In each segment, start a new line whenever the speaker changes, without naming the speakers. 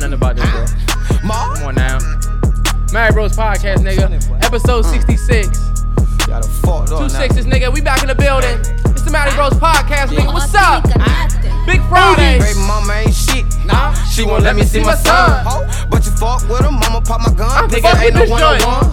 nothing about this, bro.
Ma,
Come on now. Mary Bros Podcast, nigga. Episode uh-huh. 66.
got a fault
Two sixes, nigga. We back in the building. It's the Mary Bros Podcast, nigga. What's up? Big Friday.
Baby mama ain't shit. Nah, she won't let me see my son. But you fuck with him, mama pop my gun. Nigga ain't no one on one.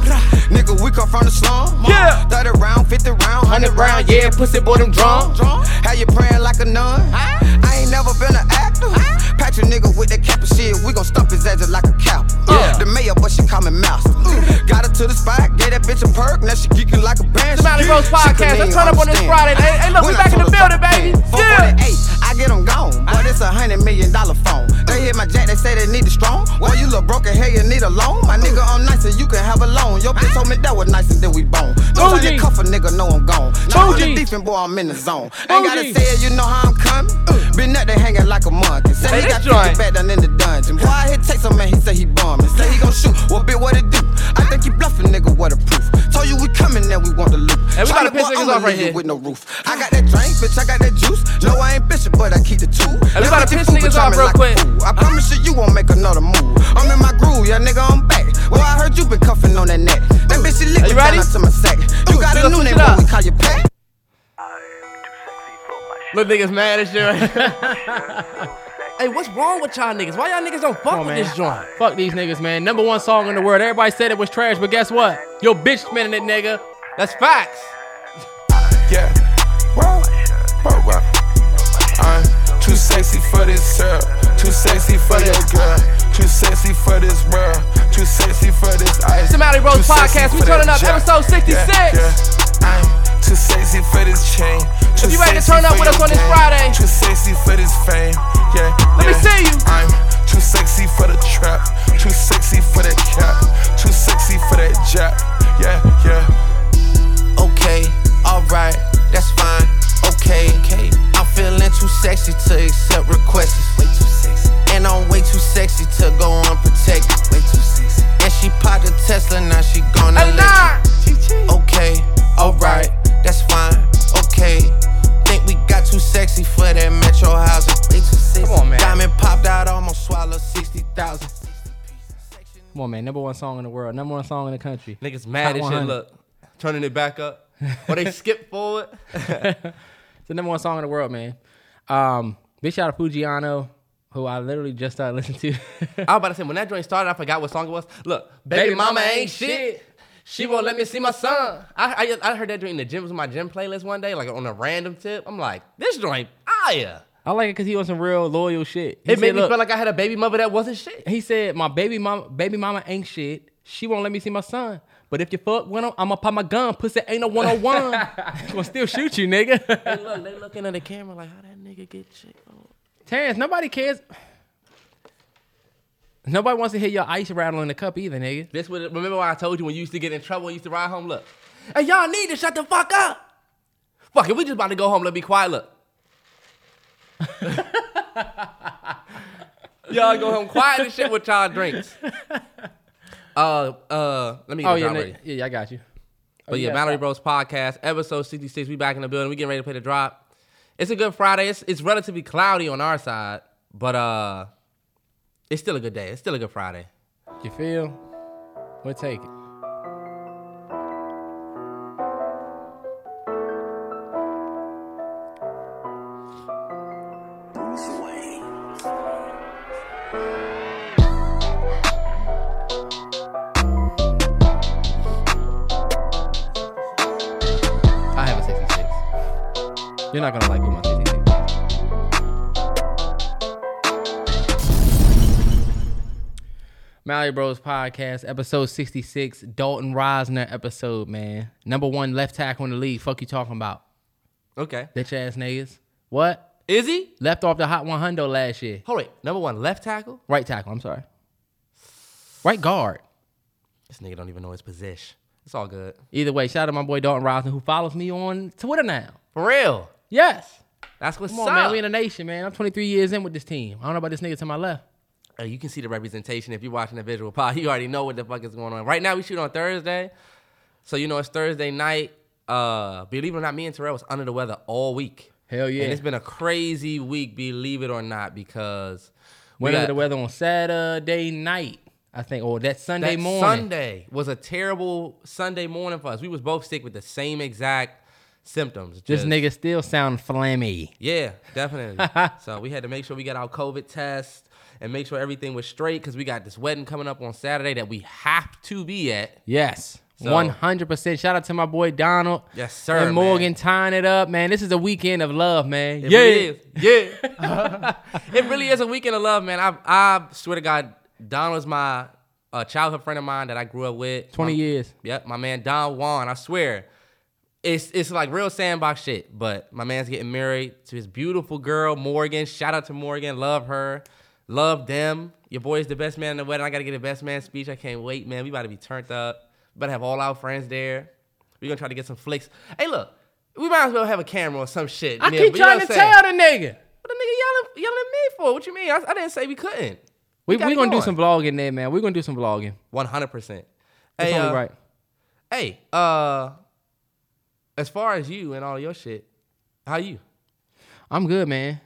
Nigga, we come from the slum.
Yeah.
30 round, 50 round, 100 round. Yeah, pussy boy, them drunk. How you praying like a nun? I ain't never been an actor. Patch a nigga with that cap and shit. We gon' stump his ass like a cap.
Yeah.
Uh, the mayor, but she call me master. Uh, got her to the spot, gave that bitch a perk. Now she geeking like a band.
The Mally Bros Podcast. Let's turn up on this. Friday. Hey, hey, look, we back in the building, baby. Yeah.
I get them gone. But it's a hundred million dollar phone. They hit my jack, they say they need it strong. Well, you look broken, hey, you need a loan. My nigga, I'm nice and you can have a loan. Your bitch told me that was nice and then we bone. Don't to cuff a nigga, know I'm gone. Now I'm
Bougie.
beefing, boy, I'm in the zone. Ain't gotta say it, you know how I'm coming. Uh. Been up there hanging like a monkey. Say he
this
got
joint.
back down in the dungeon. Boy, I hit take some man, he say he bumming. Say he gon' shoot, well, bitch, what it do? I think he bluffing, nigga, what a proof. Told you we coming, now we want the loot.
Hey, we gotta piss
boy,
niggas off right here.
With no roof. I got that drink, bitch, I got that juice. No, I ain't bishop, but I keep the two.
Hey, we gotta
get
piss
food,
niggas
but
off real quick.
I promise you, you won't make another move. I'm in my groove, yeah, nigga, I'm back. Well, I heard you been cuffing on that neck. That bitch, she
Are
licked
you
me down
ready?
to my sack. You got a new
switch
name, but we call you Pat.
Look, niggas mad as shit. hey, what's wrong with y'all niggas? Why y'all niggas don't fuck on, with man. this joint?
Fuck these niggas, man. Number one song in the world. Everybody said it was trash, but guess what? Your bitch spinning it, nigga.
That's facts.
Yeah. Whoa. Whoa, whoa. I'm too sexy for this girl. Too sexy for this girl. Too sexy for this world. Too sexy for this ice.
It's the Mally Bros Podcast. We
for
turning up
jack.
episode 66.
Yeah, yeah. Too sexy for this chain. Too
If you ready to
sexy
turn up
for
with us on this. Friday.
Too sexy for this fame. Yeah.
Let me see you.
I'm too sexy for the trap. Too sexy for that cap. Too sexy for that jack. Yeah, yeah.
Okay, alright, that's fine. Okay, okay. I'm feeling too sexy to accept requests. Way too sexy. And I'm way too sexy to go unprotected. Way too sexy. And she popped a Tesla, now she gonna
Hey,
let
nah.
you. Okay, alright, that's fine. Okay. Think we got too sexy for that metro housing. Way too sexy.
Come on, man.
Diamond popped out, almost swallowed 60,000.
Come on, man. Number one song in the world. Number one song in the country.
Niggas mad as
Top
shit. Look, turning it back up. Or they skip forward.
It's the number one song in the world, man. Um, big shout out to Fujiano, who I literally just started listening to.
I was about to say when that joint started, I forgot what song it was. Look, baby, mama ain't shit. She won't let me see my son. I, I I heard that joint in the gym. It was my gym playlist one day, like on a random tip. I'm like, this joint, fire.
I like it because he on some real loyal shit. He
It made me feel like I had a baby mother that wasn't shit.
he said, my baby mama, baby mama ain't shit. She won't let me see my son. But if you fuck with him, I'ma pop my gun. Pussy ain't no 101. I'm gonna still shoot you, nigga.
Hey, look, they looking at the camera like, how that nigga get shit?
Terrence, nobody cares. Nobody wants to hear your ice rattle in the cup either, nigga.
This was remember why I told you when you used to get in trouble, you used to ride home. Look, hey, y'all need to shut the fuck up. Fuck it, we just about to go home. Let me quiet. Look. y'all go home quiet and shit with y'all drinks. Uh, uh, let me get
Oh yeah,
ready.
yeah, I got you.
But yeah,
yeah,
Mallory. Bros podcast, episode 66. We back in the building. We getting ready to play the drop. It's a good Friday. It's, it's relatively cloudy on our side, but uh, it's still a good day. It's still a good Friday.
You feel? We'll take it. Bros Podcast, episode 66, Dalton Risner episode, man. Number one left tackle in the league. Fuck you talking about?
Okay.
Bitch ass niggas. What?
Is he?
Left off the Hot 100 last year.
Hold wait. Number one, left tackle.
Right tackle, I'm sorry. Right guard.
This nigga don't even know his position. It's all good.
Either way, shout out to my boy Dalton Risner who follows me on Twitter now.
For real.
Yes.
That's what's
Come on,
up.
man. We in the nation, man. I'm 23 years in with this team. I don't know about this nigga to my left.
Uh, you can see the representation if you're watching the visual pod. You already know what the fuck is going on. Right now, we shoot on Thursday. So, you know, it's Thursday night. Uh, believe it or not, me and Terrell was under the weather all week.
Hell yeah.
And it's been a crazy week, believe it or not, because We
Went under
got-
the weather on Saturday night, I think, or that Sunday
that
morning.
Sunday was a terrible Sunday morning for us. We was both sick with the same exact symptoms.
This
just-
nigga still sound flammy.
Yeah, definitely. so we had to make sure we got our COVID test and make sure everything was straight because we got this wedding coming up on Saturday that we have to be at.
Yes. One hundred percent. Shout out to my boy Donald.
Yes, sir,
And Morgan
man.
tying it up, man. This is a weekend of love, man.
It
yeah.
really is. Yeah. it really is a weekend of love, man. I I swear to God, Donald's my uh, childhood friend of mine that I grew up with.
Twenty
My-
years.
Yep, my man Don Juan. I swear, it's it's like real sandbox shit. But my man's getting married to his beautiful girl Morgan. Shout out to Morgan. Love her. Love them. Your boy's the best man in the wedding. I gotta get a best man speech. I can't wait, man. We about to be turned up. We about to have all our friends there. We gonna try to get some flicks. Hey, look, we might as well have a camera or some shit.
I
there,
keep
but you know
trying to tell the nigga.
What the nigga yelling, yelling at me for? What you mean? I, I didn't say we couldn't.
We
got
we gonna do some vlogging there, man. We gonna do some vlogging.
One hundred percent. Hey, uh,
right.
hey, uh, as far as you and all your shit, how you?
I'm good, man.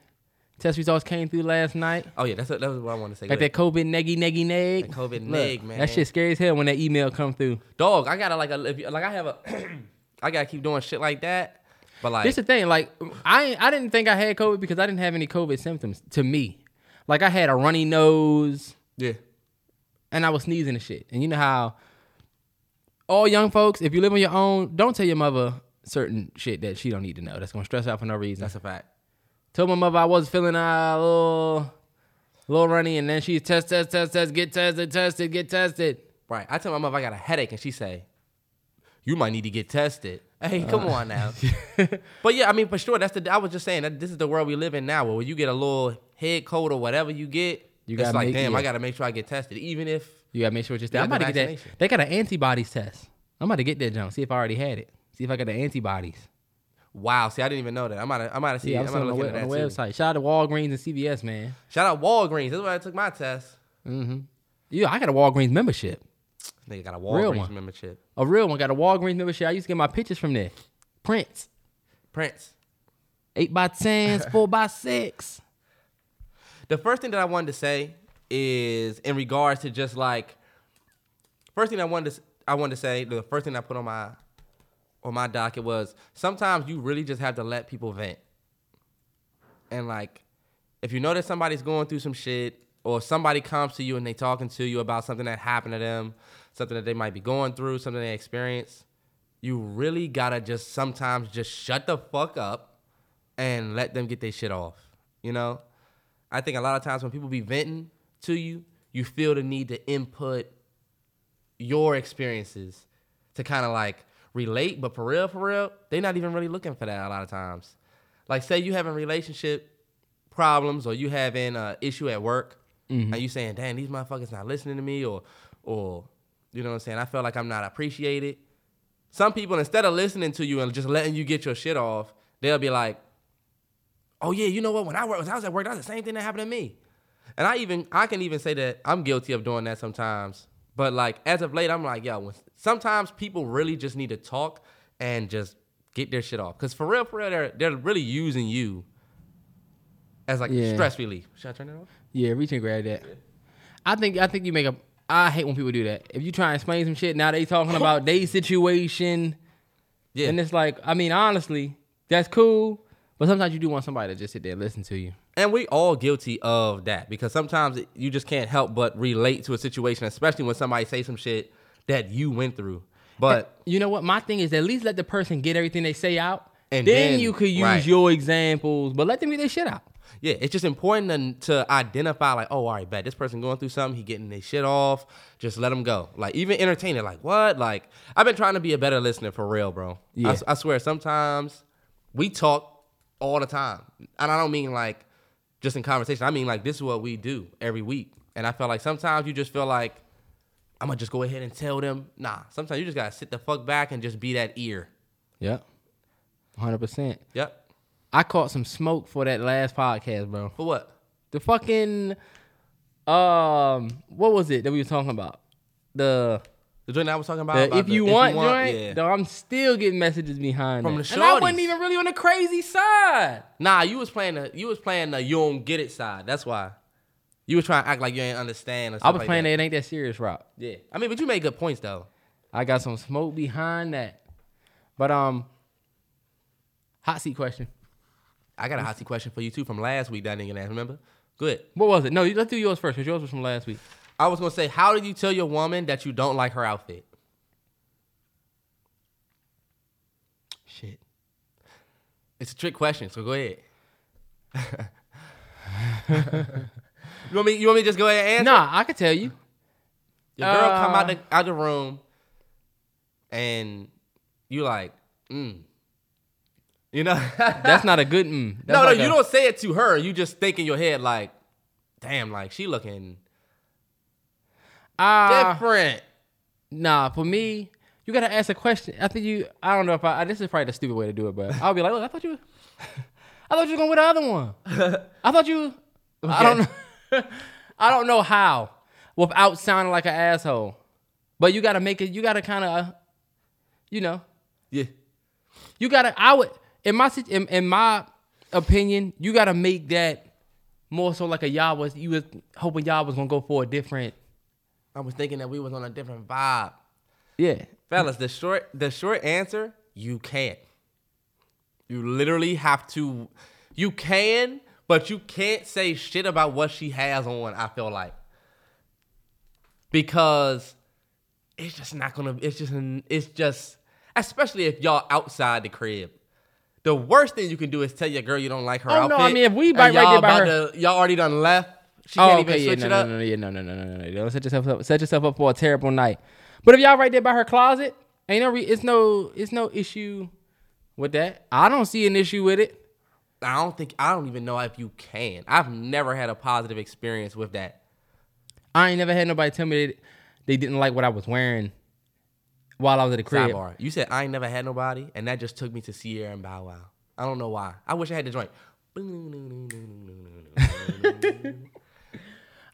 Test results came through last night.
Oh yeah, that's what, that was what I want to say.
Got that COVID neggy neggy neg.
That COVID neg, man.
That shit scary as hell when that email come through.
dog. I gotta like a like I have a I gotta keep doing shit like that. But like
This the thing, like I I didn't think I had COVID because I didn't have any COVID symptoms to me. Like I had a runny nose
yeah,
and I was sneezing and shit. And you know how all young folks, if you live on your own, don't tell your mother certain shit that she don't need to know. That's gonna stress out for no reason.
that's a fact.
Told my mother I was feeling uh, a little, little runny, and then she test, test, test, test, get tested, tested, get tested.
Right. I tell my mother I got a headache, and she say, "You might need to get tested." Hey, come
Uh.
on now. but yeah, I mean, for sure, that's the. I was just saying that this is the world we live in now, where you get a little head cold or whatever you get,
You
it's like,
make-
damn,
yeah.
I gotta make sure I get tested, even if.
You gotta make sure it's just that. I'm about to get that. They got an antibodies test. I'm about to get that junk. See if I already had it. See if I got the antibodies.
Wow. See, I didn't even know that. I'm gonna, I'm gonna see.
Yeah,
I'm gonna
on, the, web-
that
on the
too.
website. Shout out to Walgreens and CVS, man.
Shout out Walgreens. That's where I took my test. Mhm.
Yeah, I got a Walgreens membership.
Nigga got a
Real
Walgreens
one.
membership.
A real one. Got a Walgreens membership. I used to get my pictures from there. Prints.
Prince.
Eight by tens, four by six.
The first thing that I wanted to say is in regards to just like first thing I wanted to I wanted to say the first thing I put on my on my docket was sometimes you really just have to let people vent. And like if you know that somebody's going through some shit or somebody comes to you and they talking to you about something that happened to them, something that they might be going through, something they experience, you really gotta just sometimes just shut the fuck up and let them get their shit off. You know? I think a lot of times when people be venting to you, you feel the need to input your experiences to kind of like relate, but for real, for real, they're not even really looking for that a lot of times. Like say you having relationship problems or you having an issue at work mm-hmm. and you saying, damn, these motherfuckers not listening to me or or you know what I'm saying, I feel like I'm not appreciated. Some people instead of listening to you and just letting you get your shit off, they'll be like, oh yeah, you know what? When I when I was at work, that's the same thing that happened to me. And I even I can even say that I'm guilty of doing that sometimes. But like as of late, I'm like, yo, when, sometimes people really just need to talk and just get their shit off. Cause for real, for real, they're they're really using you as like
Yeah.
stress relief. Should I turn it off?
Yeah, reach and grab that. I think I think you make a. I hate when people do that. If you try and explain some shit, now they talking about their situation,
Yeah.
and it's like, I mean, honestly, that's cool, but sometimes you do want somebody to just sit there and listen to you.
And we all guilty of that because sometimes you just can't help but relate to a situation, especially when somebody say some shit that you went through. But
You know what? My thing is at least let the person get everything they say out,
And
then,
then-
you could use
right.
your examples, but let them get their shit out.
yeah, it's just important to, to identify like, oh, all right, bad. This person going through something. He getting their shit off. Just let them go. Like even entertain it. Like what? Like I've been trying to be a better listener for real, bro. I
Yeah.
s- I, swear. Sometimes we talk all the time, and I don't mean like just in conversation. I mean like this is what we do every week. And I feel like sometimes you just feel like I'm gonna just go ahead and tell them. Nah. Sometimes you just gotta sit the fuck back and just be that ear.
Yep, hundred percent.
Yep.
I caught some smoke for that last podcast, bro.
For what?
The fucking um, what was it that we were talking about? The,
The joint I was talking about.
the
about
if
the
you want joint,
yeah.
though I'm still getting messages behind
From
that.
the
and I wasn't even really on the crazy side.
Nah, you was playing the you was playing the you don't get it side. That's why. You was trying to act like you ain't understand. Or
I was
like
playing
that.
It ain't that serious route.
Yeah, I mean, but you made good points though.
I got some smoke behind that. But um, hot seat question.
I got a hot seat question for you too from last week. That nigga asked. Remember? Good.
What was it? No, let's do yours first because yours was from last week.
I was gonna say, how did you tell your woman that you don't like her outfit?
Shit.
It's a trick question, so go ahead. you want me? You want me to just go ahead and answer?
Nah, I could tell you.
Your girl come out
Uh,
the out the room, and you like, mm. You know?
That's not a good. Mm. That's
no, no. You
a-
don't say it to her. You just think in your head like, damn, like she looking
Ah,
different.
Nah, for me, you gotta ask a question. I think you. I don't know if I. This is probably the stupid way to do it, but I'll be like, look, I thought you. I thought you were going with the other one. I thought you. I don't know. I don't know how without sounding like an asshole. But you gotta make it. You gotta kind of, you know,
Yeah.
you gotta. I would in my in, in my opinion, you gotta make that more so like a y'all was. You was hoping y'all was gonna go for a different.
I was thinking that we was on a different vibe.
Yeah.
Fellas, the short the short answer, you can't. You literally have to you can, but you can't say shit about what she has on, I feel like. Because it's just not gonna it's just it's just especially if y'all outside the crib. The worst thing you can do is tell your girl you don't like her
Oh, no. I mean, if we
and
right- there by her-
to- y'all already done left. She
Oh,
can't
okay,
even
yeah,
switch
no,
it
no,
up.
no, no, yeah, no, no, no, no, no, no. Don't set yourself up. Set yourself up for a terrible night. But if y'all right there by her closet, ain't no, re- it's no, it's no issue with that. I don't see an issue with it.
I don't think I don't even know if you can. I've never had a positive experience with that.
I ain't never had nobody tell me that they didn't like what I was wearing while I was at the crib.
Sidebar. You said I ain't never had nobody, and that just took me to Ciara and Bow Wow. I don't know why. I wish I had the joint.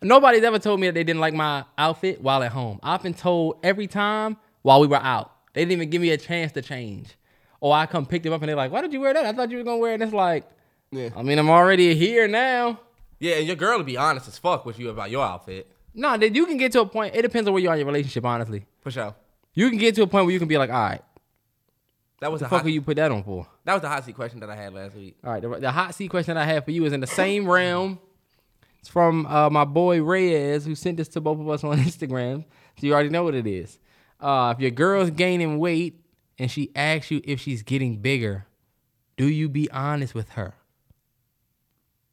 Nobody's ever told me that they didn't like my outfit while at home. I've been told every time while we were out. They didn't even give me a chance to change. Or I come pick them up and they're like, "Why did you wear that? I thought you were gonna wear it." And it's like,
Yeah.
I mean, I'm already here now.
Yeah, and your girl will be honest as fuck with you about your outfit.
No, that you can get to a point. It depends on where you are in your relationship. Honestly,
For sure.
you can get to a point where you can be like, "All right,
That was
the
a
fuck
hot,
are you put that on for?"
that was the hot seat question that I had last week.
All right, the, the hot seat question that I had for you is in the same realm. It's from uh, my boy Reyes, who sent this to both of us on Instagram. So you already know what it is. Uh, if your girl's gaining weight and she asks you if she's getting bigger, do you be honest with her?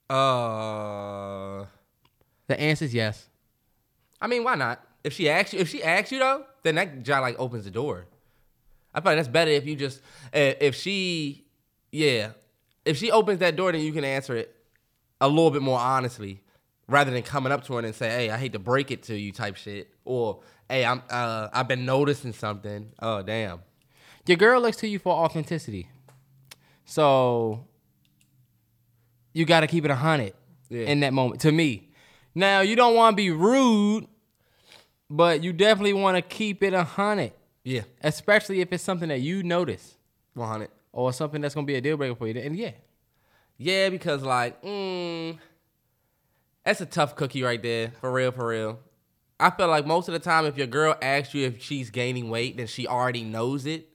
Uh,
The answer is yes.
I mean, why not? If she asks you, if she asks you though, then that job like opens the door. I like that's better if you just eh, if she, yeah, if she opens that door, then you can answer it a little bit more honestly, rather than coming up to her and say, "Hey, I hate to break it to you," type shit, or "Hey, I'm uh, I've been noticing something." Oh, damn.
Your girl looks to you for authenticity. So you got to keep it a hundred
Yeah.
in that moment. To me, now you don't want to be rude, but you definitely want to keep it a hundred,
Yeah,
especially if it's something that you notice
one hundred.
or something that's gonna be a deal breaker for you. And yeah,
Yeah, because like, mm, that's a tough cookie right there, for real, for real. I feel like most of the time, if your girl asks you if she's gaining weight, then she already knows it.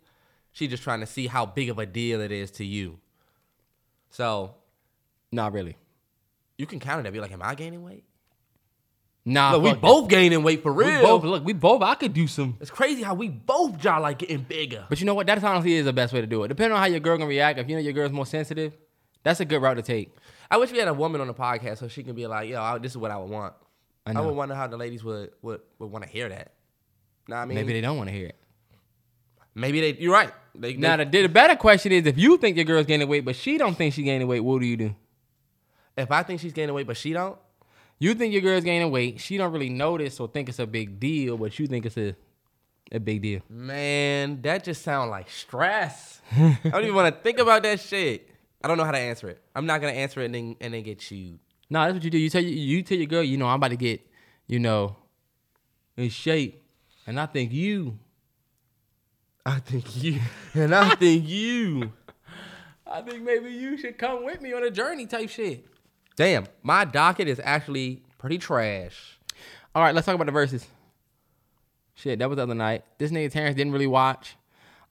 She's just trying to see how big of a deal it is to you. So
not really.
you can counter that. Be like, am I gaining weight?
Nah,
Look, we both gaining weight for real.
We both look. We both. I could do some.
It's crazy how we both jaw like getting bigger.
But you know what? That honestly is the best way to do it. Depending on how your girl gonna react. If you know your girl's more sensitive, that's a good route to take.
I wish we had a woman on the podcast so she can be like, yo, I, this is what I would want.
I
I, would wonder how the ladies would would, would want to hear that. Nah, I mean,
Maybe they don't want to hear it.
maybe they. You're right. They,
Now
they,
the, the better question is if you think your girl's gaining weight, but she don't think she gaining weight, what do you do?
If I think she's gaining weight, but she don't,
You think your girl's gaining weight, she don't really notice or think it's a big deal, but you think it's a a big deal.
man, that just sounds like stress. I don't even want to think about that shit. I don't know how to answer it. I'm not gonna answer it and then and then get chewed.
No, that's what you do. You tell you, you tell your girl, you know, I'm about to get, you know, in shape, and I think you,
I think you, and I think you.
I think maybe you should come with me on a journey type shit.
Damn, my docket is actually pretty trash.
All right, let's talk about the Verzuz. Shit, that was the other night. This nigga Terrence didn't really watch.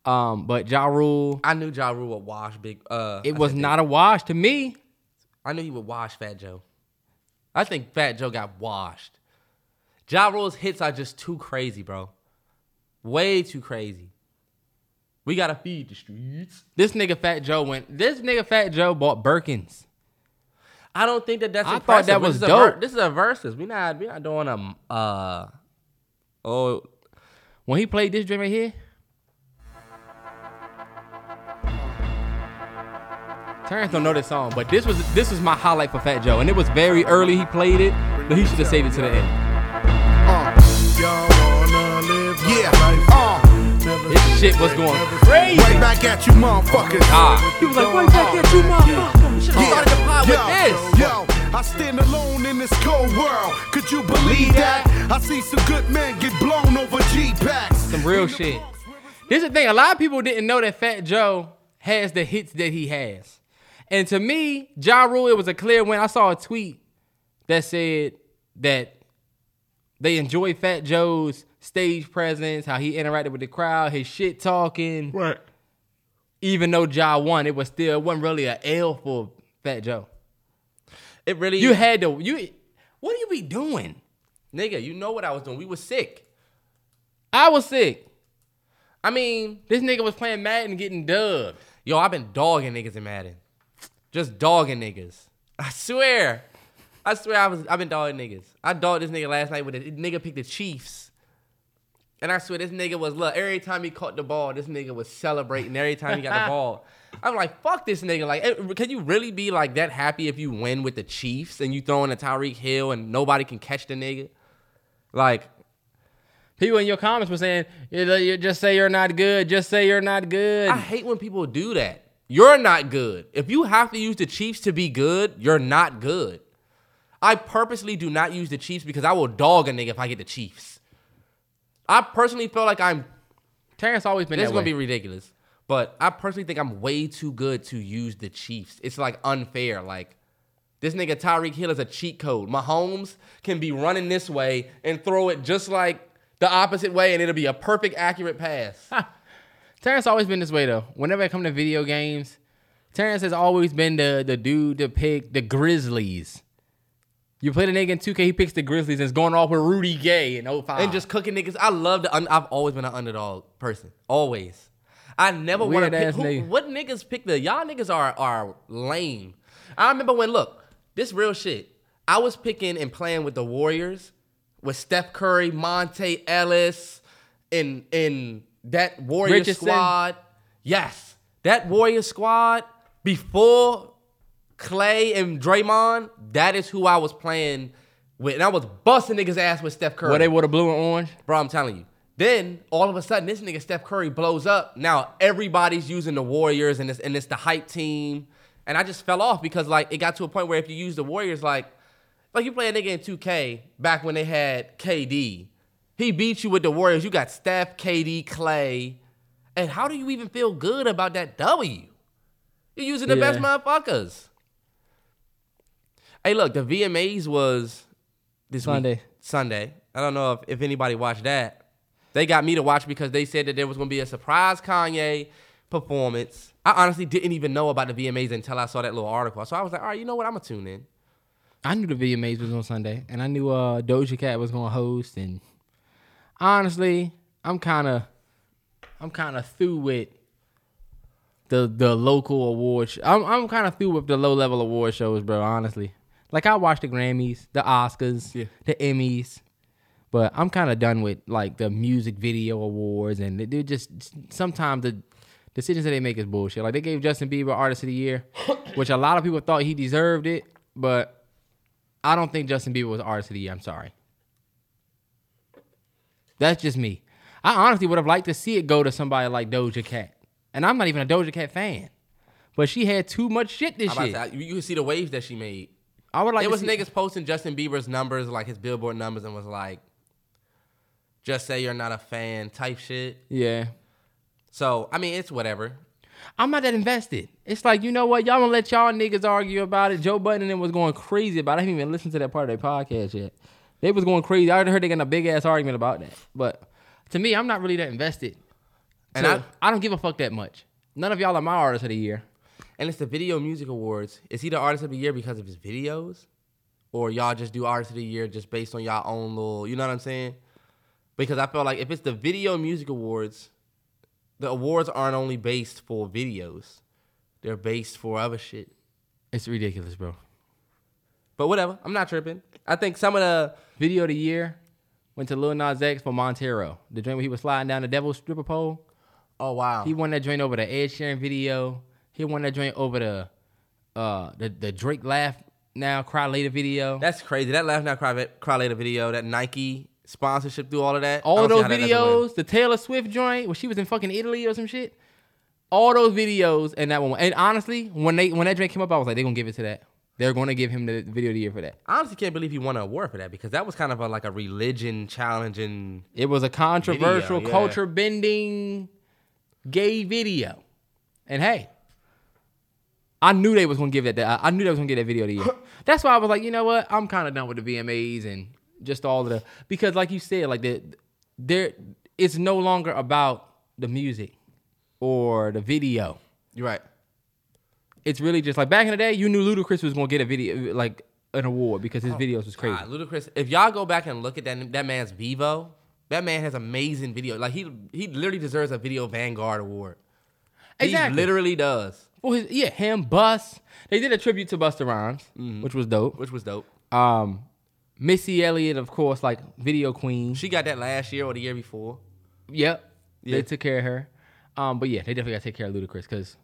Um, but Ja Rule,
I knew Ja Rule would wash big. Uh,
it
I
was not a wash to me.
I knew he would wash Fat Joe. I think Fat Joe got washed. Ja Rule's hits are just too crazy, bro. Way too crazy. We gotta feed the streets.
This nigga Fat Joe went. This nigga Fat Joe bought Birkins.
I don't think that that's.
I thought
impressive.
that
This
was
is a ver-
dope.
this is a Verzuz. We not we not doing a uh oh
When he played this joint right here, Terrence don't know this song, but this was this was my highlight for Fat Joe, and it was very early. He played it, but he should have saved it to the end.
Yeah, uh,
This shit was going crazy.
right back at you, motherfuckers.
Ah, he was like, "Right back at you, motherfucker."
Should have started the pod with this.
Yo, I stand alone in this cold world. Could you believe that? I see some good men get blown over G packs.
Some real shit. This is the thing: a lot of people didn't know that Fat Joe has the hits that he has, and to me, Ja Rule, it was a clear win. I saw a tweet that said that they enjoy Fat Joe's stage presence, how he interacted with the crowd, his shit talking.
Right.
Even though Ja won, it was still it wasn't really a L for Fat Joe.
It really
You had to you. What do you be doing?
nigga, you know what I was doing. We was sick.
I was sick.
I mean,
This nigga was playing Madden getting dubbed.
yo, I've been dogging niggas in Madden. Just dogging niggas. I swear. I swear I was I've been dogging niggas. I dogged this nigga last night with a nigga picked the Chiefs. And I swear this nigga was look, every time he caught the ball, this nigga was celebrating every time he got the ball. I'm like, fuck this nigga. Like, eh, can you really be like that happy if you win with the Chiefs and you throw in a Tyreek Hill and nobody can catch the nigga? Like,
People in your comments were saying, you just say you're not good. Just say you're not good.
I hate when people do that. You're not good. If you have to use the Chiefs to be good, you're not good. I purposely do not use the Chiefs because I will dog a nigga if I get the Chiefs. I personally feel like I'm.
Terrence always been
This is gonna
way.
be ridiculous, but I personally think I'm way too good to use the Chiefs. It's like unfair. Like this nigga Tyreek Hill is a cheat code. Mahomes can be running this way and throw it just like the opposite way, and it'll be a perfect, accurate pass.
Terrence always been this way though. Whenever it come to video games, Terrence has always been the the dude to pick the Grizzlies. You play the nigga in 2K, he picks the Grizzlies and is going off with Rudy Gay in 05.
and just cooking niggas. I love the. Un- I've always been an underdog person. Always. I never want to pick. Who,
nigga.
what niggas pick the? Y'all niggas are are lame. I remember when look this real shit. I was picking and playing with the Warriors with Steph Curry, Monta Ellis, in in that Warrior
Richardson.
squad. Yes, that Warrior squad before Klay and Draymond. That is who I was playing with, and I was busting niggas ass with Steph Curry.
Where they would have blue and orange.
Bro, I'm telling you. Then all of a sudden, this nigga Steph Curry blows up. Now everybody's using the Warriors and it's and it's the hype team. And I just fell off because like it got to a point where if you use the Warriors, like like you play a nigga in 2K back when they had KD. He beat you with the Warriors. You got Steph, KD, Klay. And how do you even feel good about that W? You're using the best motherfuckers. Hey, look, the VMAs was this week-
Sunday.
Sunday. I don't know if, if anybody watched that. They got me to watch because they said that there was going to be a surprise Kanye performance. I honestly didn't even know about the VMAs until I saw that little article. So I was like, all right, you know what? I'm going to tune in.
I knew the VMAs was on Sunday, and I knew uh, Doja Cat was gonna host. And honestly, I'm kind of, I'm kind of through with the the local award. Sh- I'm I'm kind of through with the low level award shows, bro. Honestly, like I watch the Grammys, the Oscars,
Yeah.
the Emmys, but I'm kind of done with like the music video awards, and they're just sometimes the decisions that they make is bullshit. Like they gave Justin Bieber Artist of the Year, which a lot of people thought he deserved it, but I don't think Justin Bieber was Artist of the Year. I'm sorry. That's just me. I honestly would have liked to see it go to somebody like Doja Cat, and I'm not even a Doja Cat fan, but she had too much shit this year.
say, you you can see the waves that she made.
I would like. To
was
see-
niggas posting Justin Bieber's numbers, like his Billboard numbers, and was like, just say you're not a fan type shit.
Yeah.
So, I mean, it's whatever.
I'm not that invested. It's like, you know what? Y'all gonna let y'all niggas argue about it. Joe Budden and them was going crazy about it. I haven't even listened to that part of their podcast yet. They was going crazy. I already heard they got a big ass argument about that. But to me, I'm not really that invested.
And
And
I-
I, don't give a fuck that much. None of y'all are my artists of the year.
And it's the Video Music Awards. Is he the artist of the year because of his videos? Or y'all just do artist of the year just based on y'all own little, you know what I'm saying? Because I feel like if it's the Video Music Awards, the awards aren't only based for videos. They're based for other shit.
It's ridiculous, bro.
But whatever, I'm not tripping. I think some of the
Video of the year went to Lil Nas X for Montero. The joint where he was sliding down the devil's stripper pole.
oh wow,
He won that joint over the Ed Sheeran video. He won that joint over the uh the, the Drake laugh now cry later video.
that's crazy. That Laugh Now Cry, Cry Later video, that Nike sponsorship through all of that.
All
don't
of
see
those
how that doesn't win.
videos, the Taylor Swift joint where she was in fucking Italy or some shit. All those videos and that one. And honestly, when they when that joint came up, I was like, they're gonna give it to that. They're gonna give him the video of the year for that.
I honestly can't believe he won an award for that because that was kind of a, like a religion challenging.
It was a controversial,
Video, yeah.
culture bending gay video. And hey, I knew they was gonna give that. I knew they was gonna get that video to you. That's why I was like, you know what? I'm kind of done with the VMAs and just all of the because, like you said, like the there, it's no longer about the music or the video.
You're right.
It's really just like back in the day, you knew Ludacris was gonna get a video like an award because his oh videos was crazy.
God, Ludacris. If y'all go back and look at that that man's Vevo, that man has amazing video. Like he he literally deserves a Video Vanguard award.
Exactly.
He literally does,
Well, his, yeah, him, Bus. They did a tribute to Busta Rhymes, which was dope.
which was dope.
Um, Missy Elliott, of course, like video queen.
She got that last year or the year before.
yep,
Yeah.
they took care of her. Um, but yeah, they definitely got to take care of Ludacris because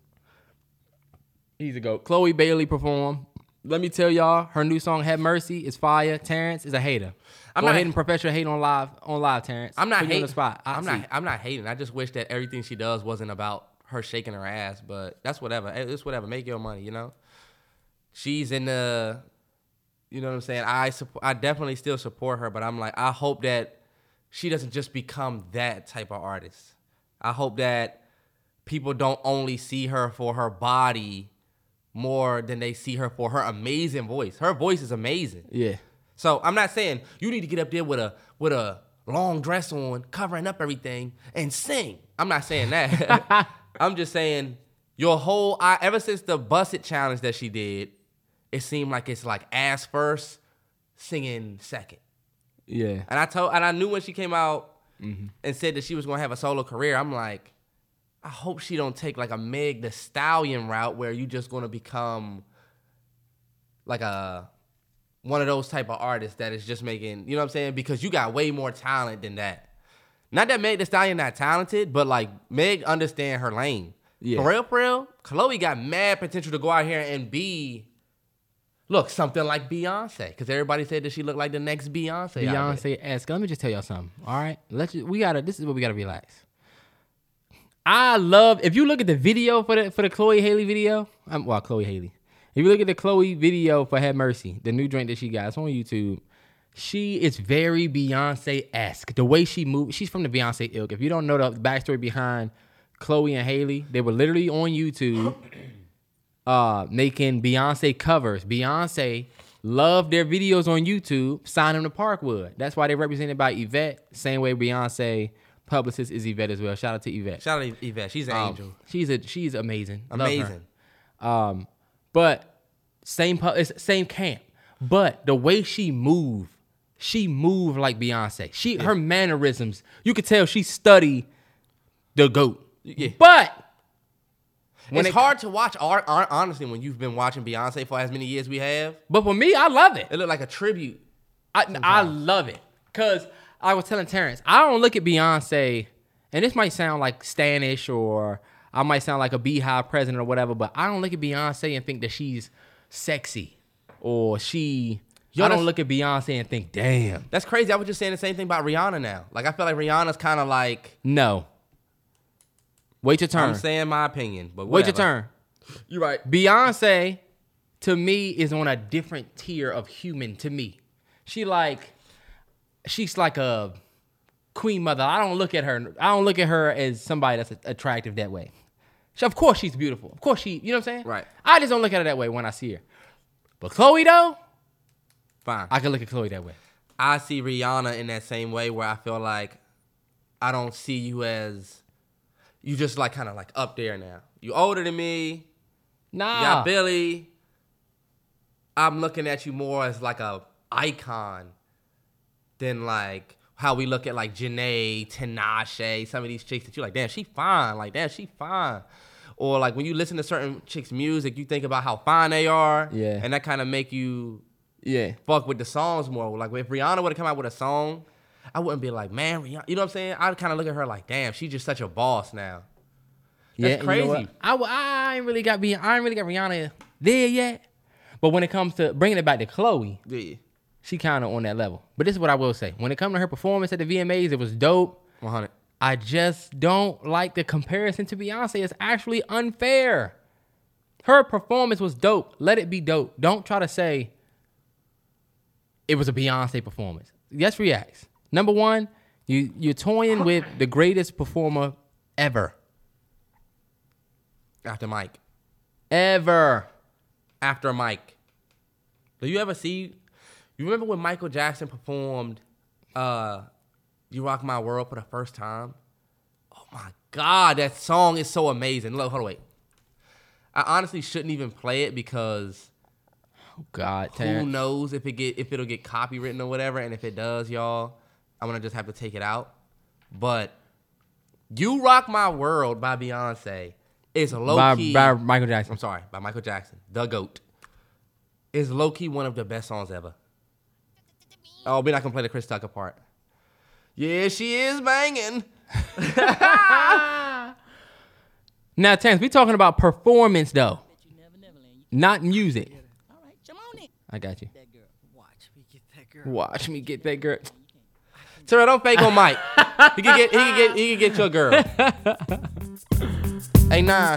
he's a goat. Chloe Bailey performed. Let me tell y'all, her new song "Have Mercy" is fire. Terrence is a hater.
I'm
Go
not-
hating professional hate on live on live, Terrence.
I'm not
Put
hating.
on the spot. I
I'm
see.
not. I'm not hating. I just wish that everything she does wasn't about her shaking her ass. But that's whatever. It's whatever. Make your money. You know. She's in the. You know what I'm saying? I support. I definitely still support her, but I'm like, I hope that she doesn't just become that type of artist. I hope that people don't only see her for her body more than they see her for her amazing voice. Her voice is amazing.
Yeah.
So I'm not saying you need to get up there with a with a long dress on, covering up everything, and sing. I'm not saying that. I'm just saying your whole I ever since the busted challenge that she did, it seemed like it's like ass first, singing second.
Yeah.
And I told and I knew when she came out mm-hmm. and said that she was gonna have a solo career, I'm like, I hope she don't take like a Meg the Stallion route where you just gonna become like a one of those type of artists that is just making, you know what I'm saying? Because you got way more talent than that. Not that Meg the Stallion not talented, but like Meg understand her lane.
Yeah.
For real, for real, Chloe got mad potential to go out here and be look something like Beyonce. Because everybody said that she looked like the next Beyonce. out of it.
Beyonce ask. Let me just tell y'all something. All right, let's. Just, we gotta. This is what we gotta relax. I love. If you look at the video for the for the Chloe Halle video, um, well, Chloe Halle. If you look at the Chloe video for Have Mercy, the new drink that she got, it's on YouTube. She is very Beyonce esque. The way she moves, she's from the Beyonce ilk. If you don't know the backstory behind Chloe and Halle, they were literally on YouTube uh, making Beyonce covers. Beyonce loved their videos on YouTube, signed them to Parkwood. That's why they're represented by Yvette. Same way Beyonce publicist is Yvette as well. Shout out to Yvette.
Shout out to Yvette. She's an
Um,
angel.
She's a she's amazing.
Amazing.
Um, but same same camp. But the way she moved, she moved like Beyonce. She her mannerisms, you could tell she studied the goat.
Yeah.
But when
it's
it-
hard to watch art, hon- honestly, when you've been watching Beyonce for as many years we have.
but for me, I love it.
It looked like a tribute.
I, I love it because I was telling Terrence, I don't look at Beyonce, and this might sound like Stanish or I might sound like a BeyHive president or whatever, but I don't look at Beyonce and think that she's sexy or she.
Yo,
I don't look at Beyonce and think, damn,
That's crazy. I was just saying the same thing about Rihanna now. Like I feel like Rihanna's kind of like
no. Wait your turn.
I'm saying my opinion, but
Wait your turn.
You're right.
Beyonce, to me, is on a different tier of human. To me, she like, she's like a queen mother. I don't look at her. I don't look at her as somebody that's attractive that way. She- Of course she's beautiful. Of course she, you know what I'm saying?
Right.
I just don't look at her that way when I see her. But Chloe though,
Fine.
I can look at Chloe that way.
I see Rihanna in that same way where I feel like I don't see you as you just like kind of like up there now. You older than me.
Nah.
You got Billy. I'm looking at you more as like a icon than like how we look at like Janae, Tinashe, some of these chicks that you're like, damn, she fine. Like, damn, she fine. Or like when you listen to certain chicks' music, you think about how fine they are.
Yeah.
And that kind of make you
Yeah.
fuck with the songs more. Like if Rihanna would have come out with a song, I wouldn't be like, man, Rihanna. You know what I'm saying? I'd kind of look at her like, damn, she's just such a boss now. That's
you know what?
crazy.
I, I ain't really got be I ain't really got Rihanna there yet. But when it comes to bringing it back to Chloe,
Yeah.
she kind of on that level. But this is what I will say: when it comes to her performance at the VMAs, it was dope.
100.
I just don't like the comparison to Beyonce. It's actually unfair. Her performance was dope. Let it be dope. Don't try to say it was a Beyonce performance. Yes, reacts. Number one, you you're toying with the greatest performer ever,
After Mike.
ever.
After Mike. Do you ever see? You remember when Michael Jackson performed uh, "You Rock My World" for the first time? Oh my God, that song is so amazing. Look, hold on, wait. I honestly shouldn't even play it because
God,
who
Terrence.
knows if it get if it'll get copywritten or whatever. And if it does, y'all, I'm gonna just have to take it out. But "You Rock My World" by Beyonce is low
by,
key.
by Michael Jackson.
I'm sorry, by Michael Jackson, the GOAT, is low key one of the best songs ever. Oh, we're not gonna play the Chris Tucker part. Yeah, she is banging.
Now, Terrence, we talking about performance though, not music.
All right, come on in.
I got you.
That girl. Watch me get that girl.
Watch me get that girl.
Terrell, don't fake on Mike. He can get, he can get, he can get your girl. hey, nah,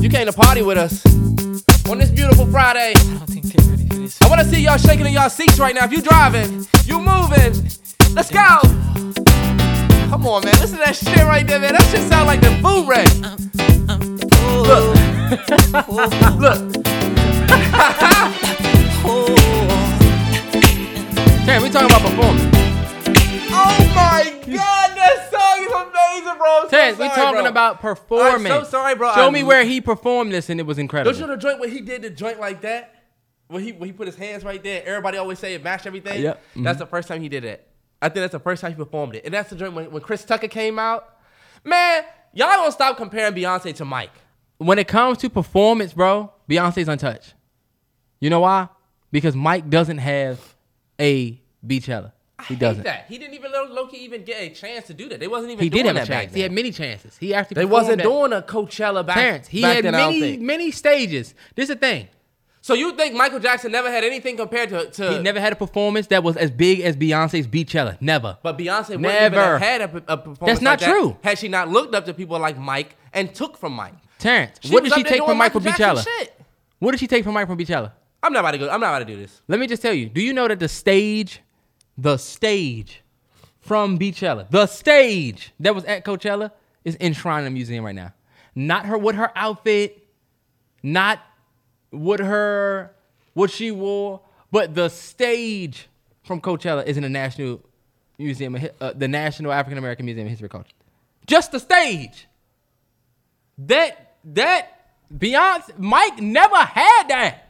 you came to party with us on this beautiful Friday.
I don't think they're ready for this.
I wanna see y'all shaking in y'all seats right now. If you driving, you moving. Let's go. Come on, man. Listen to that shit right there, man. That shit sound like the food ray.
Terrence, we talking about performance.
Oh my god, that song is amazing, bro. I'm so
Terrence, we talking
bro.
about performance.
I'm so sorry, bro.
Show
I-
me where he performed this, and it was incredible.
Don't you know the joint when he did the joint like that? When he when he put his hands right there, everybody always say it matched everything.
Yep. Mhm.
That's the first time he did it. I think that's the first time he performed it. And that's the joint when, when Chris Tucker came out. Man, y'all gonna stop comparing Beyonce to Mike.
when it comes to performance, bro, Beyonce's untouched. You know why? Because Mike doesn't have a Beachella. He
I
doesn't.
hate that. He didn't even let Loki even get a chance to do that. They wasn't even
He
doing
did have a
that back
chance. He had many chances. He actually
They wasn't
that.
doing a Coachella back,
Terrence, he
back
had
then,
many many stages. This is the thing.
So you think Michael Jackson never had anything compared to, to
He never had a performance that was as big as Beyonce's Beachella. Never.
But Beyonce
Never.
even had a, a performance
That's not
like that
true.
had she not looked up to people like Mike and took from Mike.
Terrence,
She
what did she take from Michael
Jackson
Beachella?
shit.
What did she take from Mike from Beachella?
I'm not about to go. I'm not about to do this.
Let me just tell you. Do you know that the stage, the stage from Beachella, the stage that was at Coachella is enshrined in a museum right now. Not her with her outfit, not with her what she wore, but the stage from Coachella is in the National Museum, uh, the National African American Museum of History and Culture. Just the stage. That that Beyonce, Mike never had that.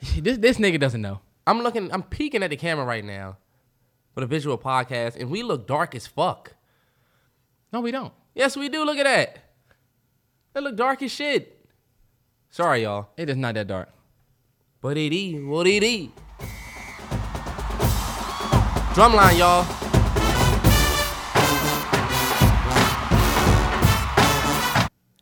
This this nigga doesn't know.
I'm looking. I'm peeking at the camera right now with a visual podcast, and we look dark as fuck.
No, we don't.
Yes, we do. Look at that. That look dark as shit. Sorry, y'all.
It is not that dark.
But it is what it is. Drumline, y'all.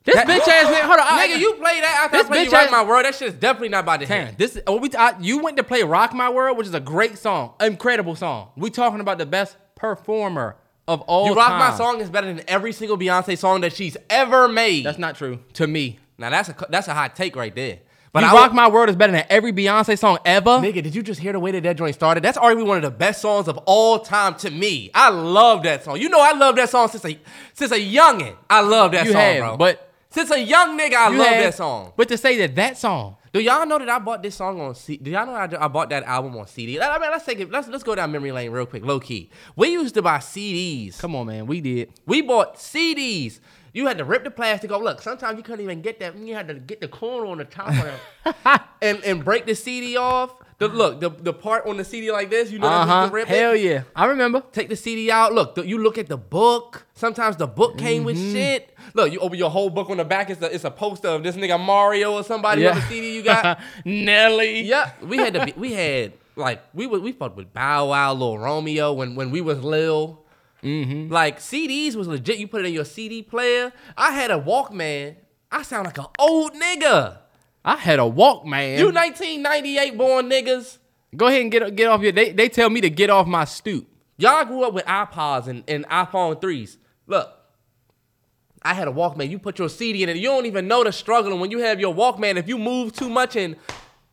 This
That-
bitch ass nigga. Hold on, I-
Nigga, you play that after I
This
play
bitch
You Rock
ass-
My World. That shit is definitely not about to
Terrence,
hit.
this what we I, you went to play "Rock My World," which is a great song, incredible song. We talking about the best performer of all
You Rock
time.
My Song is better than every single Beyonce song that she's ever made.
That's not true to me.
Now that's a that's a hot take right there. But
you
I
Rock
wa-
My World is better than every Beyonce song ever.
Nigga, did you just hear the way that that joint started? That's arguably one of the best songs of all time to me. I love that song. You know I love that song since a since a youngin. I love that
You
song,
have,
bro.
but-
since a young nigga, I
You
love that song.
But to say that that song,
Do y'all know that I bought this song on C? Do y'all know I, I bought that album on CD? I mean, let's take it. Let's let's go down memory lane real quick, low key. We used to buy CDs.
come on, man, we did.
We bought CDs. You had to rip the plastic off. Look, sometimes you couldn't even get that. You had to get the corner on the top of it and and break the CD off. The look, the, the part on the CD like this. You know,
Uh
that you
huh.
can rip
Hell
it.
yeah, I remember.
Take the CD out. Look, the, you look at the book. Sometimes the book came with
Mm-hmm.
shit. Look, you open your whole book on the back. It's a, it's a poster of this nigga Mario or somebody on the CD you got.
Nelly.
Yeah, we had to be, we had like we was we fucked with Bow Wow, Lil Romeo when when we was Lil.
Mm-hmm.
Like CDs was legit. You put it in your CD player. I had a Walkman. I sound like an old nigga.
I had a Walkman.
You 1998 born niggas.
Go ahead and get get off your. They they tell me to get off my stoop.
Y'all grew up with iPods and, and iPhone 3s. Look, I had a Walkman. You put your CD in it. You don't even know the struggle. And when you have your Walkman, if you move too much and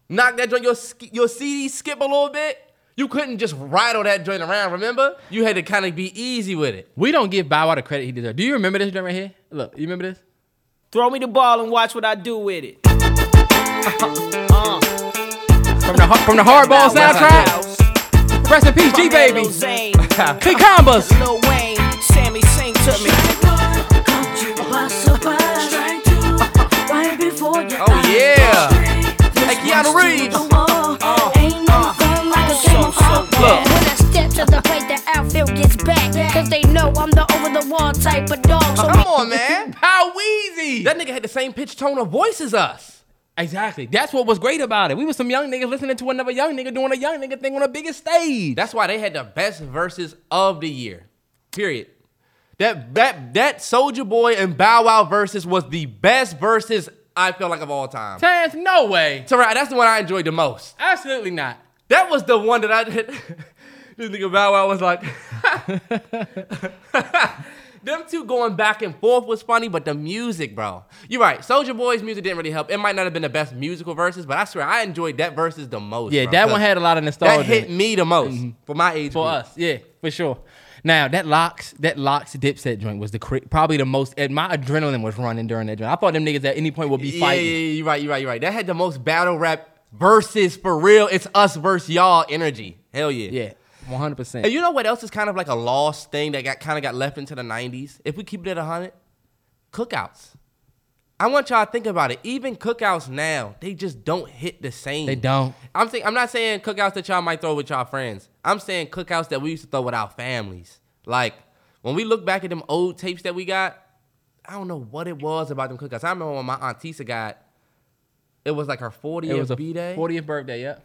knock that joint, your, your CD skip a little bit, you couldn't just rattle that joint around, remember? You had to kind of be easy with it.
We don't give Bow Wow the credit he deserves. Do you remember this joint right here? Look, you remember this?
Throw me the ball and watch what I do with it.
From the from the Hardball soundtrack. Rest in peace, G baby.
Zane,
Big combos.
Lil Wayne, Sammy sing to me.
Oh, yeah. Hey, Keanu Reeves.
Uh, look. When I step to the plate, the outfield gets back. Cause they know I'm the over the wall type of dog. So
Come on, man.
How Weezy.
That nigga had the same pitch tone of voice as us.
Exactly. That's what was great about it. We were some young niggas listening to another young nigga doing a young nigga thing on a biggest stage.
That's why they had the best verses of the year. Period. That that that Soldier Boy and Bow Wow verses was the best verses I feel like of all time.
Terrence, no way.
So right, that's the one I enjoyed the most.
Absolutely not.
That was the one that I did. this nigga Bow Wow was like, them two going back and forth was funny, but the music, bro. You're right. Soldier Boy's music didn't really help. It might not have been the best musical verses, but I swear I enjoyed that verses the most.
Yeah,
bro,
that one had a lot of nostalgia.
that hit me the most mm-hmm. for my age
for
group.
us. Yeah, for sure. Now that LOX, that LOX Dipset joint was the probably the most. And my adrenaline was running during that joint. I thought them niggas at any point would be
Yeah,
fighting.
yeah, yeah, you're right, you're right, you're right. That had the most battle rap versus for real. It's us versus y'all energy. Hell yeah.
Yeah, one hundred
And
percent.
And you know what else is kind of like a lost thing that got kind of got left into the 90s? If we keep it at 100, cookouts. I want y'all to think about it. Even cookouts now, they just don't hit the same.
They don't.
I'm saying I'm not saying cookouts that y'all might throw with y'all friends. I'm saying cookouts that we used to throw with our families. Like when we look back at them old tapes that we got, I don't know what it was about them cookouts. I remember when my aunt Tisa got, it was like her 40th
It was a
B day,
fortieth birthday. Yeah.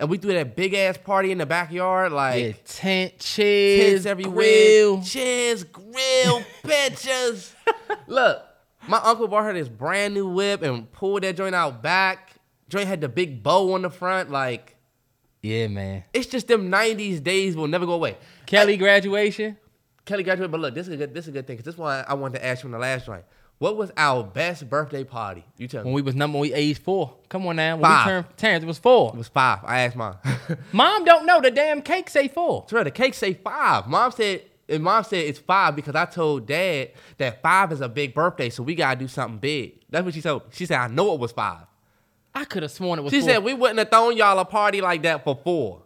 And we threw that big ass party in the backyard. Like
Yeah, tent, chairs,
everywhere,
grill.
chairs, grill, pictures. Look, my uncle bought her this brand new whip and pulled that joint out back. Joint had the big bow on the front. Like
Yeah, man.
it's just them '90s days will never go away.
Kelly graduation.
Kelly graduated, but look, this is a good. This is a good thing because this is why I wanted to ask you in the last joint. What was our best birthday party? You tell me.
When we was number, we aged four. Come on now. When
Five.
we turned Terrence, it was four.
It was five. I asked mom.
Mom don't know the damn cake say four.
Swear, the cake say five. Mom said, and mom said it's five because I told dad that five is a big birthday, so we gotta do something big. That's what she told. She said, I know it was five.
I could have sworn it was.
She
four.
said we wouldn't have thrown y'all a party like that for four.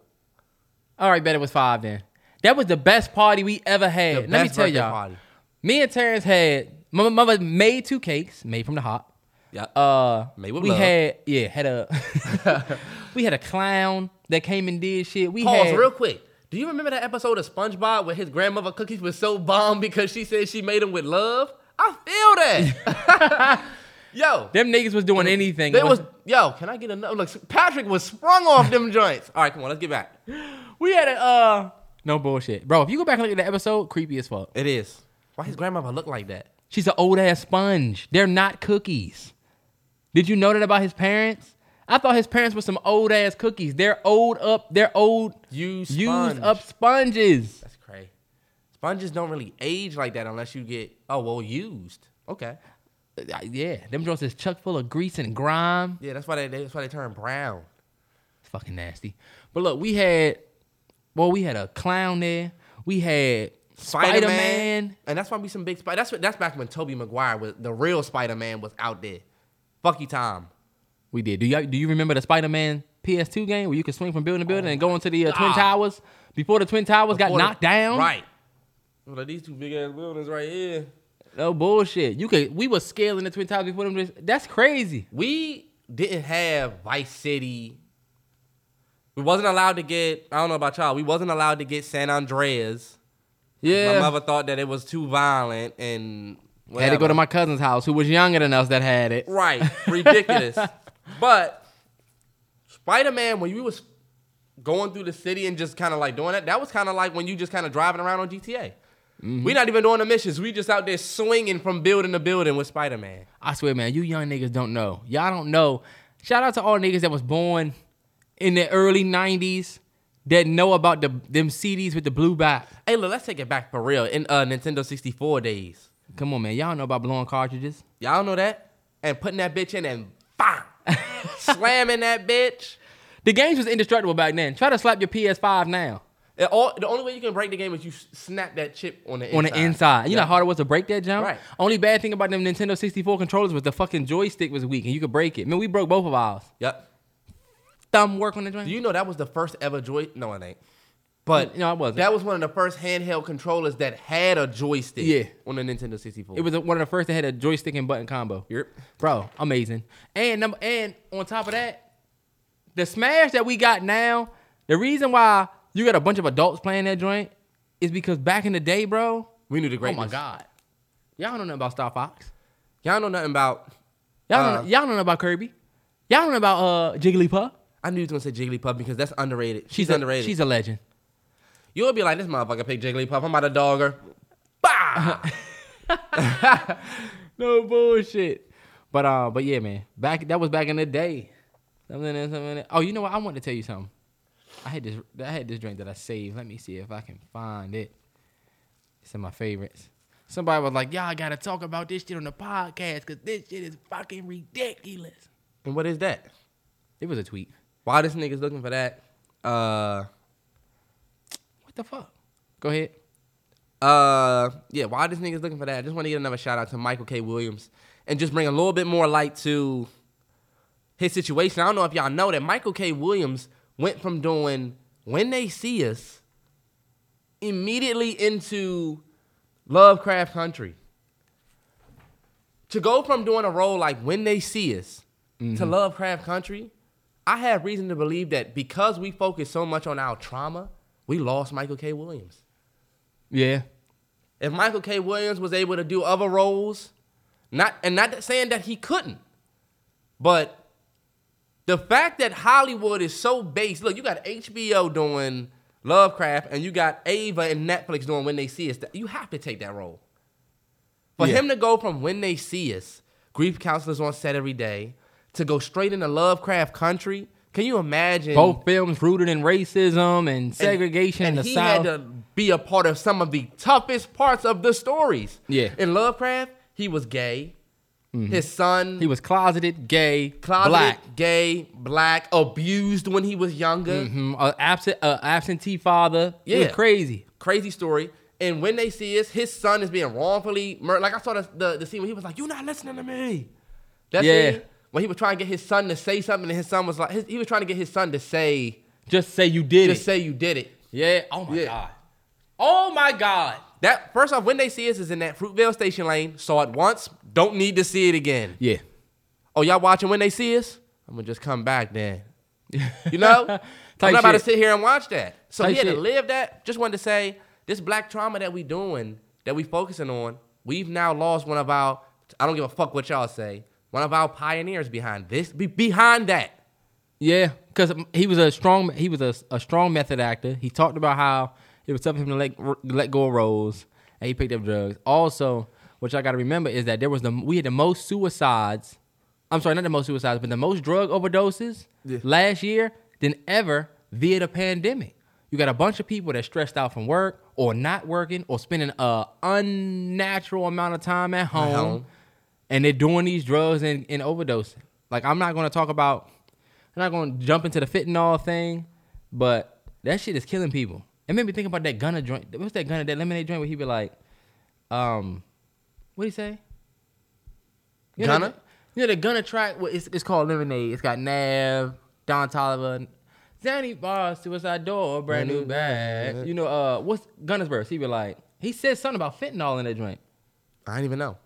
All right, bet it was five then. That was the best party we ever had.
The
Let me tell y'all.
party.
Me and Terrence had my mother made two cakes made from the hop.
Yeah.
Uh,
Made with
we
love.
had yeah had a we had a clown that came and did shit. We
Pause
had
real quick. Do you remember that episode of SpongeBob where his grandmother cookies was so bomb because she said she made them with love? I feel that. Yo,
them niggas was doing anything.
they was yo. Can I get another? Look, Patrick was sprung off them joints. All right, come on, let's get back.
we had a uh no bullshit, bro. If you go back and look at the episode, creepy as fuck.
It is. Why his grandmother look like that?
She's an old ass sponge. They're not cookies. Did you know that about his parents? I thought his parents were some old ass cookies. They're old up. They're old
Used
used up sponges.
That's crazy. Sponges don't really age like that unless you get oh well used. Okay.
Uh, Yeah, them joints is chuck full of grease and grime.
Yeah, that's why they, that's why they turn brown.
It's fucking nasty. But look, we had, well, we had a clown there. We had Spider Man.
and that's why we some big Spider. That's what, that's back when Tobey Maguire was the real Spider Man was out there. Fuck you, Tom.
We did. Do you do you remember the Spider Man PS2 game where you could swing from building to building and go into the uh, Twin Towers before the Twin Towers got
Before the-
knocked down?
Right. Well, like these two big ass buildings right here.
No bullshit. You could. We were scaling the Twin Towers before them. That's crazy.
We didn't have Vice City. We wasn't allowed to get. I don't know about y'all. We wasn't allowed to get San Andreas.
Yeah.
My mother thought that it was too violent and
Had to go to my cousin's house, who was younger than us, that had it.
Right. Ridiculous. but Spider Man, when you was going through the city and just kind of like doing that, that was kind of like when you just kind of driving around on GTA.
Mm-hmm.
We not even doing the missions. We just out there swinging from building to building with Spider Man.
I swear, man, you young niggas don't know. Y'all don't know. Shout out to all niggas that was born in the early '90s that know about the them CDs with the blue back.
Hey, look, let's take it back for real. In uh, Nintendo 64 days,
Come on, man. Y'all know about blowing cartridges.
y'all know that, and putting that bitch in and bang, slamming that bitch.
The games was indestructible back then. Try to slap your PS5 now
all, the only way you can break the game is you snap that chip on the inside.
on the inside. You know how hard it was to break that jump?
Right.
Only bad thing about them Nintendo 64 controllers was the fucking joystick was weak and you could break it. Man, we broke both of ours.
Yep.
Thumb work on the joint.
Do you know that was the first ever joy? No, it ain't. But
No, it wasn't.
That was one of the first handheld controllers that had a joystick.
Yeah.
On the Nintendo 64.
It was one of the first that had a joystick and button combo.
Yep.
Bro, amazing. And number and on top of that, the Smash that we got now, the reason why you got a bunch of adults playing that joint is because back in the day, bro.
We knew the
great
Oh
my god, y'all don't know nothing about Star Fox.
Y'all know nothing about.
Y'all
Uh,
don't, y'all don't know about Kirby. Y'all don't know about uh Jigglypuff.
I knew you was gonna say Jigglypuff because that's underrated. She's,
She's a,
underrated.
She's a legend.
You'll be like, this motherfucker picked Jigglypuff. I'm about to dog her. Bah!
No bullshit. But uh, but yeah, man. Back that was back in the day. Something and something. Oh, you know what? I want to tell you something. I had this. I had this drink that I saved. Let me see if I can find it. It's in my favorites. Somebody was like, "Y'all gotta talk about this shit on the podcast because this shit is fucking ridiculous."
and what is that?
It was a tweet.
Why this nigga's looking for that? Uh,
What the fuck? Go ahead.
uh, yeah. Why this nigga's looking for that? I just want to get another shout out to Michael K. Williams and just bring a little bit more light to his situation. I don't know if y'all know that Michael K. Williams went from doing When They See Us immediately into Lovecraft Country. To go from doing a role like When They See Us to Lovecraft Country, I have reason to believe that because we focus so much on our trauma, we lost Michael K. Williams.
Yeah.
If Michael K. Williams was able to do other roles, not and not saying that he couldn't, but the fact that Hollywood is so based, look, you got HBO doing Lovecraft and you got Ava and Netflix doing When They See Us. You have to take that role. For
Yeah.
him to go from When They See Us, grief counselors on set every day, to go straight into Lovecraft Country, can you imagine?
Both films rooted in racism and segregation
and
in the
he
South.
had to be a part of some of the toughest parts of the stories.
Yeah.
In Lovecraft, he was gay. His son
he was closeted, gay,
closeted,
black.
gay, black, abused when he was younger.
Mm, a absent, uh, absentee father. It was
Yeah.
crazy.
Crazy story. And when they see us, his son is being wrongfully murdered. Like I saw the, the, the scene where he was like, "You're not listening to me." That
Yeah.
scene when he was trying to get his son to say something, and his son was like, his, he was trying to get his son to say,
Just say you did it.
just
it.
say you did it.
yeah. Oh my
Yeah.
god. Oh my god.
That first off, when they see us is in that Fruitvale station lane. Saw it once, don't need to see it again.
Yeah.
Oh, y'all watching when they see us? I'm gonna just come back then. You know? I'm not about to sit here and watch that. So
Type
he had to live that. Just wanted to say, this black trauma that we doing, that we focusing on, we've now lost one of our, I don't give a fuck what y'all say, one of our pioneers behind this, be, behind that.
Yeah, because he was a strong he was a, a strong method actor. He talked about how it was tough for him to let let go of roles, and he picked up drugs. Also, which I got to remember is that there was the we had the most suicides. I'm sorry, not the most suicides, but the most drug overdoses last year than ever via the pandemic. You got a bunch of people that stressed out from work or not working or spending a unnatural amount of time at home. And they're doing these drugs and, and overdosing. Like I'm not gonna talk about, I'm not gonna jump into the fentanyl thing, but that shit is killing people. It made me think about that Gunna joint. What's that Gunna that lemonade joint where he be like, um, what he say? You know
Gunna?
that- You know the Gunna track? Well, it's, it's called Lemonade. It's got Nav, Don Toliver, Xanny Bars, Suicide Door, brand new bag. You know, uh, what's Gunna's verse? He be like, he said something about fentanyl in that joint.
I didn't even know.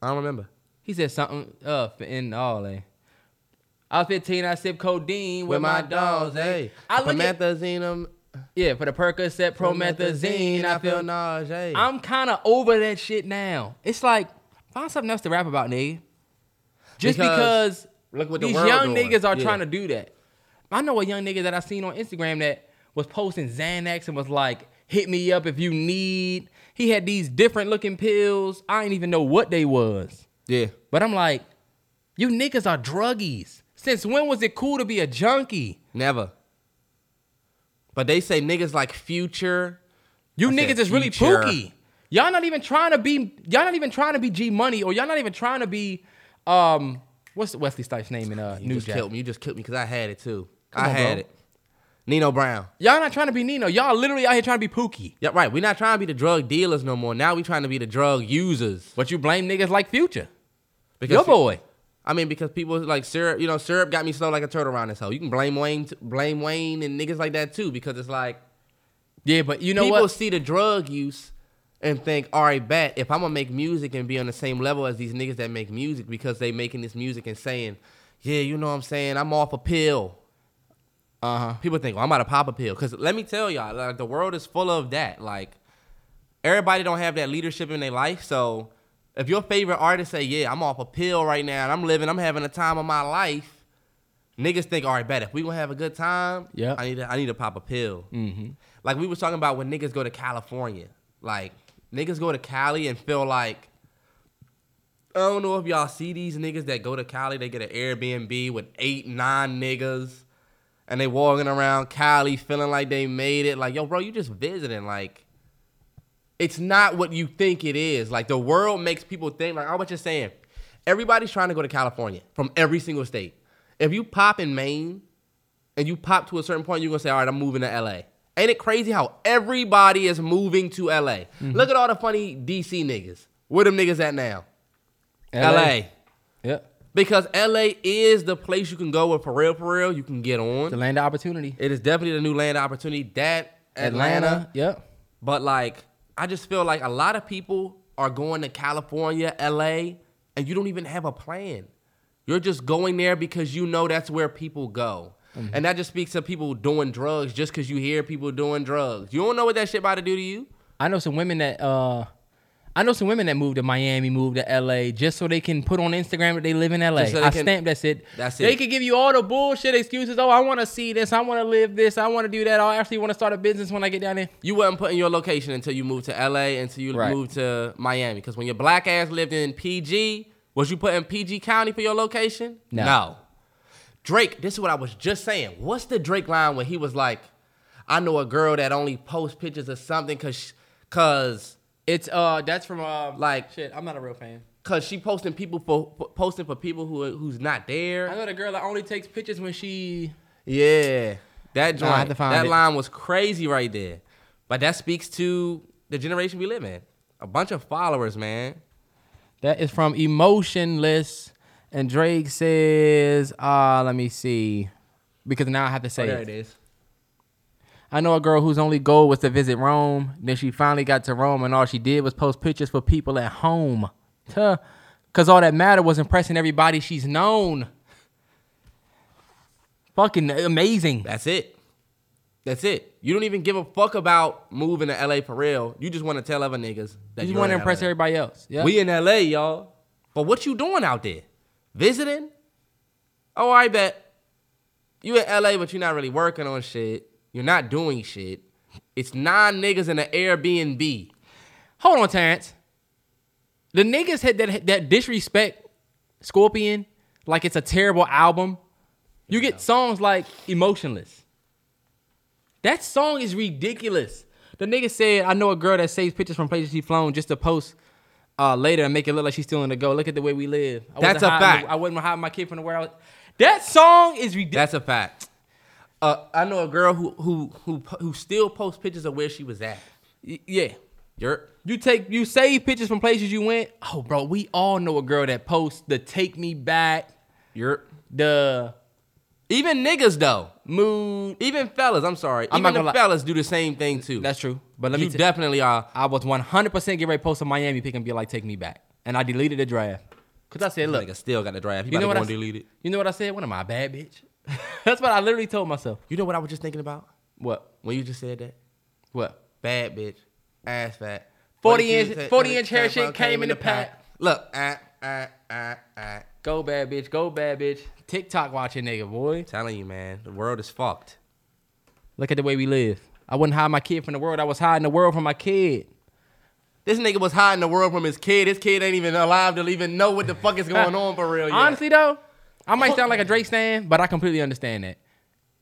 I don't remember.
He said something uh fentanyl. Eh? I was 15, I sipped codeine with, my dogs. Hey, I look at,
Promethazine, um,
yeah for the Percocet, promethazine. I feel
nausea.
I'm kind of over that shit now. It's like find something else to rap about, nigga. Just
Because
because,
look what the
these
world
young
doing.
niggas are
Yeah.
trying to do that. I know a young nigga that I seen on Instagram that was posting Xanax and was like, "Hit me up if you need." He had these different looking pills. I didn't even know what they was.
Yeah.
But I'm like, you niggas are druggies. Since when was it cool to be a junkie?
Never. But they say niggas like Future.
You
I
niggas is really pooky. Y'all not even trying to be. Y'all not even trying to be G Money, or y'all not even trying to be. Um, what's Wesley Snipes' name in uh
You
New
just
Jack?
killed me. You just killed me because I had it too.
Come
I
on,
had
bro.
it. Nino Brown.
Y'all not trying to be Nino. Y'all literally out here trying to be Pookie.
Yeah, right. We're not trying to be the drug dealers no more. Now we trying to be the drug users.
But you blame niggas like Future.
Because
Your boy.
I mean, because people like syrup, you know, syrup got me slow like a turtle around this hole. You can blame Wayne, blame Wayne and niggas like that too, because it's like
Yeah, but you know what?
people
what?
see the drug use and think, all right, bet if I'm gonna make music and be on the same level as these niggas that make music because they making this music and saying, yeah, you know what I'm saying, I'm off a pill.
Uh huh.
People think, well, I'm about to pop a pill. Cause let me tell y'all, like the world is full of that. Like everybody don't have that leadership in their life. So if your favorite artist say, yeah, I'm off a pill right now and I'm living, I'm having a time of my life, niggas think, all right, bet if we gonna have a good time,
Yep.
I need to I need to pop a pill. Mm-hmm. Like we was talking about when niggas go to California. Like niggas go to Cali and feel like I don't know if y'all see these niggas that go to Cali, they get an Airbnb with eight, nine niggas, and they walking around Cali feeling like they made it. Like, yo, bro, you just visiting. Like, it's not what you think it is. Like, the world makes people think, like, I was just saying, everybody's trying to go to California from every single state. If you pop in Maine and you pop to a certain point, you're gonna say, all right, I'm moving to LA. Ain't it crazy how everybody is moving to LA? Mm-hmm. Look at all the funny DC niggas. Where them niggas at now? LA.
Yep.
Because LA is the place you can go with for real, for real, you can get on.
The land of opportunity.
It is definitely the new land of opportunity. That Atlanta.
Yep.
But like, I just feel like a lot of people are going to California, LA, and you don't even have a plan. You're just going there because you know that's where people go. And that just speaks to people doing drugs just because you hear people doing drugs. You don't know what that shit about to do to you.
I know some women that uh I know some women that moved to Miami, moved to LA just so they can put on Instagram that they live in LA.
So
I
can-
stamp that's it.
That's it.
They can give you all the bullshit excuses. Oh, I want to see this. I want to live this. I want to do that. Oh, I actually want to start a business when I get down there.
You wasn't putting your location until you moved to LA, until you
Right.
moved to Miami. Because when your black ass lived in PG, was you putting PG County for your location?
No.
Drake, this is what I was just saying. What's the Drake line when he was like, I know a girl that only posts pictures of something cause cause
It's uh that's from uh
Like-
shit. I'm not a real fan.
cause she posting people for for- posting for people who who's not there.
I know the girl that only takes pictures when she.
Yeah. That
Nah, I have
joint,
to find
that
it.
line was crazy right there. But that speaks to the generation we live in. A bunch of followers, man.
That is from Emotionless, and Drake says, uh, let me see, because now I have to say
Oh, there
it.
it is.
I know a girl whose only goal was to visit Rome. Then she finally got to Rome, and all she did was post pictures for people at home. Because all that mattered was impressing everybody she's known. Fucking amazing.
That's it. That's it. You don't even give a fuck about moving to LA for real. You just want to tell other niggas that
You
you
want to impress everybody else. Yeah.
We in LA, y'all. But what you doing out there? Visiting? Oh, I bet. You in LA, but you're not really working on shit. You're not doing shit. It's nine niggas in an Airbnb.
Hold on, Terrence. The niggas had that that disrespect Scorpion like it's a terrible album. You get songs like Emotionless. That song is ridiculous. The nigga said, I know a girl that saves pictures from places she flown just to post uh, later and make it look like she's still in the go. Look at the way we live. I
That's a
hiding
fact.
I wasn't hiding my kid from the world. That song is ridiculous.
That's a fact. Uh, I know a girl who who who who still posts pictures of where she was at.
yeah.
You're
You take you save pictures from places you went. Oh, bro, we all know a girl that posts the "Take Me Back,"
you're
the
even niggas though.
mood.
Even fellas, I'm sorry.
I'm
even
not
the fellas do the same thing too.
That's true. But let
you
me. T-
definitely are.
I was 100 percent get ready to post a Miami pick and be like, "Take me back," and I deleted the draft because I said, "Look,
Nigga still got the draft. You,
you know what I
delete it?
You know what I said? What am I, a bad bitch?" That's what I literally told myself.
You know what I was just thinking about
What?
when you just said that?
What?
Bad bitch, ass fat.
40 inch- 40 inch hair shit came in the pack.
Look, ah, ah, ah, ah.
Go bad bitch. Go bad bitch. TikTok watching nigga boy.
Telling you, man, the world is fucked.
Look at the way we live. I wouldn't hide my kid from the world. I was hiding the world from my kid.
This nigga was hiding the world from his kid. His kid ain't even alive to even know what the fuck is going on for real. Yet.
Honestly though, I might oh. sound like a Drake stan, but I completely understand that.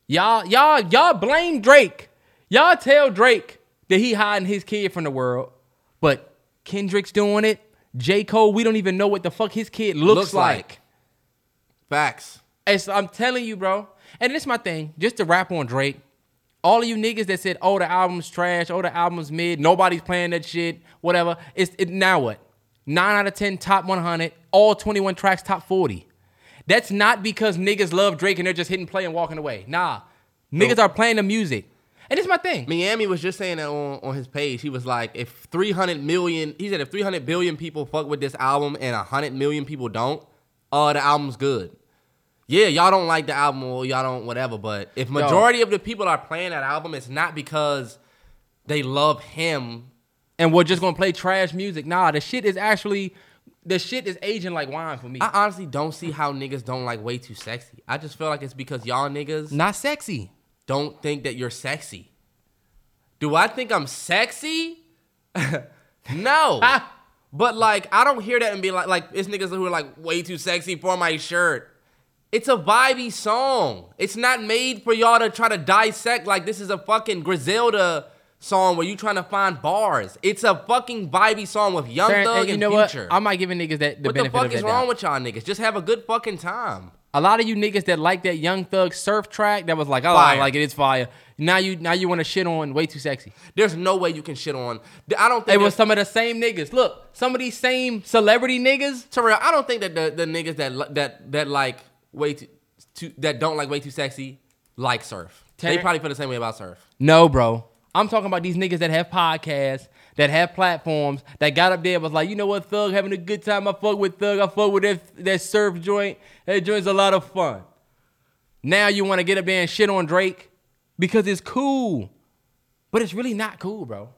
Y'all, y'all, y'all blame Drake. Y'all tell Drake that he hiding his kid from the world, but Kendrick's doing it. J. Cole, we don't even know what the fuck his kid looks,
Looks
like.
like. facts.
It's, I'm telling you, bro. And this is my thing. Just to rap on Drake. All of you niggas that said, "Oh, the album's trash. Oh, the album's mid. Nobody's playing that shit. Whatever." It's it, now what? Nine out of ten, top 100. All 21 tracks, top 40. That's not because niggas love Drake and they're just hitting play and walking away. Nah, niggas are playing the music. And it's my thing.
Miami was just saying that on, on his page. He was like, if 300 million, he said if 300 billion people fuck with this album and 100 million people don't, uh, the album's good. Yeah, y'all don't like the album or y'all don't whatever, but if majority of the people are playing that album, it's not because they love him.
and we're just gonna play trash music. Nah, the shit is actually, the shit is aging like wine for me.
I honestly don't see how niggas don't like way too sexy. I just feel like it's because y'all niggas
not sexy.
don't think that you're sexy. Do I think I'm sexy? no. Ah. but like I don't hear that and be like like it's niggas who are like way too sexy for my shirt. It's a vibey song. It's not made for y'all to try to dissect like this is a fucking Griselda song where you trying to find bars. It's a fucking vibey song with Young Thug
and you
and
know what?
Future.
I might give niggas that the
what the fuck is wrong
doubt.
with y'all niggas? Just have a good fucking time.
A lot of you niggas that like that Young Thug surf track that was like, oh,
Fire.
I like it, it's fire. Now you now you want to shit on way too sexy.
There's no way you can shit on. I don't think
It was some of the same niggas. Look, some of these same celebrity niggas.
Terrell, I don't think that the, the niggas that that that like way too, too that don't like way too sexy like surf. They probably feel the same way about surf.
No, bro. I'm talking about these niggas that have podcasts, that have platforms, that got up there and was like, you know what, Thug, having a good time. I fuck with Thug. I fuck with that, that surf joint. That joint's a lot of fun. Now you want to get up there and shit on Drake because it's cool. But it's really not cool, bro.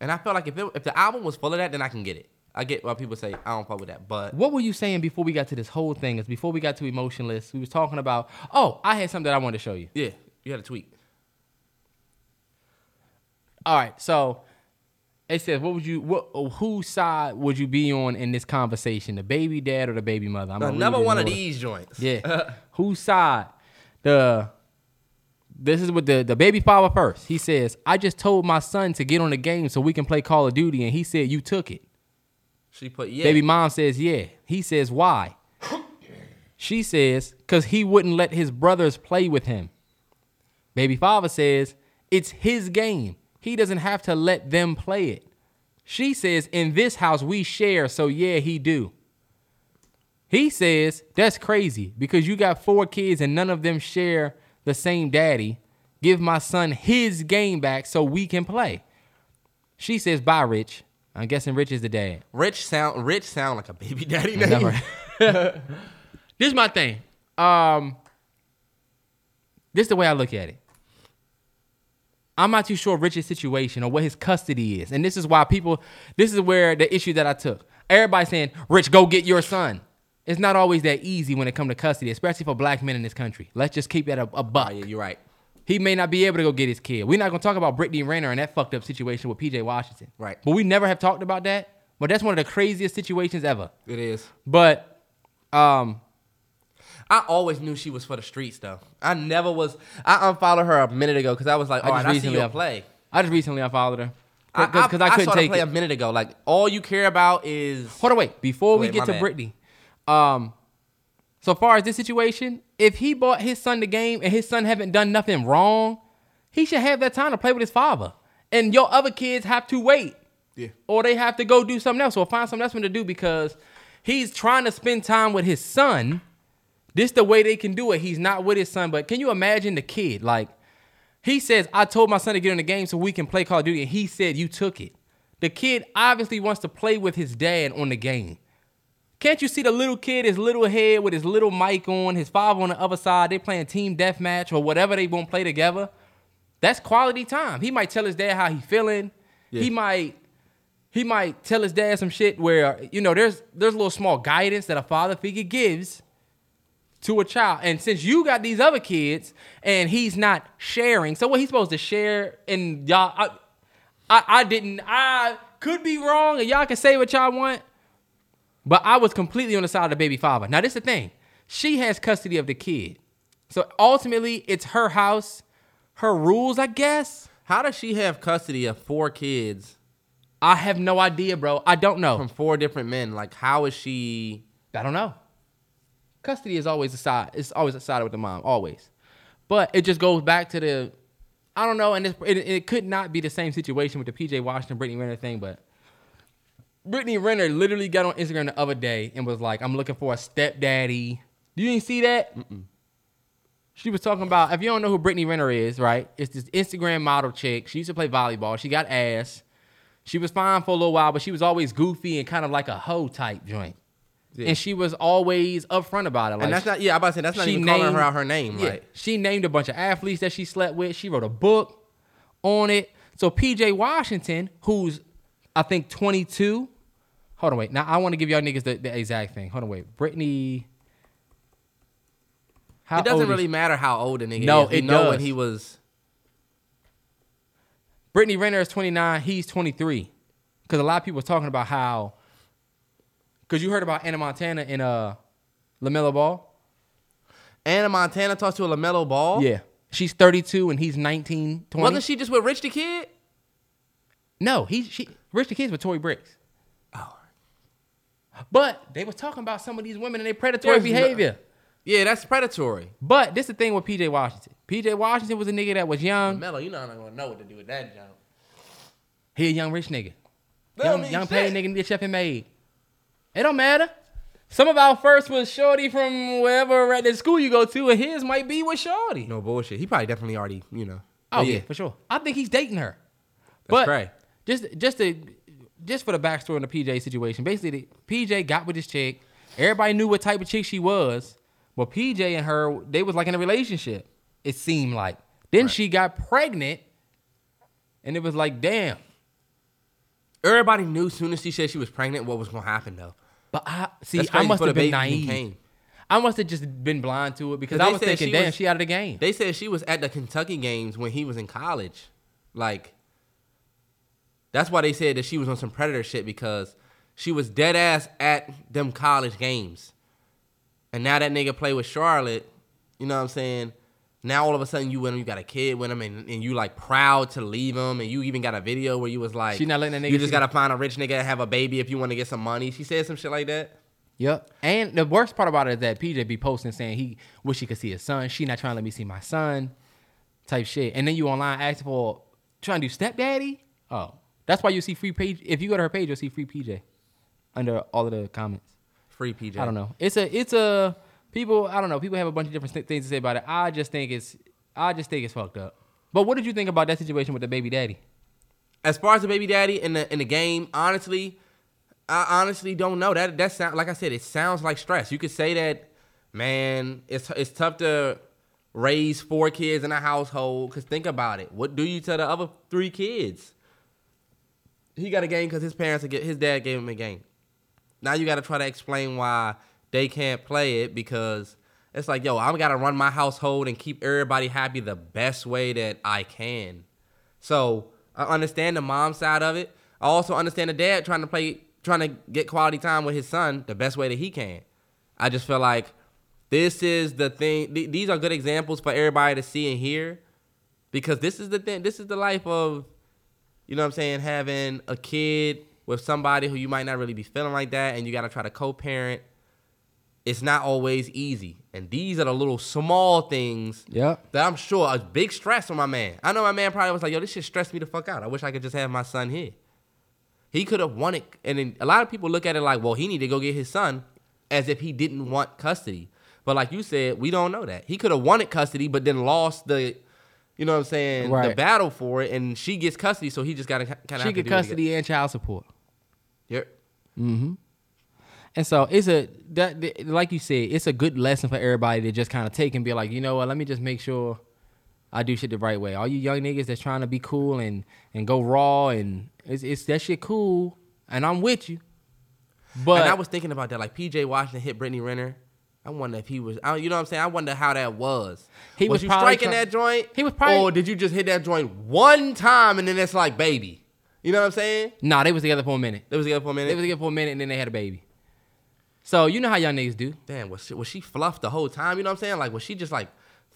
And I felt like if it, if the album was full of that, then I can get it. I get why people say I don't fuck with that, but
What were you saying before we got to this whole thing? Is before we got to emotionless, we was talking about. Oh, I had something that I wanted to show you.
yeah, you had a tweet.
All right, so it says, "What would you? What? Whose side would you be on in this conversation? The baby dad or the baby mother?" I'm
Another
read it in
one of these joints.
Yeah. Whose side? The. This is with the the baby father first. He says, "I just told my son to get on the game so we can play Call of Duty, and he said you took it."
She put yeah.
Baby mom says, yeah. He says, why? she says, because he wouldn't let his brothers play with him. Baby father says, it's his game. He doesn't have to let them play it. She says, in this house we share, so yeah, he do. He says, that's crazy because you got four kids and none of them share the same daddy. Give my son his game back so we can play. She says, bye, Rich. I'm guessing Rich is the dad.
Rich sound Rich sound like a baby daddy name.
This is my thing. Um, this is the way I look at it. I'm not too sure Rich's situation or what his custody is, and this is why people. This is where the issue that I took. Everybody saying, "Rich, go get your son." It's not always that easy when it comes to custody, especially for black men in this country. Let's just keep that a, a buck.
Oh, yeah, you're right.
He may not be able to go get his kid. We're not gonna talk about Brittany Renner and that fucked up situation with PJ Washington.
Right.
But we never have talked about that. But that's one of the craziest situations ever.
It is.
But um,
I always knew she was for the streets though. I never was. I unfollowed her a minute ago because I was like,
I
oh,
just
I see
recently
you
un-
play.
I just recently unfollowed her. Because
I,
I,
I
couldn't take
play
it.
a minute ago. Like all you care about is
Hold on, wait. Before we get to
bad.
Brittany, um, so far as this situation, if he bought his son the game and his son haven't done nothing wrong, he should have that time to play with his father. And your other kids have to wait.
Yeah.
Or they have to go do something else or find something else to do because he's trying to spend time with his son. This the way they can do it. He's not with his son, but can you imagine the kid? Like he says, I told my son to get in the game so we can play Call of Duty, and he said you took it. The kid obviously wants to play with his dad on the game. Can't you see the little kid, his little head with his little mic on, his father on the other side? They playing team deathmatch or whatever they won't play together. That's quality time. He might tell his dad how he feeling. He might he might tell his dad some shit where you know there's there's a little small guidance that a father figure gives to a child. And since you got these other kids and he's not sharing, so what he's supposed to share and y'all I, I I didn't I could be wrong and y'all can say what y'all want. But I was completely on the side of the baby father. Now this is the thing. She has custody of the kid. So ultimately it's her house, her rules, I guess.
how does she have custody of four kids
I have no idea, bro. I don't know.
from four different men? Like how is she?
I don't know. Custody is always a side. It's always a side with the mom, always. But it just goes back to the, I don't know, and it's, it, it could not be the same situation with the PJ Washington, Brittany Renner thing, but Brittany Renner literally got on Instagram the other day and was like, "I'm looking for a stepdaddy." You didn't see that? She was talking about if you don't know who Brittany Renner is, right? It's this Instagram model chick. She used to play volleyball. She got ass. She was fine for a little while, but she was always goofy and kind of like a hoe type joint. And she was always upfront about it. Like
And that's not. Yeah, I'm about to say that's not
she
even calling her out her name.
yeah,
Right?
She named a bunch of athletes that she slept with. She wrote a book on it. So PJ Washington, who's I think 22. Hold on, wait. Now I want to give y'all niggas the, the exact thing. Hold on, wait. Brittany. How
it doesn't
is
really
she?
matter how old a nigga
No,
is. We
it
know when
does.
he was.
Brittany Renner is 29. He's 23. Because a lot of people are talking about how. Because you heard about Anna Montana and uh, Lamelo Ball.
Anna Montana talks to a Lamelo Ball.
Yeah. She's 32 and he's 19, 20.
Wasn't she just with Rich the Kid?
No, he she Rich the Kids with Tori Brixx. Oh. But they was talking about some of these women and their predatory
There's no-
behavior.
Yeah, that's predatory.
But this is the thing with PJ Washington. PJ Washington was a nigga that was young.
Melo, you know I'm not gonna know what to do with that jump.
He a young rich nigga.
That
Young, young paid nigga get chef and made. It don't matter. Some of our first was Shorty from wherever at the school you go to, and his might be with Shorty.
No bullshit. He probably definitely already, you know.
Oh
But
yeah. for sure. I think he's dating her. but
right.
just just to just for the backstory on the PJ situation, basically the, PJ got with this chick. Everybody knew what type of chick she was, but PJ and her they was like in a relationship. It seemed like. Then she got pregnant, and it was like, damn.
Everybody knew soon as she said she was pregnant what was gonna happen though.
But I see, I must have been naive. I must have just been blind to it because I was thinking,
she
damn,
was-
she out of the game.
They said she was at the Kentucky games when he was in college. Like that's why they said that she was on some predator shit because she was dead ass at them college games. And now that nigga play with Charlotte, you know what I'm saying? Now all of a sudden you went and you got a kid with him and, and you like proud to leave him and you even got a video where you was like
She not letting that nigga
You just gotta find a rich nigga and have a baby if you want to get some money. She said some shit like that.
Yep. And the worst part about it is that PJ be posting saying he wish he could see his son. She not trying to let me see my son, type shit. And then you online asking for trying to do stepdaddy. Oh, that's why you see free page. If you go to her page, you'll see free PJ under all of the comments.
Free PJ.
I don't know. It's a it's a people. I don't know. People have a bunch of different th- things to say about it. I just think it's I just think it's fucked up. But what did you think about that situation with the baby daddy?
as far as the baby daddy in the in the game, honestly, I honestly don't know. That that sound like I said, it sounds like stress. You could say that, man, it's it's tough to raise four kids in a household. Cause think about it. What do you tell the other three kids? He got a game because his parents get his dad gave him a game. Now you got to try to explain why they can't play it because it's like, yo, I'm gotta run my household and keep everybody happy the best way that I can. So I understand the mom side of it. I also understand the dad trying to play, trying to get quality time with his son the best way that he can. I just feel like this is the thing. th- these are good examples for everybody to see and hear, because this is the thing. This is the life of, you know what I'm saying, having a kid with somebody who you might not really be feeling like that, and you got to try to co-parent. It's not always easy, and these are the little small things
Yep.
that I'm sure a big stress on my man. I know my man probably was like, "Yo, this shit stressed me the fuck out. I wish I could just have my son here." He could have wanted, and then a lot of people look at it like, "Well, he need to go get his son," as if he didn't want custody. But like you said, we don't know that he could have wanted custody, but then lost the, you know what I'm saying, the battle for it, and she gets custody, so he just got to kind of
She get custody and child support.
Yep. Mm-hmm.
And so it's a that like you said, it's a good lesson for everybody to just kind of take and be like, you know what, let me just make sure I do shit the right way. All you young niggas that's trying to be cool and and go raw and it's, it's that shit cool, and I'm with you. But
and I was thinking about that, like PJ Washington hit Brittany Renner. I wonder if he was, I, you know what I'm saying? I wonder how that was.
He
was,
was
you striking
try-
that joint?
He was probably-
or did you just hit that joint one time and then it's like baby? You know what I'm saying?
nah, they was together for a minute.
It was together for a minute.
They was together for a minute and then they had a baby. So you know how young niggas do.
Damn, was she, was she fluffed the whole time? You know what I'm saying? Like, was she just like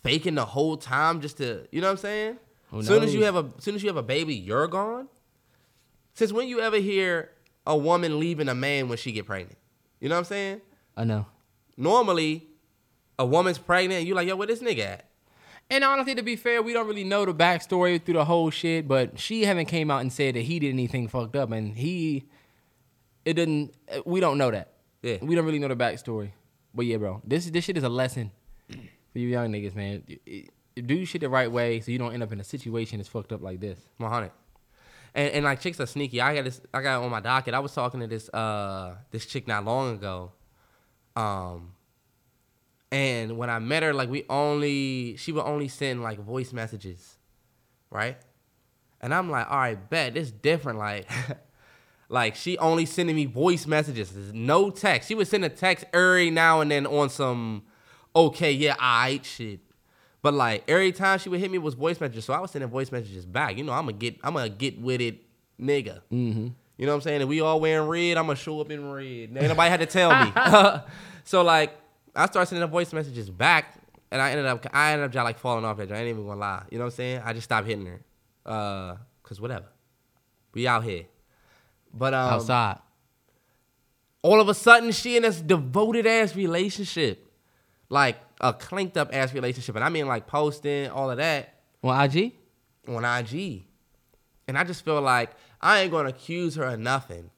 faking the whole time just to, you know what I'm saying?
Who
soon as you have a, soon as you have a baby, you're gone. Since when you ever hear a woman leaving a man when she get pregnant? You know what I'm saying?
I know.
Normally, a woman's pregnant, and you like, yo, where this nigga at?
And honestly, to be fair, we don't really know the backstory through the whole shit. But she haven't came out and said that he did anything fucked up, and he, it didn't. We don't know that.
Yeah.
we don't really know the backstory. But yeah, bro, this this shit is a lesson for you young niggas, man. Do shit the right way so you don't end up in a situation that's fucked up like this.
100. And, and like chicks are sneaky. I got this. I got on my docket. I was talking to this uh this chick not long ago. Um. And when I met her, like we only she would only send like voice messages, right? And I'm like, all right, bet this different. Like, like she only sending me voice messages. There's no text. She would send a text every now and then on some, okay, yeah, I shit. But like every time she would hit me was voice messages, so I was sending voice messages back. You know, I'm gonna get, I'm gonna get with it, nigga. Mm-hmm. You know what I'm saying? If we all wearing red, I'm gonna show up in red. Ain't nobody had to tell me. so like, I started sending the voice messages back, and I ended up, I ended up just like falling off that. I ain't even gonna lie. You know what I'm saying? I just stopped hitting her, uh, cause whatever. We out here. But um,
Outside.
all of a sudden she in this devoted ass relationship, like a clinked up ass relationship, and I mean like posting all of that
On IG?
on IG, and I just feel like I ain't gonna accuse her of nothing,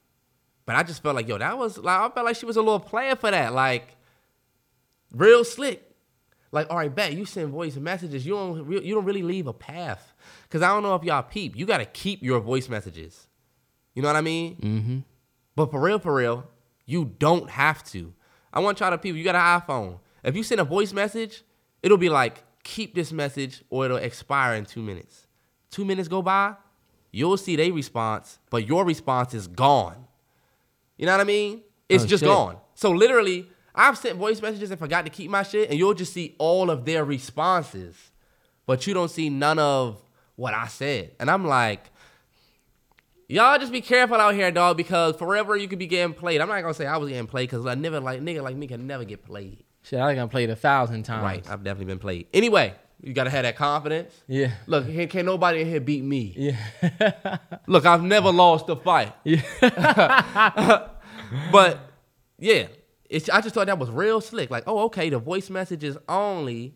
but I just felt like yo, that was like I felt like she was a little player for that, like real slick. Like, all right, bet you send voice messages. You don't you don't really leave a path, cause I don't know if y'all peep. You gotta keep your voice messages. You know what I mean? Mm-hmm. But for real, for real, you don't have to. I want y'all to people. You got an iPhone. If you send a voice message, it'll be like keep this message or it'll expire in two minutes. Two minutes go by, you'll see their response, but your response is gone. You know what I mean? It's
Oh,
just
shit.
gone. So literally, I've sent voice messages and forgot to keep my shit, and you'll just see all of their responses, but you don't see none of what I said. And I'm like, y'all just be careful out here, dog, because forever you could be getting played. I'm not gonna say I was getting played because I never like nigga like me can never get played.
Shit, I think I played a thousand times.
Right, I've definitely been played. Anyway, you gotta have that confidence.
Yeah.
Look, can't, can't nobody in here beat me.
Yeah.
Look, I've never lost a fight.
Yeah.
but yeah, it's, I just thought that was real slick. Like, oh, okay, the voice message is only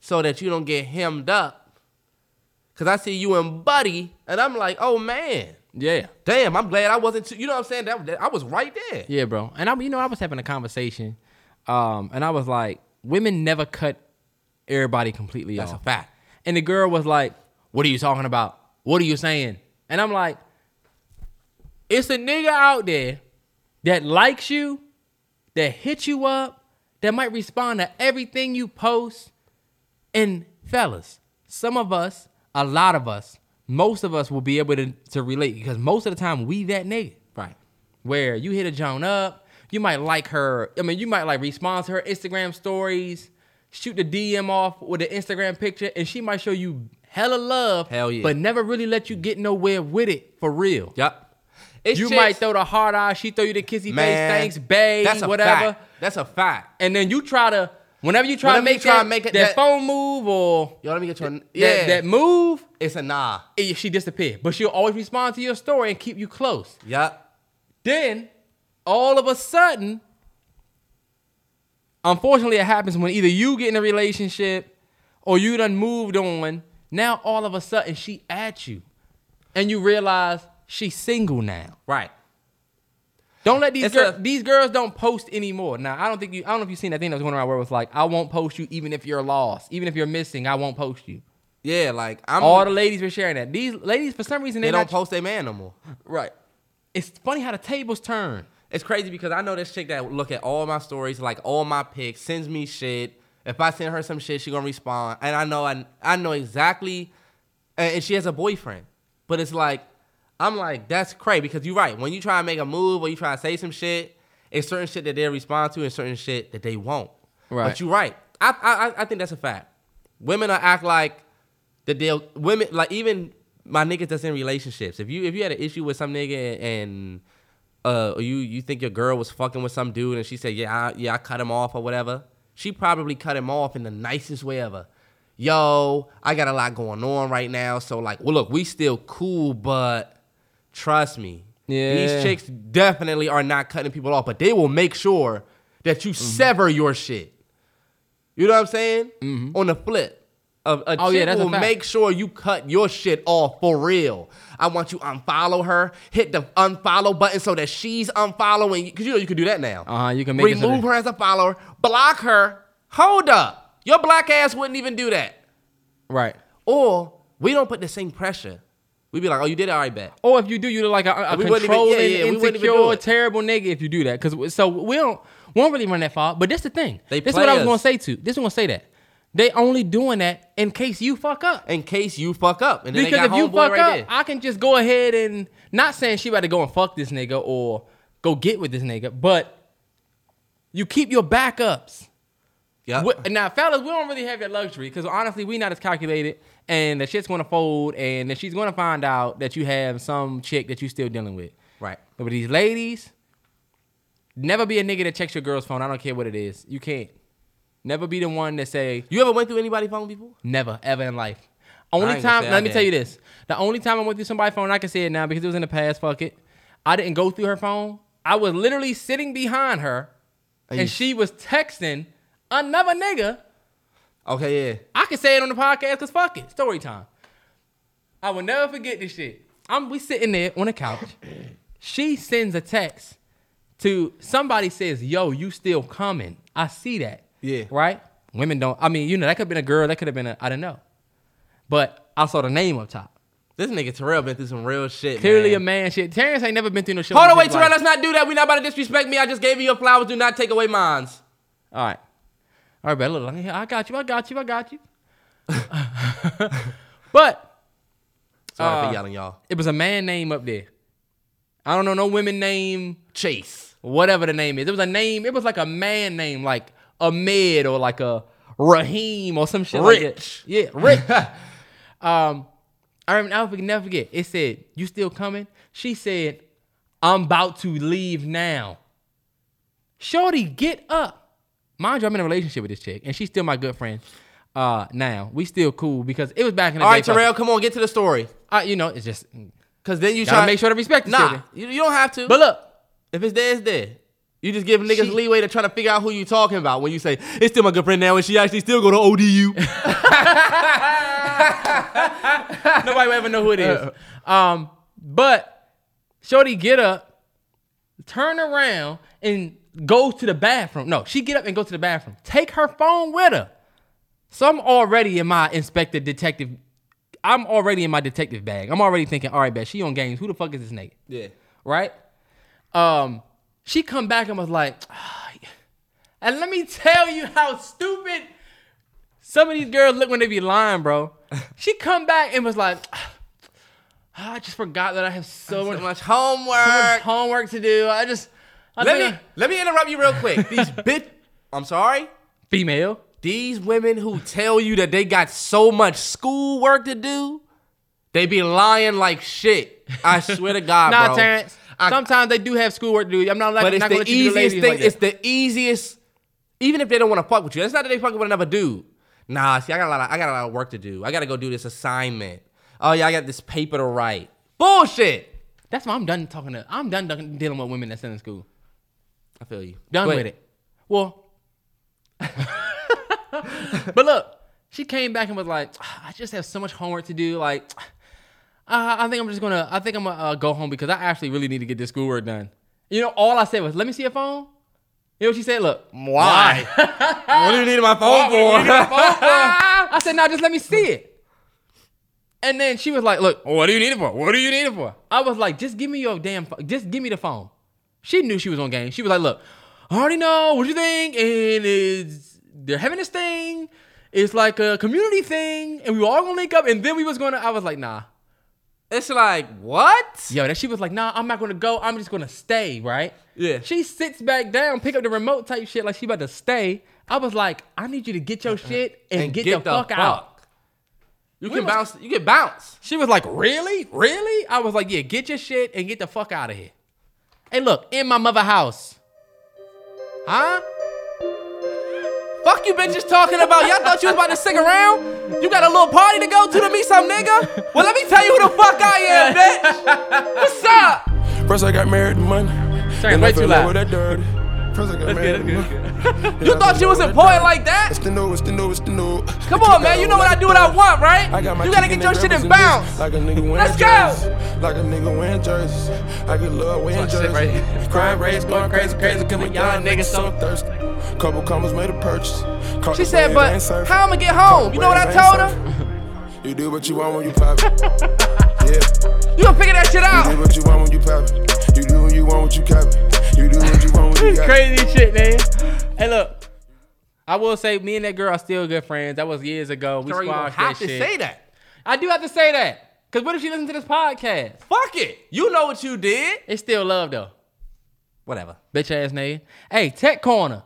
so that you don't get hemmed up. Cause I see you and Buddy, and I'm like, oh man,
yeah.
damn, I'm glad I wasn't. Too, you know what I'm saying? That, that- I was right there.
Yeah, bro. And I, you know, I was having a conversation, um, and I was like, women never cut everybody completely
That's
off.
a fact.
And the girl was like, "What are you talking about? What are you saying?" And I'm like, "It's a nigga out there that likes you, that hits you up, that might respond to everything you post." And fellas, some of us, a lot of us, most of us will be able to, to relate because most of the time we that nigga
Right.
where you hit a Joan up, you might like her. I mean, you might like respond to her Instagram stories, shoot the DM off with an Instagram picture, and she might show you hella love.
Hell yeah.
But never really let you get nowhere with it for real.
Yep. It's
You
chicks-
might throw the hard eye, she throw you the kissy
man.
face, thanks, babe,
That's a
whatever.
Fact. That's a fact.
And then you try to Whenever you try to
Whenever you
make
try
that,
to make it-
that,
that-
phone move or
Yo, let me get you. A, yeah,
that move,
it's a nah.
eh, she disappeared. But she'll always respond to your story and keep you close.
Yup.
Then, all of a sudden, unfortunately, it happens when either you get in a relationship or you done moved on. Now, all of a sudden, she at you, and you realize she's single now.
Right.
Don't let these girls. these girls don't post anymore. Now, I don't think you. I don't know if you've seen that thing that was going around where it was like, "I won't post you even if you're lost, even if you're missing. I won't post you."
Yeah, like I'm.
All the ladies were sharing that. These ladies, for some reason,
they
they
don't post their man no more.
right. It's funny how the tables turn.
It's crazy because I know this chick that look at all my stories, like all my pics, sends me shit. If I send her some shit, she gonna respond, and I know I I know exactly, and she has a boyfriend. But it's like, I'm like that's crazy because you're right. When you try to make a move or you try to say some shit, it's certain shit that they respond to and certain shit that they won't.
Right.
But you're right. I I I think that's a fact. Women will act like that they'll women like even my niggas that's in relationships. If you if you had an issue with some nigga and uh you you think your girl was fucking with some dude and she said yeah I, yeah I cut him off or whatever, she probably cut him off in the nicest way ever. Yo, I got a lot going on right now, so like, well look, we still cool, but trust me,
Yeah.
these chicks definitely are not cutting people off, but they will make sure that you
Mm-hmm.
sever your shit. You know what I'm saying? On the flip. A, a
Mm-hmm. Oh,
chick
yeah,
will make sure you cut your shit off for real. I want you unfollow her, hit the unfollow button so that she's unfollowing. Because you know you can do that now.
Uh-huh, you can so
Remove
that-
her as a follower, block her. Hold up. Your black ass wouldn't even do that.
Right.
Or we don't put the same pressure. We be like, oh, you did it, all right, bet.
Or if you do, you look like a, a
We wouldn't even-
controlling,
yeah, yeah, we wouldn't even do
insecure, terrible nigga if you do that. Because so we don't won't really run that far. But that's the thing.
They
this is what I was gonna say to. This is gonna say that they only doing that in case you fuck up.
In case you fuck up. And then
Because if you fuck
right
up,
there.
I can just go ahead and not saying she about to go and fuck this nigga or go get with this nigga, but you keep your backups. Wh- Now, fellas, we don't really have that luxury because honestly, we not as calculated, and the shit's gonna fold, and then she's gonna find out that you have some chick that you still dealing with.
Right.
But with these ladies, never be a nigga that checks your girl's phone. I don't care what it is. You can't. Never be the one that say
You ever went through anybody's phone before?
never ever in life. Only time. Let me tell you this: the only time I went through somebody's phone, I can say it now because it was in the past. Fuck it. I didn't go through her phone. I was literally sitting behind her,
And
she was texting another nigga.
Okay, yeah.
I can say it on the podcast because fuck it. Story time. I will never forget this shit. I'm we sitting there on the couch. She sends a text to somebody says, "Yo, you still coming?" I see that.
Yeah.
Right. Women don't. I mean, you know, that could have been a girl. That could have been a. I don't know. But I saw the name up top.
This nigga Terrell been through some real shit.
Clearly
man.
a man shit. Terrence ain't never been through no shit.
Hold on, wait, Terrell. Let's not do that. We not about to disrespect me. I just gave you your flowers. Do not take away mine.
All right. All right, but look, let me- I got you. I got you. I got you. but
Sorry
Uh,
for yelling, y'all.
it was a man name up there. I don't know no women name,
Chase.
whatever the name is. It was a name. It was like a man name, like Ahmed or like a Raheem or some shit like.
Rich.
Yeah, Rich. um, I remember, I'll never forget. It said, "You still coming?" She said, "I'm about to leave now." Shorty, get up. Mind you, I'm in a relationship with this chick, and she's still my good friend. Uh, now we still cool because it was back in the
All
day.
right, Terrell, come on, get to the story.
Uh, you know, it's just.
Cause then you try to
make sure to respect
Nah, you, you don't have to.
But look,
if it's there, it's there. You just give niggas
She-
leeway to try to figure out who you talking about when you say it's still my good friend now, and she actually still go to ODU.
Nobody will ever know who it is. Um, but Shorty get up, turn around, and go to the bathroom. No, she get up and go to the bathroom. Take her phone with her. So I'm already in my inspector detective. I'm already in my detective bag. I'm already thinking, all right, bet she on games. Who the fuck is this nigga?
yeah.
right? Um, she come back and was like, "Ah, yeah." and let me tell you how stupid some of these girls look when they be lying, bro. She come back and was like, "Ah, I just forgot that I have so,
So
much,
much
so
homework.
much homework to do. I just, I
let me let me interrupt you real quick. These bitch, I'm sorry.
female.
These women who tell you that they got so much schoolwork to do, they be lying like shit. I swear to God,
Nah,
bro.
Terrence.
I-
Sometimes they do have schoolwork to do. I'm not like,
but it's the
gonna let the
easiest thing.
like
it's the easiest, Even if they don't want to fuck with you, it's not that they fucking with another dude. Nah, see, I got a lot. Of, I got a lot of work to do. I got to go do this assignment. Oh yeah, I got this paper to write. Bullshit.
That's why I'm done talking to. I'm done done dealing with women that's in school.
I feel you.
Done
But
with it. Well, but look, she came back and was like, "I just have so much homework to do. Like, uh, I think I'm just gonna. I think I'm gonna uh, go home because I actually really need to get this schoolwork done. You know, all I said was, "Let me see your phone." You know what she said? Look,
Why? what do you need my phone for?
I said, "No, just let me see it." And then she was like, "Look, what do you need it for? What do you need it for?" I was like, "Just give me your damn. Phone. Just give me the phone." She knew she was on game. She was like, "Look, I already know what you think, and it's they're having this thing. It's like a community thing, and we were all gonna link up, and then we was gonna." I was like, "Nah."
it's like what?
Yo, that she was like, "Nah, I'm not gonna go. I'm just gonna stay." Right?
Yeah.
She sits back down, pick up the remote type shit like she about to stay. I was like, "I need you to get your uh-uh. shit and, get, the, fuck out."
You
We
can
was-
bounce. You can bounce.
She was like, "Really, really?" I was like, "Yeah, get your shit and get the fuck out of here." Hey, look, in my mother house, huh?
Fuck you bitches talking about. Y'all thought you was about to stick around? You got a little party to go to to meet some nigga? Well, let me tell you who the fuck I am, bitch. What's up?
First I got married to money.
Sorry, way too
in
loud.
Love with that dirty. First I got married to money.
You thought you was important like that?
It's the new, it's the new, it's the new.
Come on, man. You know what I do what I want, right?
I got my
You gotta get your shit
in
bounce.
Like a nigga wearing
Let's go.
Like a nigga wearing jerseys. I get love wearing jerseys. Crime rates going crazy, crazy. Cause my young niggas so thirsty. Couple commas made a purchase.
She said, but how I'ma get home? You know what I told her?
You do what you want when you pop it. Yeah.
You gonna figure that shit
You do
out.
what you want when you pop it. You do what you want when you cap it. You do what you want when you got it.
Crazy shit, man. Hey, look, I will say, me and that girl are still good friends. That was years ago. We
Sorry, you don't
squashed
have
that
to
shit.
say that.
I do have to say that. Cause what if she listens to this podcast?
Fuck it. You know what you did.
It's still love though.
Whatever.
Bitch ass nigga. Hey, tech corner.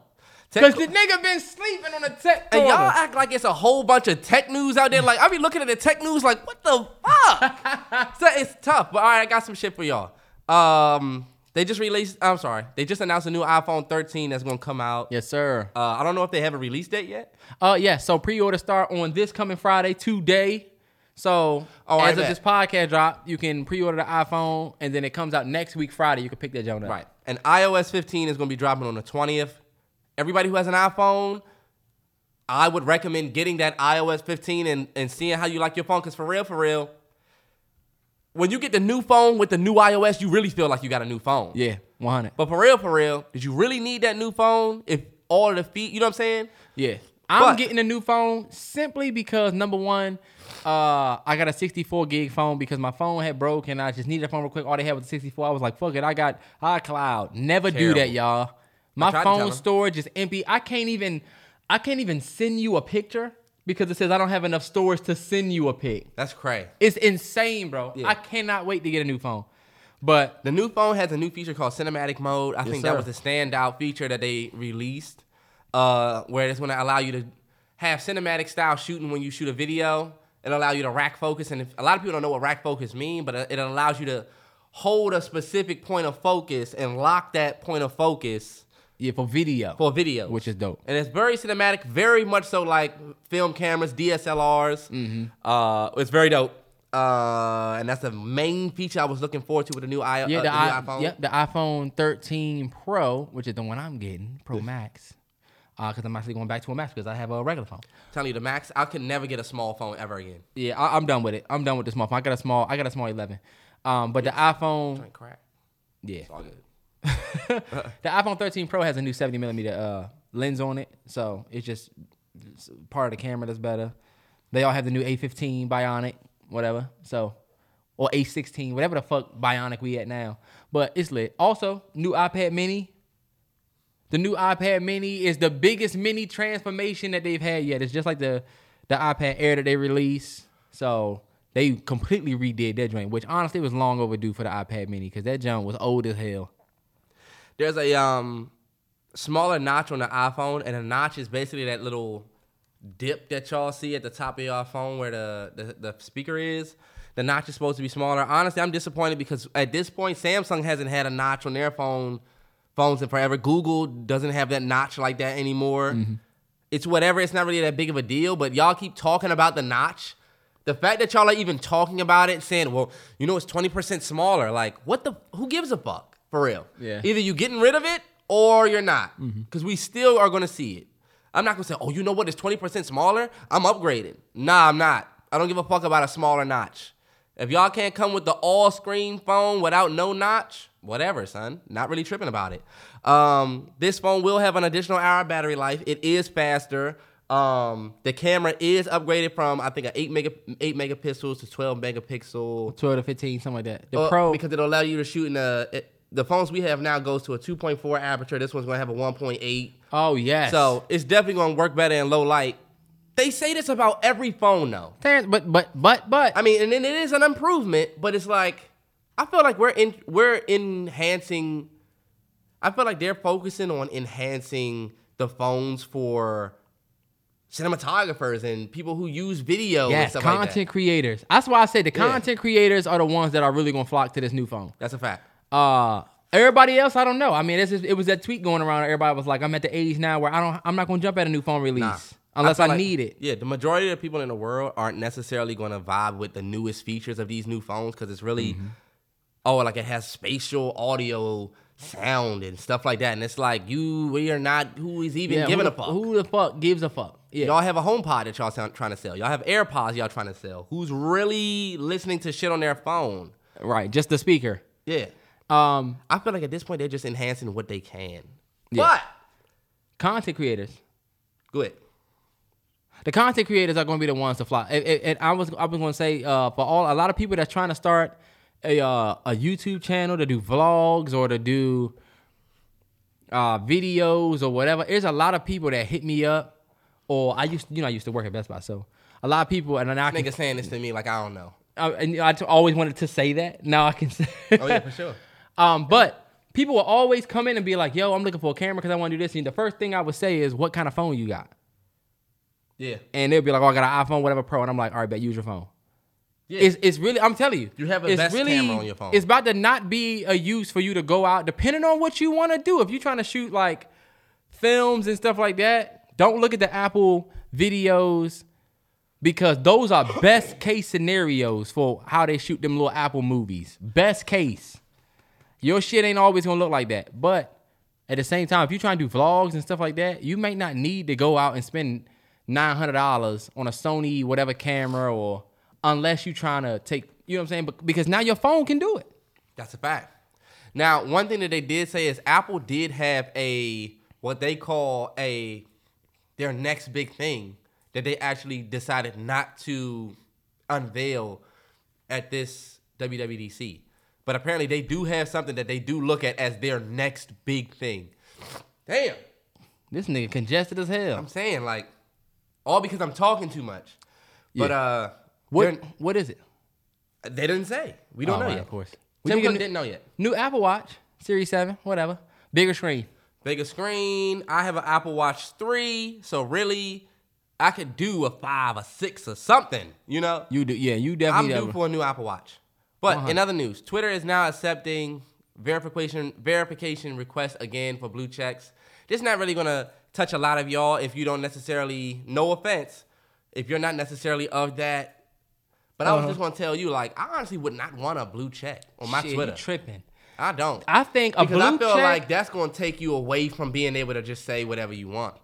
Tech
Cause the nigga been sleeping on the tech
And y'all act like it's a whole bunch of tech news out there. Like I be looking at the tech news, like what the fuck? so it's tough. But all right, I got some shit for y'all. Um, they just released. I'm sorry, they just announced a new iPhone 13 that's gonna come out.
yes, sir.
Uh, I don't know if they haven't released it yet.
Uh, yeah. So pre-order start on this coming Friday today. So
Oh,
as of this podcast drop, you can pre-order the iPhone, and then it comes out next week Friday. You can pick that joint up.
Right. And iOS 15 is gonna be dropping on the 20th. Everybody who has an iPhone, I would recommend getting that iOS 15 and, and seeing how you like your phone. Cause for real, for real, when you get the new phone with the new iOS, you really feel like you got a new phone.
Yeah, 100.
But for real, for real, did you really need that new phone? If all of the feet, you know what I'm saying?
Yeah. I'm
But-
getting a new phone simply because number one, uh, I got a 64 gig phone because my phone had broke and I just needed a phone real quick. All they had was a 64. I was like, fuck it, I got iCloud. Never do that, y'all. My
tried to tell
phone storage is empty. I can't even, I can't even send you a picture because it says I don't have enough storage to send you a pic.
That's crazy.
It's insane, bro.
Yeah.
I cannot wait to get a new phone. But
The new phone has a new feature called cinematic mode. I think that
sir.
was the standout feature that they released, uh, where it's going to allow you to have cinematic style shooting when you shoot a video. It'll allow you to rack focus, and if, a lot of people don't know what rack focus mean, but it allows you to hold a specific point of focus and lock that point of focus
yeah, for video,
for video,
which is dope.
and it's very cinematic, very much so like film cameras, DSLRs.
Mm-hmm.
Uh, it's very dope. Uh, and that's the main feature I was looking forward to with the new, I,
Yeah,
uh,
the,
the
I,
iPhone.
Yep, the iPhone 13 Pro, which is the one I'm getting, Pro Max. Because I'm actually going back to a Max because I have a regular phone.
telling you the max, I could never get a small phone ever again.
Yeah, I, I'm done with it. I'm done with the small phone. I got a small. I got a small 11. Um, but the iPhone,
Drink crack.
yeah,
It's all good.
the iPhone 13 Pro has a new 70 millimeter uh, lens on it, so it's just it's part of the camera that's better. They all have the new A15 Bionic, whatever. So, or A16, whatever the fuck Bionic we at now. But it's lit. Also, new iPad Mini. The new iPad Mini is the biggest mini transformation that they've had yet. It's just like the the iPad Air that they released. So they completely redid that joint, which honestly was long overdue for the iPad Mini because that joint was old as hell.
There's a um smaller notch on the iPhone, and a notch is basically that little dip that y'all see at the top of your phone where the, the, the speaker is. The notch is supposed to be smaller. Honestly, I'm disappointed because at this point, Samsung hasn't had a notch on their phone phones in forever. Google doesn't have that notch like that anymore. It's whatever. It's not really that big of a deal. But y'all keep talking about the notch. The fact that y'all are even talking about it, saying, "Well, you know, it's twenty percent smaller." Like, what the? Who gives a fuck for real?
Yeah.
Either you getting rid of it or you're not, because we still are gonna see it. I'm not gonna say, "Oh, you know what? It's twenty percent smaller. I'm upgrading." Nah, I'm not. I don't give a fuck about a smaller notch. If y'all can't come with the all screen phone without no notch, whatever, son. Not really tripping about it. Um, this phone will have an additional hour battery life. It is faster. Um, the camera is upgraded from I think a eight mega eight megapixels to twelve megapixel.
12 to 15, something like that. The
Uh,
Pro,
because it'll allow you to shoot in a. The phones we have now goes to a 2.4 aperture. This one's gonna have a 1.8.
oh yes.
So it's definitely gonna work better in low light. They say this about every phone though.
But but but but
I mean, and then it is an improvement, but it's like I feel like we're in we're enhancing. I feel like they're focusing on enhancing the phones for cinematographers and people who use video and
yes,
stuff
content
like that.
creators. That's why I say the
Yeah.
content creators are the ones that are really gonna flock to this new phone.
That's a fact.
Uh everybody else, I don't know. I mean, it's just, it was that tweet going around. Everybody was like, "I'm at the age now where I don't, I'm not gonna jump at a new phone release
Nah.
unless
feel
I,
like-
need it."
Yeah, the majority of people in the world aren't necessarily going to vibe with the newest features of these new phones because it's really,
Mm-hmm.
oh, like it has spatial audio sound and stuff like that. And it's like, you, we are not, who is even
Yeah,
giving
who
a fuck?
Who the fuck gives a fuck? Yeah.
Y'all have a HomePod that y'all sound, trying to sell. Y'all have AirPods y'all trying to sell. Who's really listening to shit on their phone?
right, just the speaker.
Yeah.
Um,
I feel like at this point they're just enhancing what they can.
Yeah.
But
content creators.
go ahead.
The content creators are going to be the ones to fly. And, and- and I was I was going to say uh, for all a lot of people that's trying to start a uh, a YouTube channel to do vlogs or to do uh, videos or whatever. There's a lot of people that hit me up, or I used you know I used to work at Best Buy, so a lot of people and then I can,
Nigga saying this to me like I don't know.
I, and I always wanted to say that. Now I can say.
Oh yeah, for sure.
Um, but people will always come in and be like, "Yo, I'm looking for a camera because I want to do this." And the first thing I would say is, "What kind of phone you got?"
Yeah.
And they'll be like, "Oh, I got an iPhone, whatever Pro," and I'm like, "All right, bet use your phone."
Yeah.
It's it's really I'm telling you,
You have a best
really,
camera on your phone.
It's about to not be a use for you to go out, depending on what you want to do. If you're trying to shoot like films and stuff like that, don't look at the Apple videos because those are best case scenarios for how they shoot them little Apple movies. Best case. Your shit ain't always gonna look like that. But at the same time, if you're trying to do vlogs and stuff like that, you may not need to go out and spend nine hundred dollars on a Sony whatever camera or unless you're trying to take you know what I'm saying? But because now your phone can do it.
That's a fact. Now, one thing that they did say is Apple did have a what they call a their next big thing that they actually decided not to unveil at this WWDC. But apparently they do have something that they do look at as their next big thing. Damn.
This nigga congested as hell.
I'm saying like all because I'm talking too much. But uh
What what is it?
they didn't say. We don't
Oh,
know
right,
yet.
of course.
Tim Cook
get-
didn't know yet.
New Apple Watch, Series 7, whatever. Bigger screen.
bigger screen. I have an Apple Watch 3, so really I could do a 5 or 6 or something, you know?
You do yeah, you definitely
I'm
due
for a new Apple Watch. But
Uh-huh.
in other news, Twitter is now accepting verification verification requests again for blue checks. This is not really gonna touch a lot of y'all if you don't necessarily, no offense, if you're not necessarily of that. But I was
Uh-huh.
just gonna tell you, like, I honestly would not want a blue check on my
Shit,
Twitter.
You tripping.
I don't.
I think a
because
blue
I feel
check,
like that's gonna take you away from being able to just say whatever you want.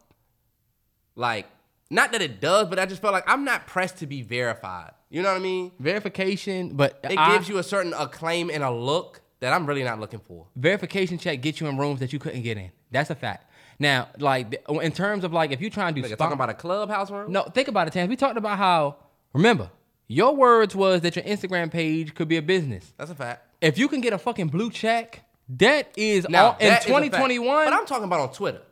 Like, not that it does, but I just felt like I'm not pressed to be verified. You know what I mean?
verification, but
It
I-
gives you a certain acclaim and a look that I'm really not looking for.
verification check get you in rooms that you couldn't get in. That's a fact. Now, like in terms of like if you're trying to do
Like
spon-
talking about a clubhouse room.
no, think about it, Tam. We talked about how remember your words was that your Instagram page could be a business.
That's a fact.
If you can get a fucking blue check, that is
Now
all, in
that fact.
2021.
but I'm talking about on Twitter.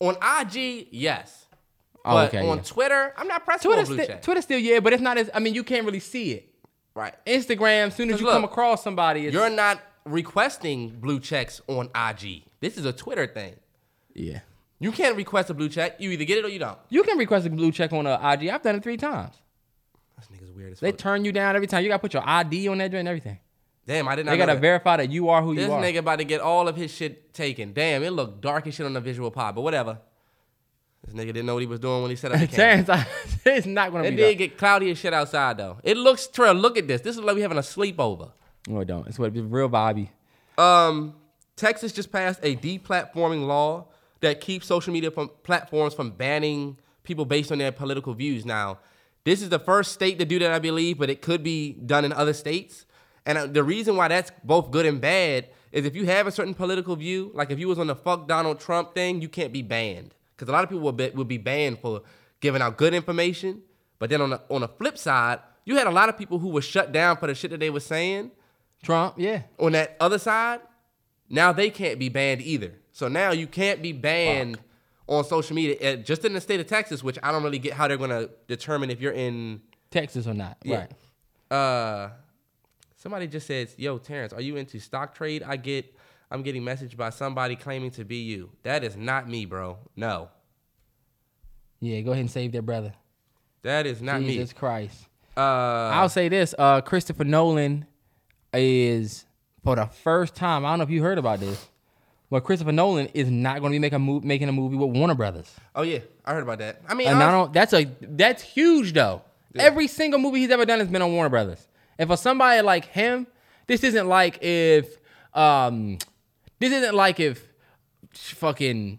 On IG, yes.
Oh,
but
okay,
on
yeah.
Twitter, I'm not pressing
Twitter,
for a blue
sti-
check.
Twitter still yeah, but it's not as I mean you can't really see it.
right.
Instagram, as soon as you
look,
come across somebody, it's,
You're not requesting blue checks on IG. This is a Twitter thing.
yeah.
You can't request a blue check. You either get it or you don't.
You can request a blue check on a IG. I've done it three times.
This nigga's weird as
They turn you down every time. You gotta put your ID on that joint and everything.
Damn, I did not
They gotta
that.
verify that you are who
This
you are.
This nigga about to get all of his shit taken. Damn, it looked dark as shit on the visual pod, but whatever. This nigga didn't know what he was doing when he set up the camera.
It's not gonna
It
be.
It did
dark.
get cloudy as shit outside though. It looks Terrell, look at this. This is like we having a sleepover.
No, it don't. It's what it's real vibey.
Um, Texas just passed a deplatforming law that keeps social media from, platforms from banning people based on their political views. Now, this is the first state to do that, I believe, but it could be done in other states. And uh, the reason why that's both good and bad is if you have a certain political view, like if you was on the fuck Donald Trump thing, you can't be banned because a lot of people will be, will be banned for giving out good information. But then on the on the flip side, you had a lot of people who were shut down for the shit that they were saying
Trump, yeah.
on that other side, now they can't be banned either. So now you can't be banned on social media, uh, just in the state of Texas, which I don't really get how they're gonna determine if you're in.
Texas or not.
Yeah.
Right.
Uh, somebody just says, "Yo, Terrence, are you into stock trade?" I get, I'm getting messaged by somebody claiming to be you. That is not me, bro. No,
Yeah, go ahead and save that brother.
that is not
Jesus
me.
Christ.
Uh,
I'll say this: uh, Christopher Nolan is for the first time. I don't know if you heard about this, but Christopher Nolan is not going to be making a move, making a movie with Warner Brothers.
oh yeah, I heard about that. I mean,
And I don't. That's a that's huge though. Every single movie he's ever done has been on Warner Brothers. And for somebody like him, this isn't like if um, this isn't like if fucking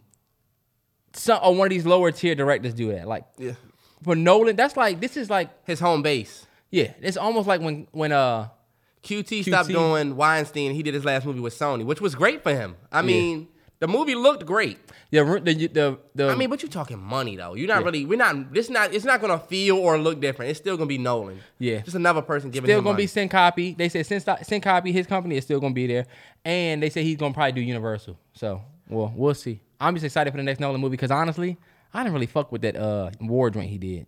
some or one of these lower tier directors do that. Like
yeah,
for Nolan, that's like this is like
his home base.
yeah, it's almost like when when uh
QT, stopped doing Weinstein. He did his last movie with Sony, which was great for him. I mean, the movie looked great.
The the the, the
I mean, but you're talking money though. You're not really. We're not. This not. It's not gonna feel or look different. It's still gonna be Nolan.
Yeah.
Just another person giving.
still
him
gonna
money.
be Syncopy. They said Sin, Syncopy, his company is still gonna be there, and they say he's gonna probably do Universal. So well, we'll see. I'm just excited for the next Nolan movie because honestly, I didn't really fuck with that uh war joint he did.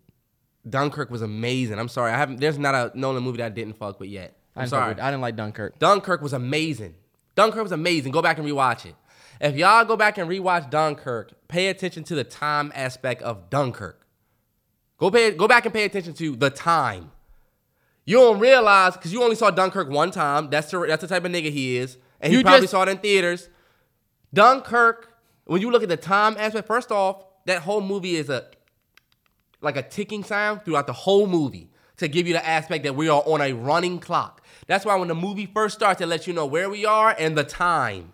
Dunkirk was amazing. I'm sorry. I haven't. There's not a Nolan movie that I didn't fuck with yet.
I
I'm
didn't,
sorry.
with- I didn't like Dunkirk.
Dunkirk was amazing. Dunkirk was amazing. Go back and rewatch it. If y'all go back and rewatch Dunkirk, pay attention to the time aspect of Dunkirk. Go pay, go back and pay attention to the time. You don't realize because you only saw Dunkirk one time. That's the, that's the type of nigga he is, and he
You
probably
just-
saw it in theaters. Dunkirk. When you look at the time aspect, first off, that whole movie is a like a ticking sound throughout the whole movie to give you the aspect that we are on a running clock. That's why when the movie first starts, it lets you know where we are and the time.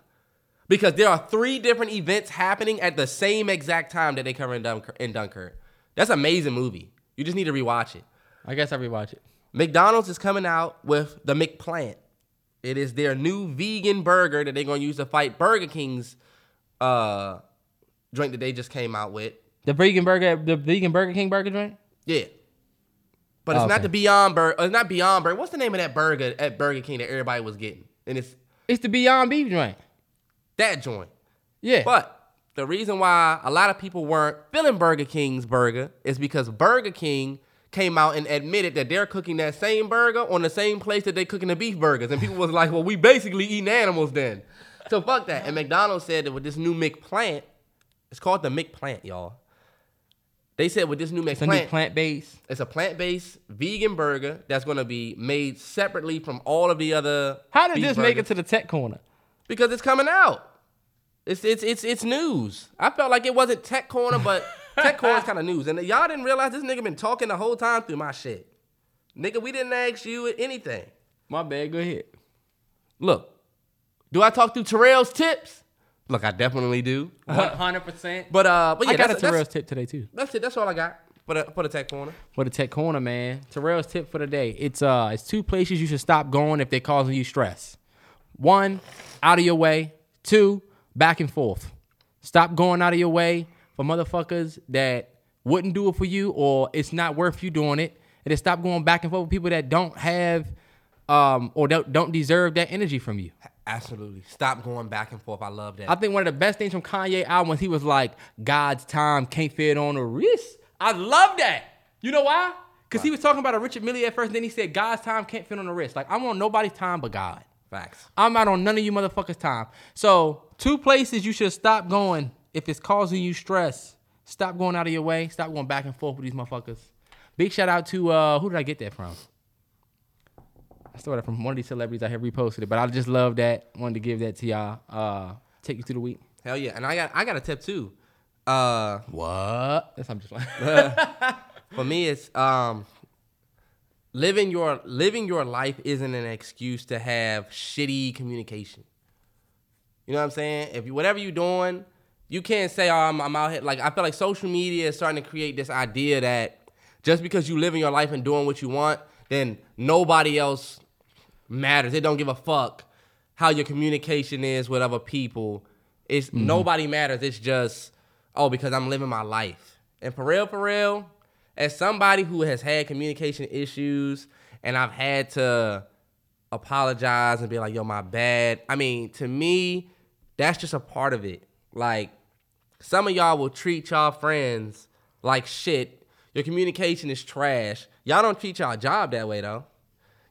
Because there are three different events happening at the same exact time that they cover in Dunkirk. In Dunkirk. That's an amazing movie. You just need to rewatch it.
I guess I rewatch it.
McDonald's is coming out with the McPlant. It is their new vegan burger that they're going to use to fight Burger King's uh, drink that they just came out with.
The vegan burger, the vegan Burger King burger drink.
Yeah. But it's
Oh,
not the Beyond Burger. It's not Beyond Burger. What's the name of that burger at Burger King that everybody was getting? And it's
It's the Beyond Beef joint.
That joint.
Yeah,
But the reason why a lot of people weren't feeling Burger King's burger is because Burger King came out and admitted that they're cooking that same burger on the same place that they're cooking the beef burgers. And people was like, well, we basically eating animals then. So fuck that. And McDonald's said that with this new McPlant, it's called the McPlant, y'all. They said with this new
it's a new
McPlant,
plant based.
it's a plant-based vegan burger that's going to be made separately from all of the other.
How did this make it to the tech corner?
Because it's coming out. It's it's it's it's news. I felt like it wasn't Tech Corner, but Tech Corner's kind of news. And y'all didn't realize this nigga been talking the whole time through my shit. Nigga, we didn't ask you anything.
My bad. Go ahead.
Look, do I talk through Terrell's tips? Look, I definitely do.
One hundred percent.
But uh, but yeah,
I got a Terrell's tip today too.
that's it. That's all I got for the for the Tech Corner.
For the tech corner, man. Terrell's tip for the day. It's uh it's two places you should stop going if they're causing you stress. One, out of your way. Two, back and forth. Stop going out of your way for motherfuckers that wouldn't do it for you or it's not worth you doing it. And then stop going back and forth with people that don't have um or don't don't deserve that energy from you.
Absolutely. Stop going back and forth. I love that.
I think one of the best things from Kanye album was he was like, God's time can't fit on a wrist. I love that. You know why? Because he was talking about a Richard Mille at first, then he said, God's time can't fit on the wrist. Like, I'm on nobody's time but God.
Facts.
I'm not on none of you motherfuckers' time. So, two places you should stop going if it's causing you stress. Stop going out of your way. Stop going back and forth with these motherfuckers. Big shout out to uh who did I get that from? I stole that from one of these celebrities. I have reposted it, but I just love that. Wanted to give that to y'all. Uh, take you through the week.
Hell yeah. And I got I got a tip too. Uh
What? That's I'm just like.
for me it's um living your living your life isn't an excuse to have shitty communication. You know what I'm saying? If you whatever you're doing, you can't say, "Oh, I'm, I'm out here." Like I feel like social media is starting to create this idea that just because you living your life and doing what you want, then nobody else matters. They don't give a fuck how your communication is with other people. It's mm-hmm. nobody matters. It's just oh because I'm living my life. And for real, for real, as somebody who has had communication issues and I've had to apologize and be like, yo, my bad. I mean, to me, that's just a part of it. Like, some of y'all will treat y'all friends like shit. Your communication is trash. Y'all don't treat y'all job that way though.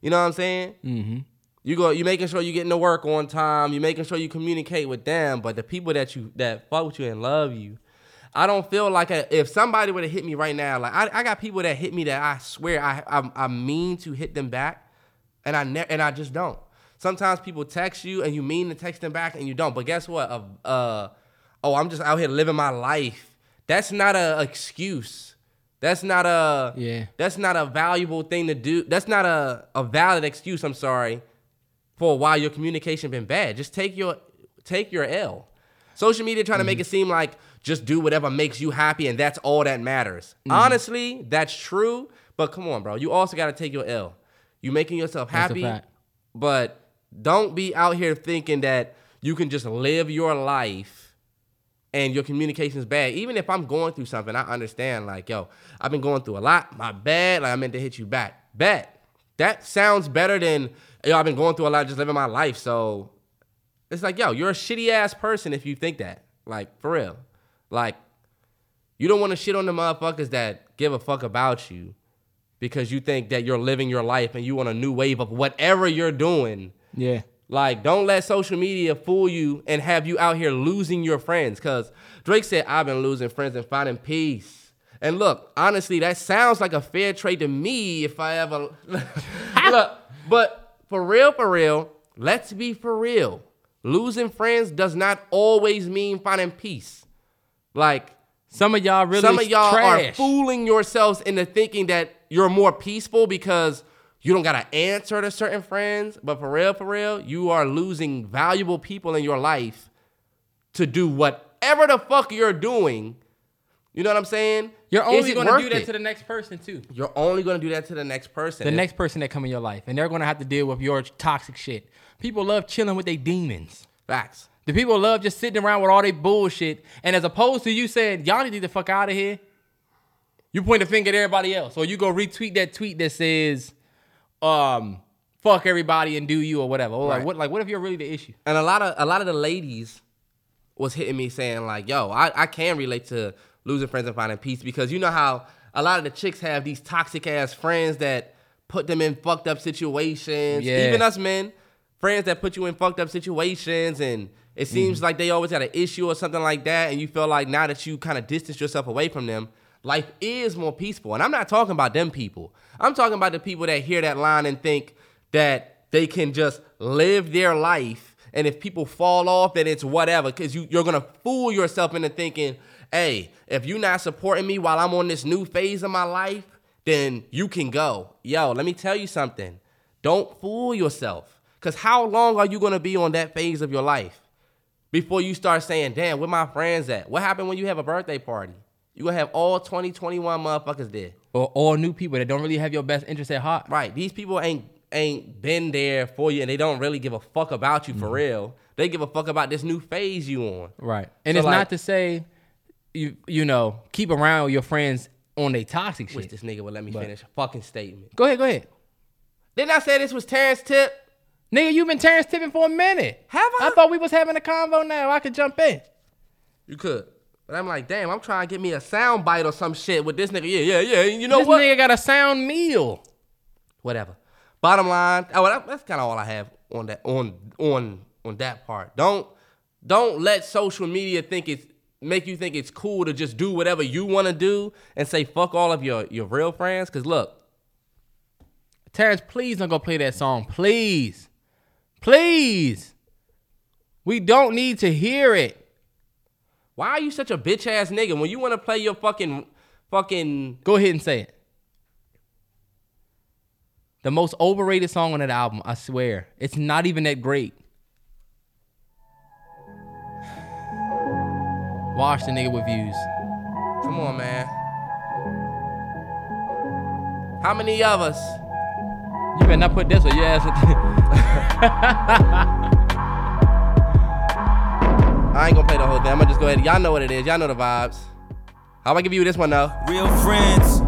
You know what I'm saying? Mm-hmm. You go, you making sure you getting to work on time. You making sure you communicate with them. But the people that you that fuck with you and love you, I don't feel like a, if somebody were to hit me right now, like I, I got people that hit me that I swear I I, I mean to hit them back, and I ne- and I just don't. Sometimes people text you and you mean to text them back and you don't. But guess what? Uh, uh oh, I'm just out here living my life. That's not an excuse. That's not a
Yeah.
That's not a valuable thing to do. That's not a, a valid excuse. I'm sorry for why your communication been bad. Just take your take your L. Social media trying to make it seem like just do whatever makes you happy and that's all that matters. Honestly, that's true. But come on, bro. You also got to take your L. You making yourself happy, but don't be out here thinking that you can just live your life and your communication is bad. Even if I'm going through something, I understand. Like, yo, I've been going through a lot. My bad. Like, I meant to hit you back. Bet. That sounds better than yo. I've been going through a lot, just living my life. So it's like, yo, you're a shitty ass person if you think that. Like, for real. Like, you don't want to shit on the motherfuckers that give a fuck about you because you think that you're living your life and you want a new wave of whatever you're doing.
Yeah.
Like, don't let social media fool you and have you out here losing your friends. Cause Drake said, I've been losing friends and finding peace. And look, honestly, that sounds like a fair trade to me if I ever look. But for real, for real, let's be for real. Losing friends does not always mean finding peace. Like,
Some of y'all really
some of y'all are fooling yourselves into thinking that you're more peaceful because you don't gotta answer to certain friends. But for real, for real, you are losing valuable people in your life to do whatever the fuck you're doing. You know what I'm saying?
You're only gonna do that
it?
to the next person too.
You're only gonna do that to the next person.
The next person that come in your life, and they're gonna have to deal with your toxic shit. People love chilling with their demons.
facts.
The people love just sitting around with all their bullshit. And as opposed to you saying, y'all need to get the fuck out of here, you point the finger at everybody else. Or you go retweet that tweet that says, um, fuck everybody and do you or whatever. Or like
Right.
what like what if you're really the issue?
and a lot of a lot of the ladies was hitting me saying like, "Yo, I, I can relate to losing friends and finding peace because you know how a lot of the chicks have these toxic ass friends that put them in fucked up situations.
Yeah.
Even us men, friends that put you in fucked up situations, and it seems like they always got an issue or something like that, and you feel like now that you kind of distance yourself away from them." Life is more peaceful. And I'm not talking about them people. I'm talking about the people that hear that line and think that they can just live their life. And if people fall off then it's whatever. Because you, you're gonna fool yourself into thinking hey if you're not supporting me while i'm on this new phase of my life then you can go. Yo let me tell you something. Don't fool yourself. Because how long are you gonna be on that phase of your life before you start saying damn where my friends at? What happened when you have a birthday party you gonna have all 20 21 motherfuckers there
Or all new people that don't really have your best interest at heart.
Right. These people ain't ain't been there for you and they don't really give a fuck about you
Mm-hmm.
for real. They give a fuck about this new phase you on.
Right. And
So,
it's
like-
not to say you you know, keep around your friends on their toxic shit.
this nigga would let me
But-
finish a fucking statement.
Go ahead, go ahead.
Didn't I say this was Terrence Tip?
Nigga, you been Terrence tipping for a minute.
Have I?
I thought we was having a convo now. I could jump in.
You could. But I'm like, damn, I'm trying to get me a sound bite or some shit with this nigga. Yeah, yeah, yeah. You know
this
what?
nigga got a sound meal.
Whatever. Bottom line, oh, that- that's kind of all I have on that on on on that part. Don't don't let social media think it's make you think it's cool to just do whatever you want to do and say fuck all of your your real friends. Cause look,
Terrence, please don't go play that song. Please. Please. We don't need to hear it.
Why are you such a bitch ass nigga when you want to play your fucking fucking
Go ahead and say it. The most overrated song on that album, I swear. It's not even that great. Wash the nigga with views.
Come on, man. How many of us?
You better not put this on your ass.
I ain't gonna play the whole thing. I'm gonna just go ahead. Y'all know what it is. Y'all know the vibes. How about give you this one though?
Real friends,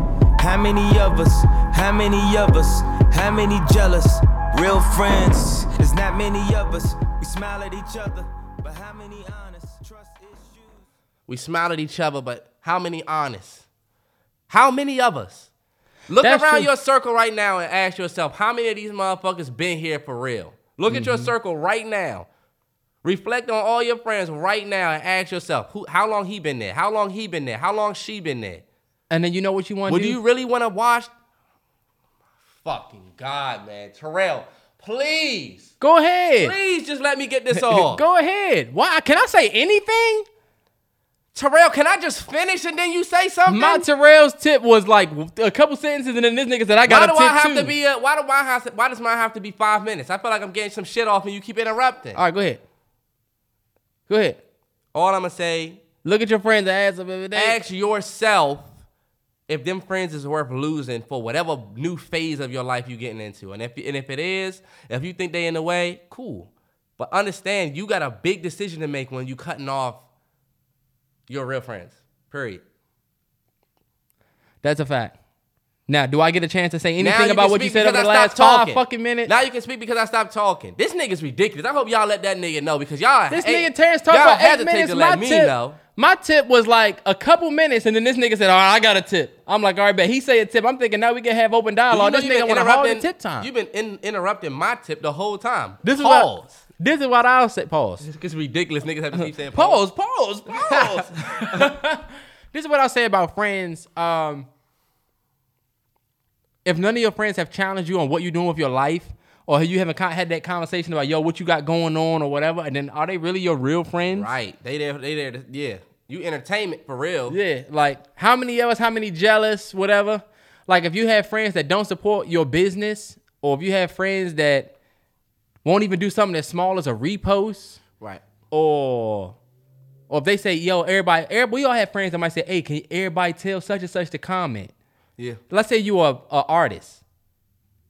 how many of us? How many of us? How many jealous? Real friends, there's not many of us. We smile at each other, but how many honest? Trust issues.
We smile at each other, but how many honest? How many of us? Look
That's
around
true.
your circle right now and ask yourself, how many of these motherfuckers been here for real? Look at your
Mm-hmm.
circle right now. Reflect on all your friends right now and ask yourself, who, how long he been there? How long he been there? How long she been there?
and then you know what you want to do?
you really want to watch? Fucking God, man. Terrell, please.
Go ahead.
Please just let me get this off.
Go ahead. Why? Can I say anything?
Terrell, can I just finish and then you say something?
My Terrell's tip was like a couple sentences, and then this nigga said, "I got why do
I have
too."
to be? A, why do I have to? Why does mine have to be five minutes? I feel like I'm getting some shit off and you keep interrupting.
All right, go ahead. Go ahead.
All I'm gonna say,
Look at your friends' ass up every day.
ask yourself if them friends is worth losing for whatever new phase of your life you're getting into. And if and if it is, if you think they in the way, cool. But understand you got a big decision to make when you cutting off your real friends. Period.
That's a fact. Now, do I get a chance to say anything
you
about what you said over the last
stopped
five fucking minutes?
Now you can speak because I stopped talking. This nigga's ridiculous. I hope y'all let that nigga know because y'all.
This nigga Terrence talked for eight minutes.
to
My
let me
tip,
know.
my tip was like a couple minutes, and then this nigga said, "All right, I got a tip." I'm like, "All right, bet he say a tip." I'm thinking now we can have open
You know
dialogue. this nigga want to hold the tip time.
You've been in, interrupting my tip the whole time.
this is what. This is what I'll say. Pause.
It's ridiculous. Niggas have to keep saying pause.
Pause. Pause. Pause. this is what I'll say about friends. Um, if none of your friends have challenged you on what you're doing with your life, or you haven't had that conversation about yo, what you got going on, or whatever, and then are they really your real friends?
Right. They there. They there. to- Yeah. You entertainment for real.
Yeah, like how many of us, how many jealous, whatever. Like if you have friends that don't support your business, or if you have friends that won't even do something as small as a repost,
Right.
or or if they say, yo, everybody, everybody we all have friends that might say, hey, can everybody tell such and such to comment?
Yeah.
Let's say you are a artist.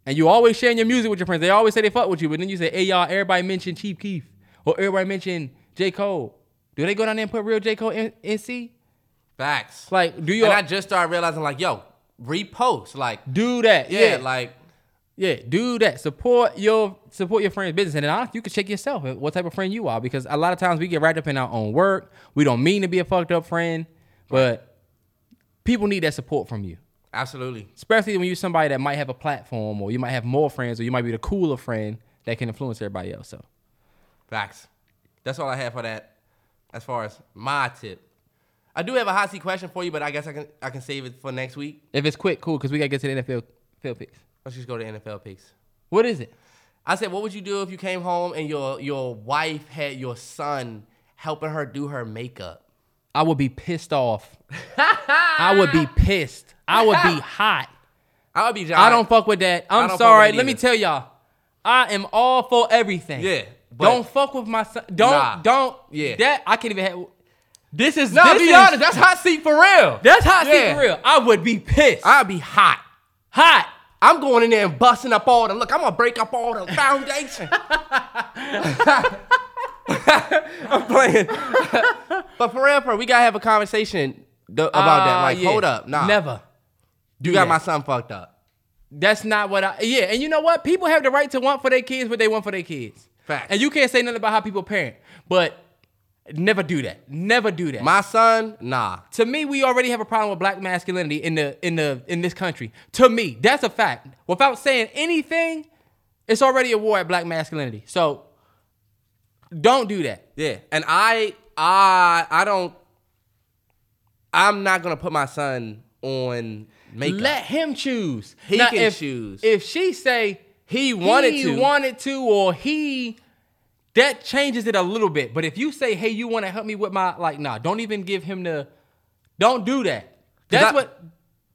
And you always sharing your music with your friends. They always say they fuck with you, but then you say, hey y'all, everybody mention Chief Keef. Or everybody mention J. Cole. Do they go down there and put real J. Cole in NC?
Facts.
Like, do you
and I just started realizing, like, yo, repost. Like,
do that?
yeah,
Yeah,
like,
Yeah, do that. Support your support your friend's business, and then honestly, you can check yourself what type of friend you are. Because a lot of times we get wrapped up in our own work. We don't mean to be a fucked up friend, but people need that support from you.
Absolutely.
Especially when you're somebody that might have a platform, or you might have more friends, or you might be the cooler friend that can influence everybody else. So
Facts. That's all I have for that. As far as my tip, I do have a hot seat question for you, but I guess I can I can save it for next week.
if it's quick, cool, because we gotta get to the NFL field picks.
Let's just go to NFL picks.
What is it?
I said, what would you do if you came home and your your wife had your son helping her do her makeup?
I would be pissed off. I would be pissed. I would be hot.
I would be. John.
I don't fuck with that. I'm sorry. Let me tell y'all, I am all for everything.
Yeah,
don't fuck with my son. Don't
Nah.
don't.
Yeah.
That I can't even have. This is
No,
this
be
is,
honest. That's hot seat for real.
That's hot seat for real. I would be pissed.
I'd be hot.
hot.
I'm going in there and busting up all the look. I'm gonna break up all the foundation. I'm playing, but for real, for real, we gotta have a conversation th- about that.
Uh,
Like,
yeah.
hold up, nah,
Never.
Do You got my son fucked up.
That's not what I. Yeah, and you know what? People have the right to want for their kids what they want for their kids.
Facts.
And you can't say nothing about how people parent, but never do that. Never do that.
My son, nah.
to me, we already have a problem with black masculinity in the in the in this country. To me, that's a fact. Without saying anything, it's already a war at black masculinity. So don't do that.
Yeah, and I, I, I don't. I'm not gonna put my son on makeup.
Let him choose.
He
Now,
can
if,
choose.
If she say
he wanted
he
to.
wanted to, or he, that changes it a little bit. But if you say, "Hey, you want to help me with my," like, nah, don't even give him the, don't do that. That's
I-
what,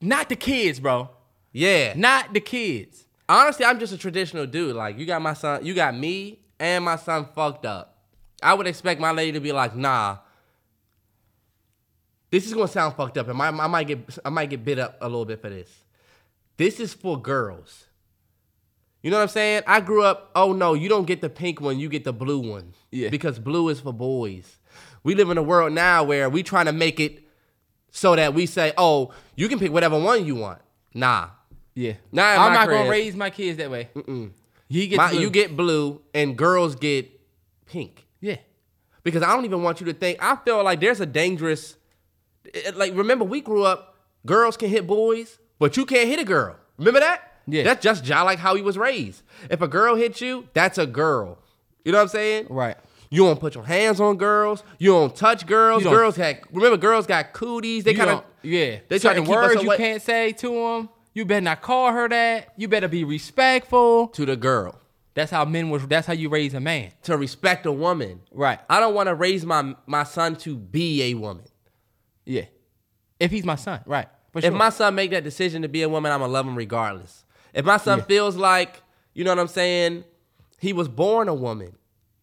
not the kids, bro.
yeah.
Not the kids.
Honestly, I'm just a traditional dude. Like, you got my son, you got me and my son fucked up. I would expect my lady to be like, nah. This is gonna sound fucked up, and my, I might get I might get bit up a little bit for this. This is for girls. You know what I'm saying? I grew up. Oh no, you don't get the pink one. You get the blue one.
Yeah.
Because blue is for boys. We live in a world now where we trying to make it so that we say, oh, you can pick whatever one you want. Nah,
Yeah.
Nah,
I'm not gonna raise my kids that way. He gets
My-
blue.
you get blue and girls get pink.
yeah.
Because I don't even want you to think. I feel like there's a dangerous. Like remember, we grew up. Girls can hit boys, but you can't hit a girl. Remember that?
Yeah.
That's just ja- like how he was raised. If a girl hits you, that's a girl. You know what I'm saying?
Right.
You don't put your hands on girls. You don't touch girls.
Don't-
girls had remember girls got cooties. They kind of
yeah.
They try to
Certain
keep us
words you can't say to them. You better not call her that. You better be respectful.
to the girl
That's how men was. That's how you raise a man.
to respect a woman.
Right.
I don't want to raise my my son to be a woman.
Yeah. If he's my son, right. For
If my son make that decision to be a woman, I'm gonna love him regardless. If my son
Yeah.
feels like, you know what I'm saying, he was born a woman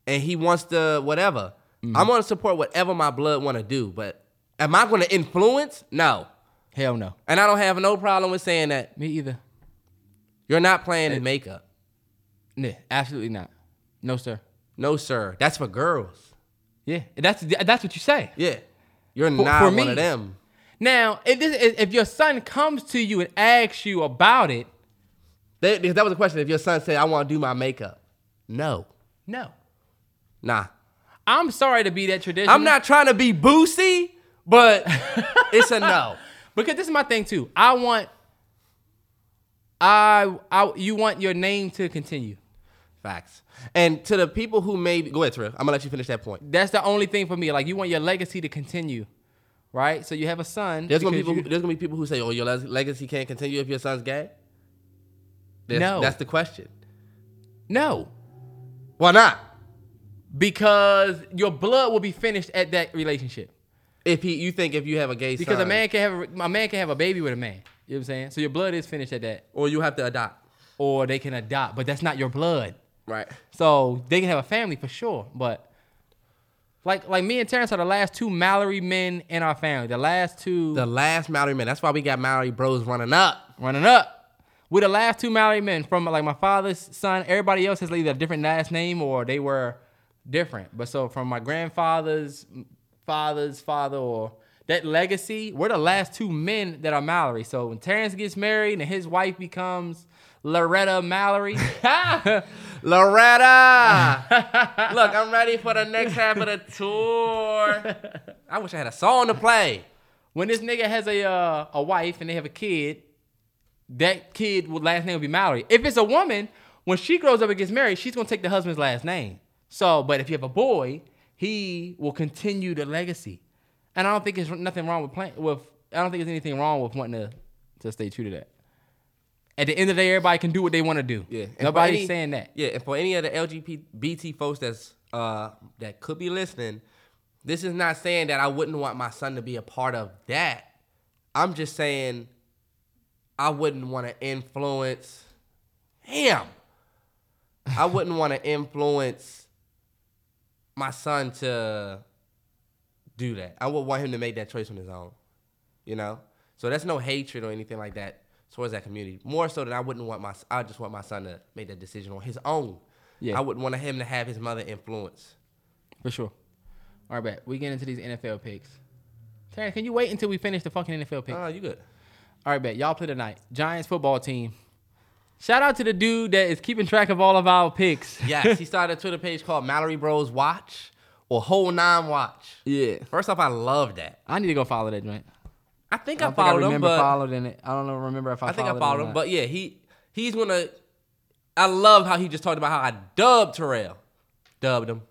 and he wants to whatever,
Mm-hmm.
I'm gonna support whatever my blood wanna do. But am I gonna influence? No.
Hell no.
And I don't have no problem with saying that
Me either.
you're not playing in makeup.
Yeah, absolutely not. No, sir.
No, sir. That's for girls.
Yeah, that's that's what you say.
Yeah. You're
For-
not
for
one
me.
of them.
Now, if this, if your son comes to you and asks you about it,
They, that was a question. If your son said, I wanna do my makeup. No.
no.
Nah.
I'm sorry to be that traditional.
I'm not trying to be boosy, but it's a no.
Because this is my thing too. I want, I, I, you want your name to continue.
Facts. And to the people who maybe go ahead, Trill. I'm gonna let you finish that point.
That's the only thing for me. Like you want your legacy to continue, right? So you have a son.
There's gonna be people.
you-
there's gonna be people who say, "Oh, your legacy can't continue if your son's gay." That's,
No.
that's the question.
no,
Why not?
because your blood will be finished at that relationship.
If he, you think if you have a gay
Because
son,
a man can have a, a man can have a baby with a man. You know what I'm saying? So your blood is finished at that,
or you have to adopt,
or they can adopt, but that's not your blood.
right?
So they can have a family for sure, but like like me and Terrence are the last two Mallory men in our family. The last two
The last Mallory men. That's why we got Mallory Bros running up.
running up. We're the last two Mallory men from like my father's son. Everybody else has either a different last name or they were different. But so from my grandfather's father's father or that legacy, we're the last two men that are Mallory. So when Terrence gets married and his wife becomes Loretta Mallory,
Loretta, look, I'm ready for the next half of the tour. I wish I had a song to play.
when this nigga has a uh, a wife and they have a kid, that kid will last name will be Mallory. If it's a woman, when she grows up and gets married, she's gonna take the husband's last name. So, but if you have a boy, he will continue the legacy. And I don't think there's nothing wrong with playing with. I don't think there's anything wrong with wanting to to stay true to that. At the end of the day, everybody can do what they want to do.
Yeah, and
nobody's
any-
saying that.
Yeah, and for any of the LGBT folks that's uh that could be listening, this is not saying that I wouldn't want my son to be a part of that. I'm just saying I wouldn't want to influence him. I wouldn't want to influence my son to do that. I would want him to make that choice on his own. You know? So that's no hatred or anything like that towards that community. More so than I wouldn't want my I just want my son to make that decision on his own.
Yeah.
I wouldn't want him to have his mother influence.
For sure. All right, bet. We get into these NFL picks. Terrence, can you wait until we finish the fucking NFL picks?
Oh, you good.
All right, bet. Y'all play tonight. Giants football team. Shout out to the dude that is keeping track of all of our picks.
Yes, he started a Twitter page called Mallory Bros Watch or Whole Nine Watch.
Yeah.
First off, I love that.
I need to go follow that joint.
I think
I
I,
don't think I
followed him,
remember
but
followed in it. I don't know. Remember if I, followed.
I think I
followed
followed him.
not.
But yeah, he he's gonna. I love how he just talked about how I dubbed Terrell, dubbed him.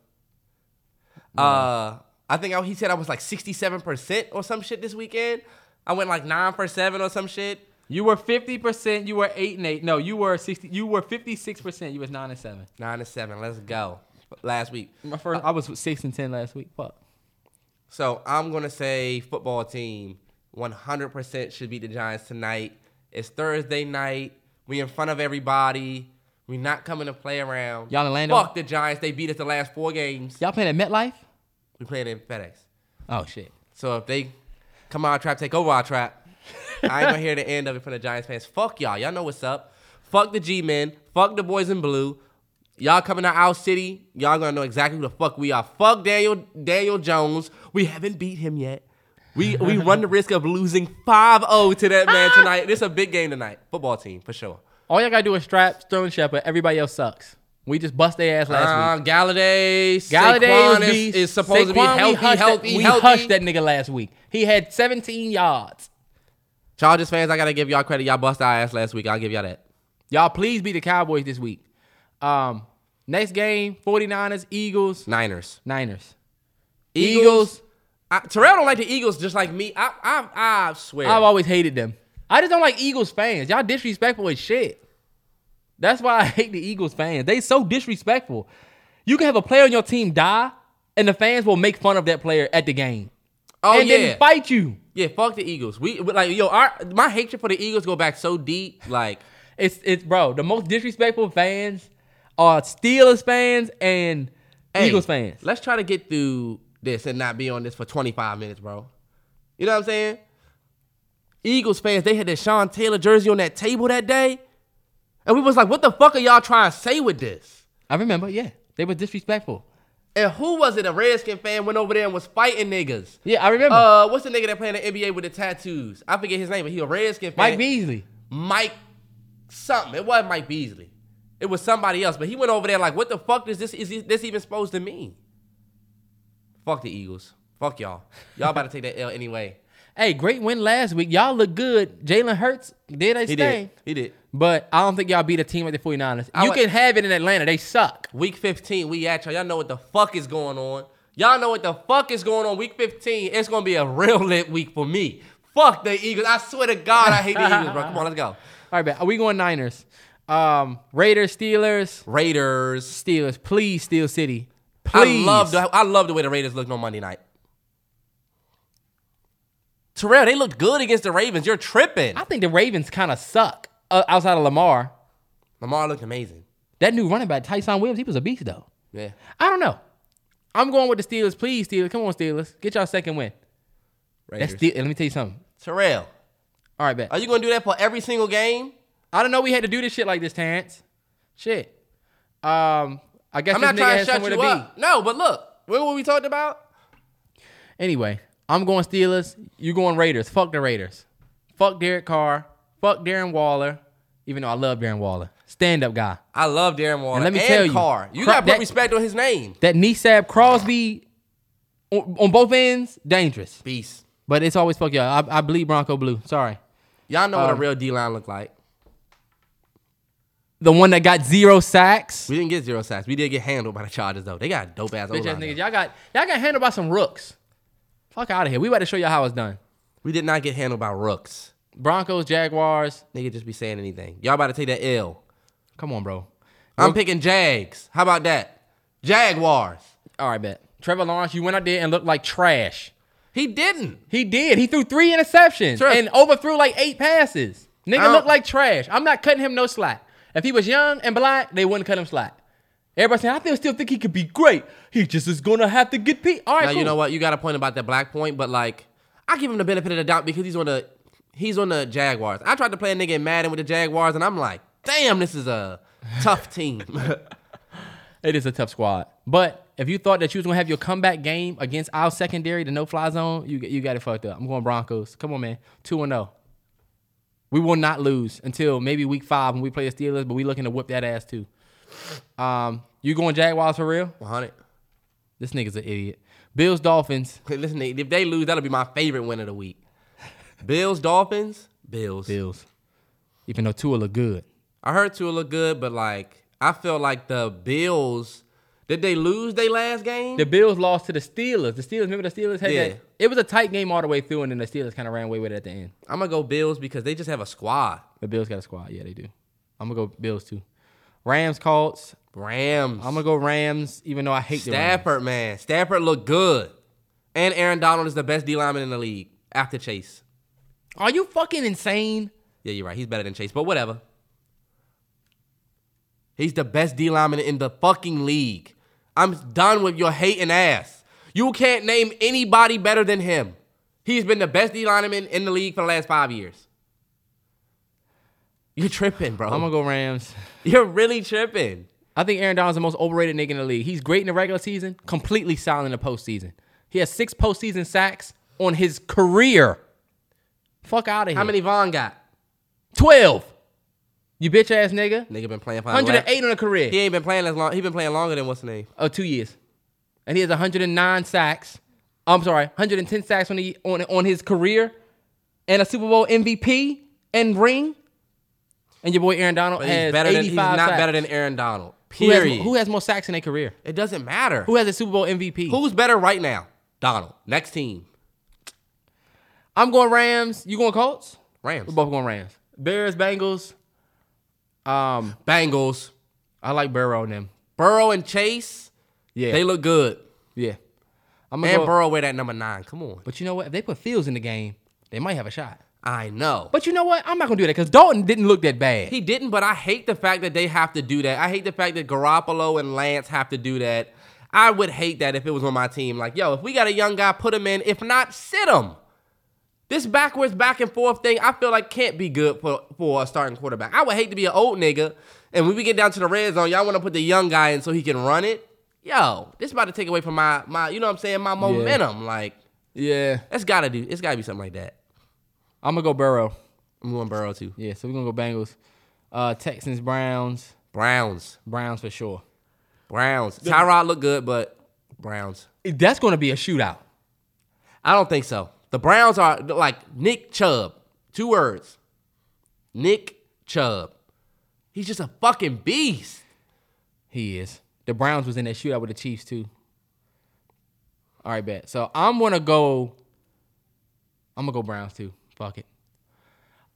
Uh, I think I, he said I was like sixty seven percent or some shit this weekend. I went like nine for seven or some shit.
You were fifty percent. You were eight and eight. No, you were sixty. You were fifty six percent. You was nine and seven.
Nine and seven. Let's go. Last week.
My first, I was six and ten last week. Fuck.
So I'm gonna say football team 100% should beat the Giants tonight. It's Thursday night. We in front of everybody. We not coming to play around.
Y'all in Orlando?
Fuck the Giants. They beat us the last four games.
Y'all playing at MetLife?
We playing in FedEx.
Oh shit.
So if they come out our trap, take over our trap. I ain't gonna hear the end of it from the Giants fans. Fuck y'all. Y'all know what's up. Fuck the G men. Fuck the boys in blue. Y'all coming to our city. Y'all gonna know exactly who the fuck we are. Fuck Daniel Daniel Jones. We haven't beat him yet. We we run the risk of losing 5-0 to that man tonight. This is a big game tonight. Football team for sure.
All y'all gotta do is strap Sterling Shepard. Everybody else sucks. We just bust their ass last
Uh,
week.
Golladay,
Golladay
Saquon is, is supposed to be
Saquon, we
healthy,
hushed
healthy,
that, we
healthy.
hushed that nigga last week. He had 17 yards.
Chargers fans, I gotta give y'all credit. Y'all bust our ass last week. I'll give y'all that.
Y'all please beat the Cowboys this week. Um, next game, 49ers, Eagles,
Niners.
Niners.
Eagles.
Eagles.
I, Terrell don't like the Eagles just like me. I I I swear.
I've always hated them. I just don't like Eagles fans. Y'all disrespectful as shit. That's why I hate the Eagles fans. They so disrespectful. You can have a player on your team die, and the fans will make fun of that player at the game.
Oh
and
yeah,
then fight you.
yeah. Fuck the Eagles. We like yo. Our my hatred for the Eagles go back so deep. Like
It's it's bro, the most disrespectful fans are Steelers fans and
hey,
Eagles fans.
Let's try to get through this and not be on this for 25 minutes, bro. You know what I'm saying? Eagles fans, they had that Sean Taylor jersey on that table that day, and we was like, "What the fuck are y'all trying to say with this?"
I remember, yeah. They were disrespectful.
And who was it? A Redskin fan went over there and was fighting niggas.
Yeah, I remember.
Uh, what's the nigga that playing the NBA with the tattoos? I forget his name, but he a Redskin fan.
Mike Beasley.
Mike something. It wasn't Mike Beasley. It was somebody else. But he went over there like, what the fuck is this? Is this even supposed to mean? Fuck the Eagles. Fuck y'all. Y'all about to take that L anyway.
Hey, great win last week. Y'all look good. Jalen Hurts did his
He
thing.
did. He did.
But I don't think y'all beat a team like the 49ers.
I
you
would-
can have it in Atlanta. They suck.
Week 15, we at y'all. Y'all know what the fuck is going on. Y'all know what the fuck is going on. Week 15, it's gonna be a real lit week for me. Fuck the Eagles. I swear to God, I hate the Eagles, bro. Come on, let's go.
All right, bet. Are we going Niners? Um, Raiders, Steelers,
Raiders.
Steelers. Please, Steel City. Please.
I love the I love the way the Raiders looked on Monday night. Terrell, they looked good against the Ravens. You're tripping.
I think the Ravens kind of suck uh, outside of Lamar.
Lamar looked amazing.
That new running back, Ty'Son Williams, he was a beast though.
Yeah.
I don't know. I'm going with the Steelers. Please, Steelers. Come on, Steelers. Get y'all second win.
Raiders.
That's Ste- let me tell you something.
Terrell,
All right, bet.
are you gonna do that for every single game?
I don't know we had to do this shit like this, Terrence. Shit. Um, I guess
I'm
this
not
nigga
trying to
has
shut
somewhere
you
to be.
up. No, but look, what were we talking about?
Anyway, I'm going Steelers. You going Raiders. Fuck the Raiders. Fuck Derek Carr. Fuck Darren Waller. Even though I love Darren Waller. Stand up guy.
I love Darren Waller
And let me
and
tell you,
Carr. You
Cro-
gotta put
that-
respect on his name.
That Nisab Crosby on, on both ends, dangerous.
Beast.
But it's always fuck y'all. I, I bleed Bronco blue. Sorry.
Y'all know what a
Um,
real D line look like.
The one that got zero sacks.
We didn't get zero sacks. We did get handled by the Chargers though. They got dope ass
Bitch ass niggas. Y'all got y'all got handled by some rooks. Fuck out of here. We about to show y'all how it's done.
We did not get handled by rooks.
Broncos, Jaguars.
Nigga just be saying anything. Y'all about to take that L.
Come on, bro.
I'm picking Jags. How about that? Jaguars.
All right, bet. Trevor Lawrence, you went out there and looked like trash.
He didn't.
He did. He threw three interceptions
Sure.
and overthrew like eight passes. Nigga looked like trash. I'm not cutting him no slack. If he was young and black, they wouldn't cut him slack. Everybody saying, I still still think he could be great. He just is gonna have to get beat. All right,
Now
cool.
you know what? You got a point about that black point, but like, I give him the benefit of the doubt because he's on the he's on the Jaguars. I tried to play a nigga in Madden with the Jaguars, and I'm like, damn, this is a tough team.
It is a tough squad. But if you thought that you was gonna have your comeback game against our secondary, the no fly zone, you you got it fucked up. I'm going Broncos. Come on, man. Two and zero. We will not lose until maybe week five when we play the Steelers, but we looking to whip that ass too. Um, you going Jaguars for real?
100.
This nigga's an idiot. Bills Dolphins.
Listen, if they lose, that'll be my favorite win of the week. Bills, Dolphins, Bills.
Bills. Even though Tua look good.
I heard Tua look good, but like, I feel like the Bills Did they lose their last game?
The Bills lost to the Steelers. The Steelers, remember the Steelers had
Yeah.
that? It was a tight game all the way through, and then the Steelers kind of ran away with it at the end.
I'm gonna go Bills because they just have a squad.
The Bills got a squad. Yeah, they do. I'm gonna go Bills too. Rams, Colts.
Rams.
I'm gonna go Rams, even though I hate.
Stafford, man. Stafford looked good. And Aaron Donald is the best D lineman in the league after Chase.
Are you fucking insane?
Yeah, you're right. He's better than Chase, but whatever. He's the best D lineman in the fucking league. I'm done with your hating ass. You can't name anybody better than him. He's been the best D lineman in the league for the last five years. You're tripping, bro.
I'm gonna go Rams.
You're really tripping.
I think Aaron Donald's the most overrated nigga in the league. He's great in the regular season, completely silent in the postseason. He has six postseason sacks on his career. Fuck out of here.
How many Von got?
12. You bitch ass nigga.
Nigga been playing for
108 on a career.
He ain't been playing as long. He been playing longer than what's the name?
Oh, two years. And he has 109 sacks. I'm sorry, 110 sacks on, the, on, on his career and a Super Bowl MVP and ring. And your boy Aaron Donald
But
has
he's better
85
than he's not
sacks.
better than Aaron Donald.
who has,
Period.
who has more sacks in their career?
it doesn't matter.
Who has a Super Bowl MVP?
Who's better right now? Donald. Next team.
I'm going Rams. You going Colts?
Rams.
We're both going Rams. Bears, Bengals. Um,
Bengals.
I like Burrow and them.
Burrow and Chase.
Yeah,
They look good.
yeah. I'm
And
go,
Burrow wear that number nine. Come on.
But you know what? If they put Fields in the game, they might have a shot.
I know.
But you know what? I'm not gonna do that because Dalton didn't look that bad.
He didn't, but I hate the fact that they have to do that. I hate the fact that Garoppolo and Lance have to do that. I would hate that if it was on my team. Like, yo, if we got a young guy, put him in. If not, sit him. This backwards back and forth thing, I feel like can't be good for, for a starting quarterback. I would hate to be an old nigga, and when we get down to the red zone, y'all want to put the young guy in so he can run it. Yo, this about to take away from my my, you know what I'm saying, my momentum. Like,
yeah,
that's gotta do. It's gotta be something like that.
I'm gonna go Burrow.
I'm going Burrow too.
Yeah, so we're gonna go Bengals. Uh, Texans, Browns,
Browns,
Browns for sure.
Browns. Tyrod look good, but Browns.
That's gonna be a shootout.
I don't think so. The Browns are like Nick Chubb. Two words. Nick Chubb. He's just a fucking beast.
He is. The Browns was in that shootout with the Chiefs too. All right, bet. So I'm gonna go. I'm gonna go Browns too. Fuck it.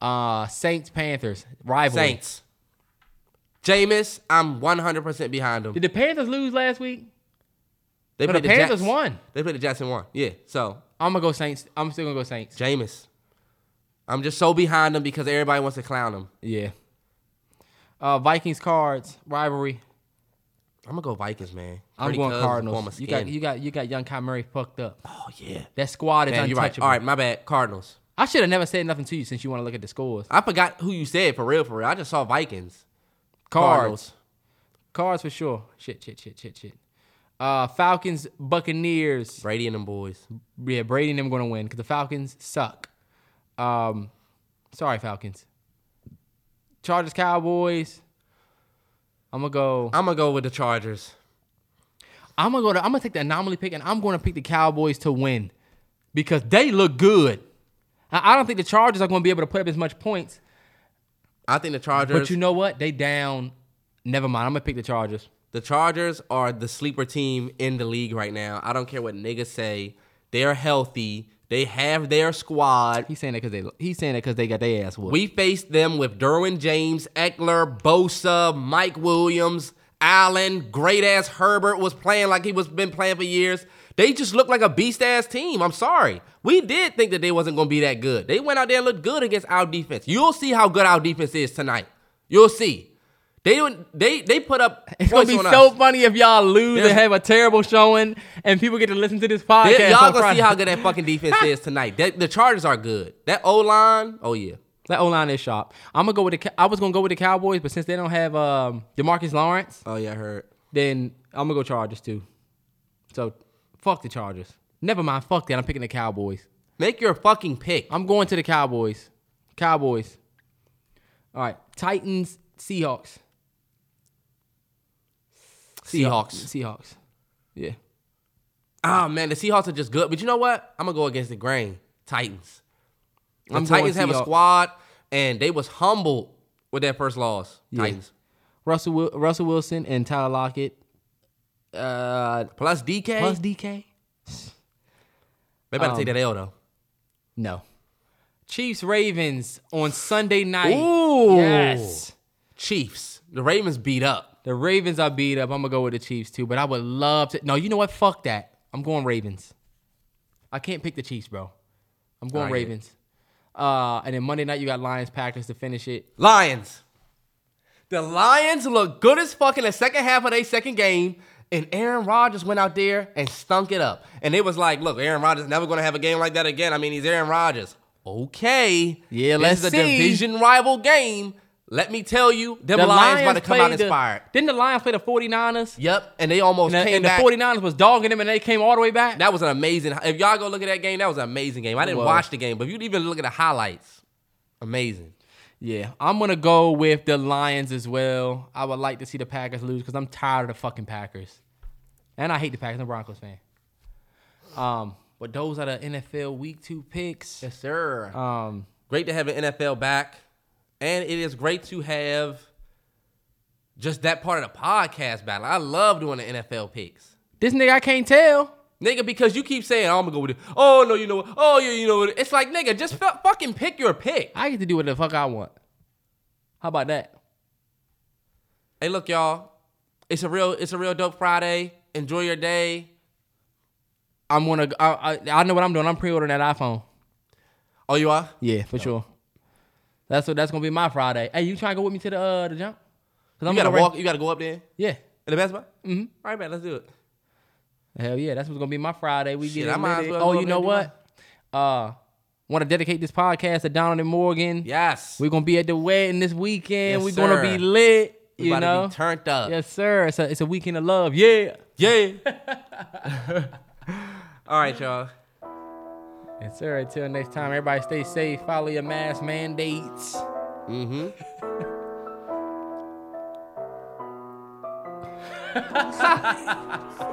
Uh, Saints, Panthers, rivalry.
Saints. Jameis, I'm 100% behind them.
Did the Panthers lose last week?
They
No, the
played
Panthers
Jets.
won.
They played the Jets and won. Yeah. So
I'm gonna go Saints. I'm still gonna go Saints.
Jameis. I'm just so behind them because everybody wants to clown them.
Yeah. Uh, Vikings, Cards, rivalry.
I'm gonna go Vikings, man.
I'm
Pretty
going Cardinals. You got you got you got young Kyler Murray fucked up.
Oh yeah.
That squad is
Damn, you're right.
untouchable.
All right, my bad. Cardinals.
I should have never said nothing to you since you want to look at the scores.
I forgot who you said for real. For real, I just saw Vikings.
Cards. Cards for sure. Shit, shit, shit, shit, shit. Uh, Falcons, Buccaneers.
Brady and them boys.
Yeah, Brady and them going to win because the Falcons suck. Um, sorry, Falcons. Chargers, Cowboys. I'm gonna go.
I'm gonna go with the Chargers.
I'm gonna go. To, I'm gonna take the anomaly pick, and I'm gonna pick the Cowboys to win because they look good. I I don't think the Chargers are gonna be able to put up as much points.
I think the Chargers.
But you know what? They down. Never mind. I'm gonna pick the Chargers.
The Chargers are the sleeper team in the league right now. I don't care what niggas say. They're healthy. They have their squad.
He's saying that because they. He's saying that because they got their ass whooped.
We faced them with Derwin James, Ekeler, Bosa, Mike Williams, Allen, great ass Herbert was playing like he was been playing for years. They just look like a beast ass team. I'm sorry. We did think that they wasn't gonna be that good. They went out there and looked good against our defense. You'll see how good our defense is tonight. You'll see. They they they put up
It's gonna be so
us.
funny if y'all lose
There's-
and have a terrible showing, and people get to listen to this podcast.
They- y'all
on
gonna
Friday.
see how good that fucking defense is tonight. That, the Chargers are good. That O line, oh yeah.
that O line is sharp. I'm gonna go with the. I was gonna go with the Cowboys, but since they don't have um, Demarcus Lawrence,
Oh yeah, I heard.
then I'm gonna go Chargers too. So fuck the Chargers. Never mind. Fuck that. I'm picking the Cowboys.
Make your fucking pick.
I'm going to the Cowboys. Cowboys. All right. Titans. Seahawks.
Seahawks.
Seahawks. Yeah.
Oh man, the Seahawks are just good. But you know what? I'm gonna go against the grain. Titans. The
I'm
Titans
going
have a squad, and they was humbled with their first loss.
Yeah.
Titans.
Russell Russell Wilson and Tyler Lockett. Uh,
plus DK.
plus DK.
they better
um,
take that L though.
No. Chiefs Ravens on Sunday night.
Ooh.
Yes.
Chiefs. The Ravens beat up.
The Ravens are beat up. I'm gonna go with the Chiefs too, but I would love to. No, you know what? Fuck that. I'm going Ravens. I can't pick the Chiefs, bro. I'm going
it.
Ravens. Uh, and then Monday night you got Lions Packers to finish it.
Lions. The Lions look good as fuck in the second half of their second game, and Aaron Rodgers went out there and stunk it up. And it was like, look, Aaron Rodgers never gonna have a game like that again. I mean, he's Aaron Rodgers. Okay.
Yeah,
this
let's
is a
see.
division rival game. Let me tell you, them
The
Lions about to come out
played the- Didn't the Lions play the 49ers?
Yep, and they almost
And, the,
came
and the 49ers was dogging them and they came all the way back?
That was an amazing. If y'all go look at that game, that was an amazing game. I didn't watch the game, but if you even look at the highlights, amazing.
Yeah, I'm gonna go with the Lions as well. I would like to see the Packers lose because I'm tired of the fucking Packers, and I hate the Packers. I'm a Broncos fan. Um, but those are the NFL Week Two picks.
Yes, sir.
Um,
great to have an NFL back, and it is great to have just that part of the podcast battle. I love doing the NFL picks,
this nigga I can't tell.
Nigga, because you keep saying I'm gonna go with it. Oh no, you know what? Oh yeah, you know what? It's like nigga, just fu- fucking pick your pick.
I get to do what the fuck I want. How about that?
Hey, look, y'all, it's a real, it's a real dope Friday. Enjoy your day.
I'm gonna. I, I, I know what I'm doing. I'm pre-ordering that iPhone.
Oh, you are?
Yeah, for sure. That's what. That's gonna be my Friday. Hey, you trying to go with me to the uh the jump? Cause
You
I'm
gotta
gonna
walk. You gotta go up there
Yeah.
in the best spot. Mm-hmm. All right, man, let's do it.
Hell yeah, that's what's gonna be my Friday. We
Shit,
get it.
I might as well
oh,
go
you
up
know
there and
what? Uh, want to dedicate this podcast to Donald and Morgan.
Yes,
We're gonna be at the wedding this weekend.
Yes,
We're gonna
sir.
be lit.
we
you
about
know.
to be turned up.
yes, sir. It's a it's a weekend of love. Yeah.
Yeah. All right, y'all.
Yes, sir. Until next time, everybody stay safe. Follow your mask mandates.
Mm-hmm.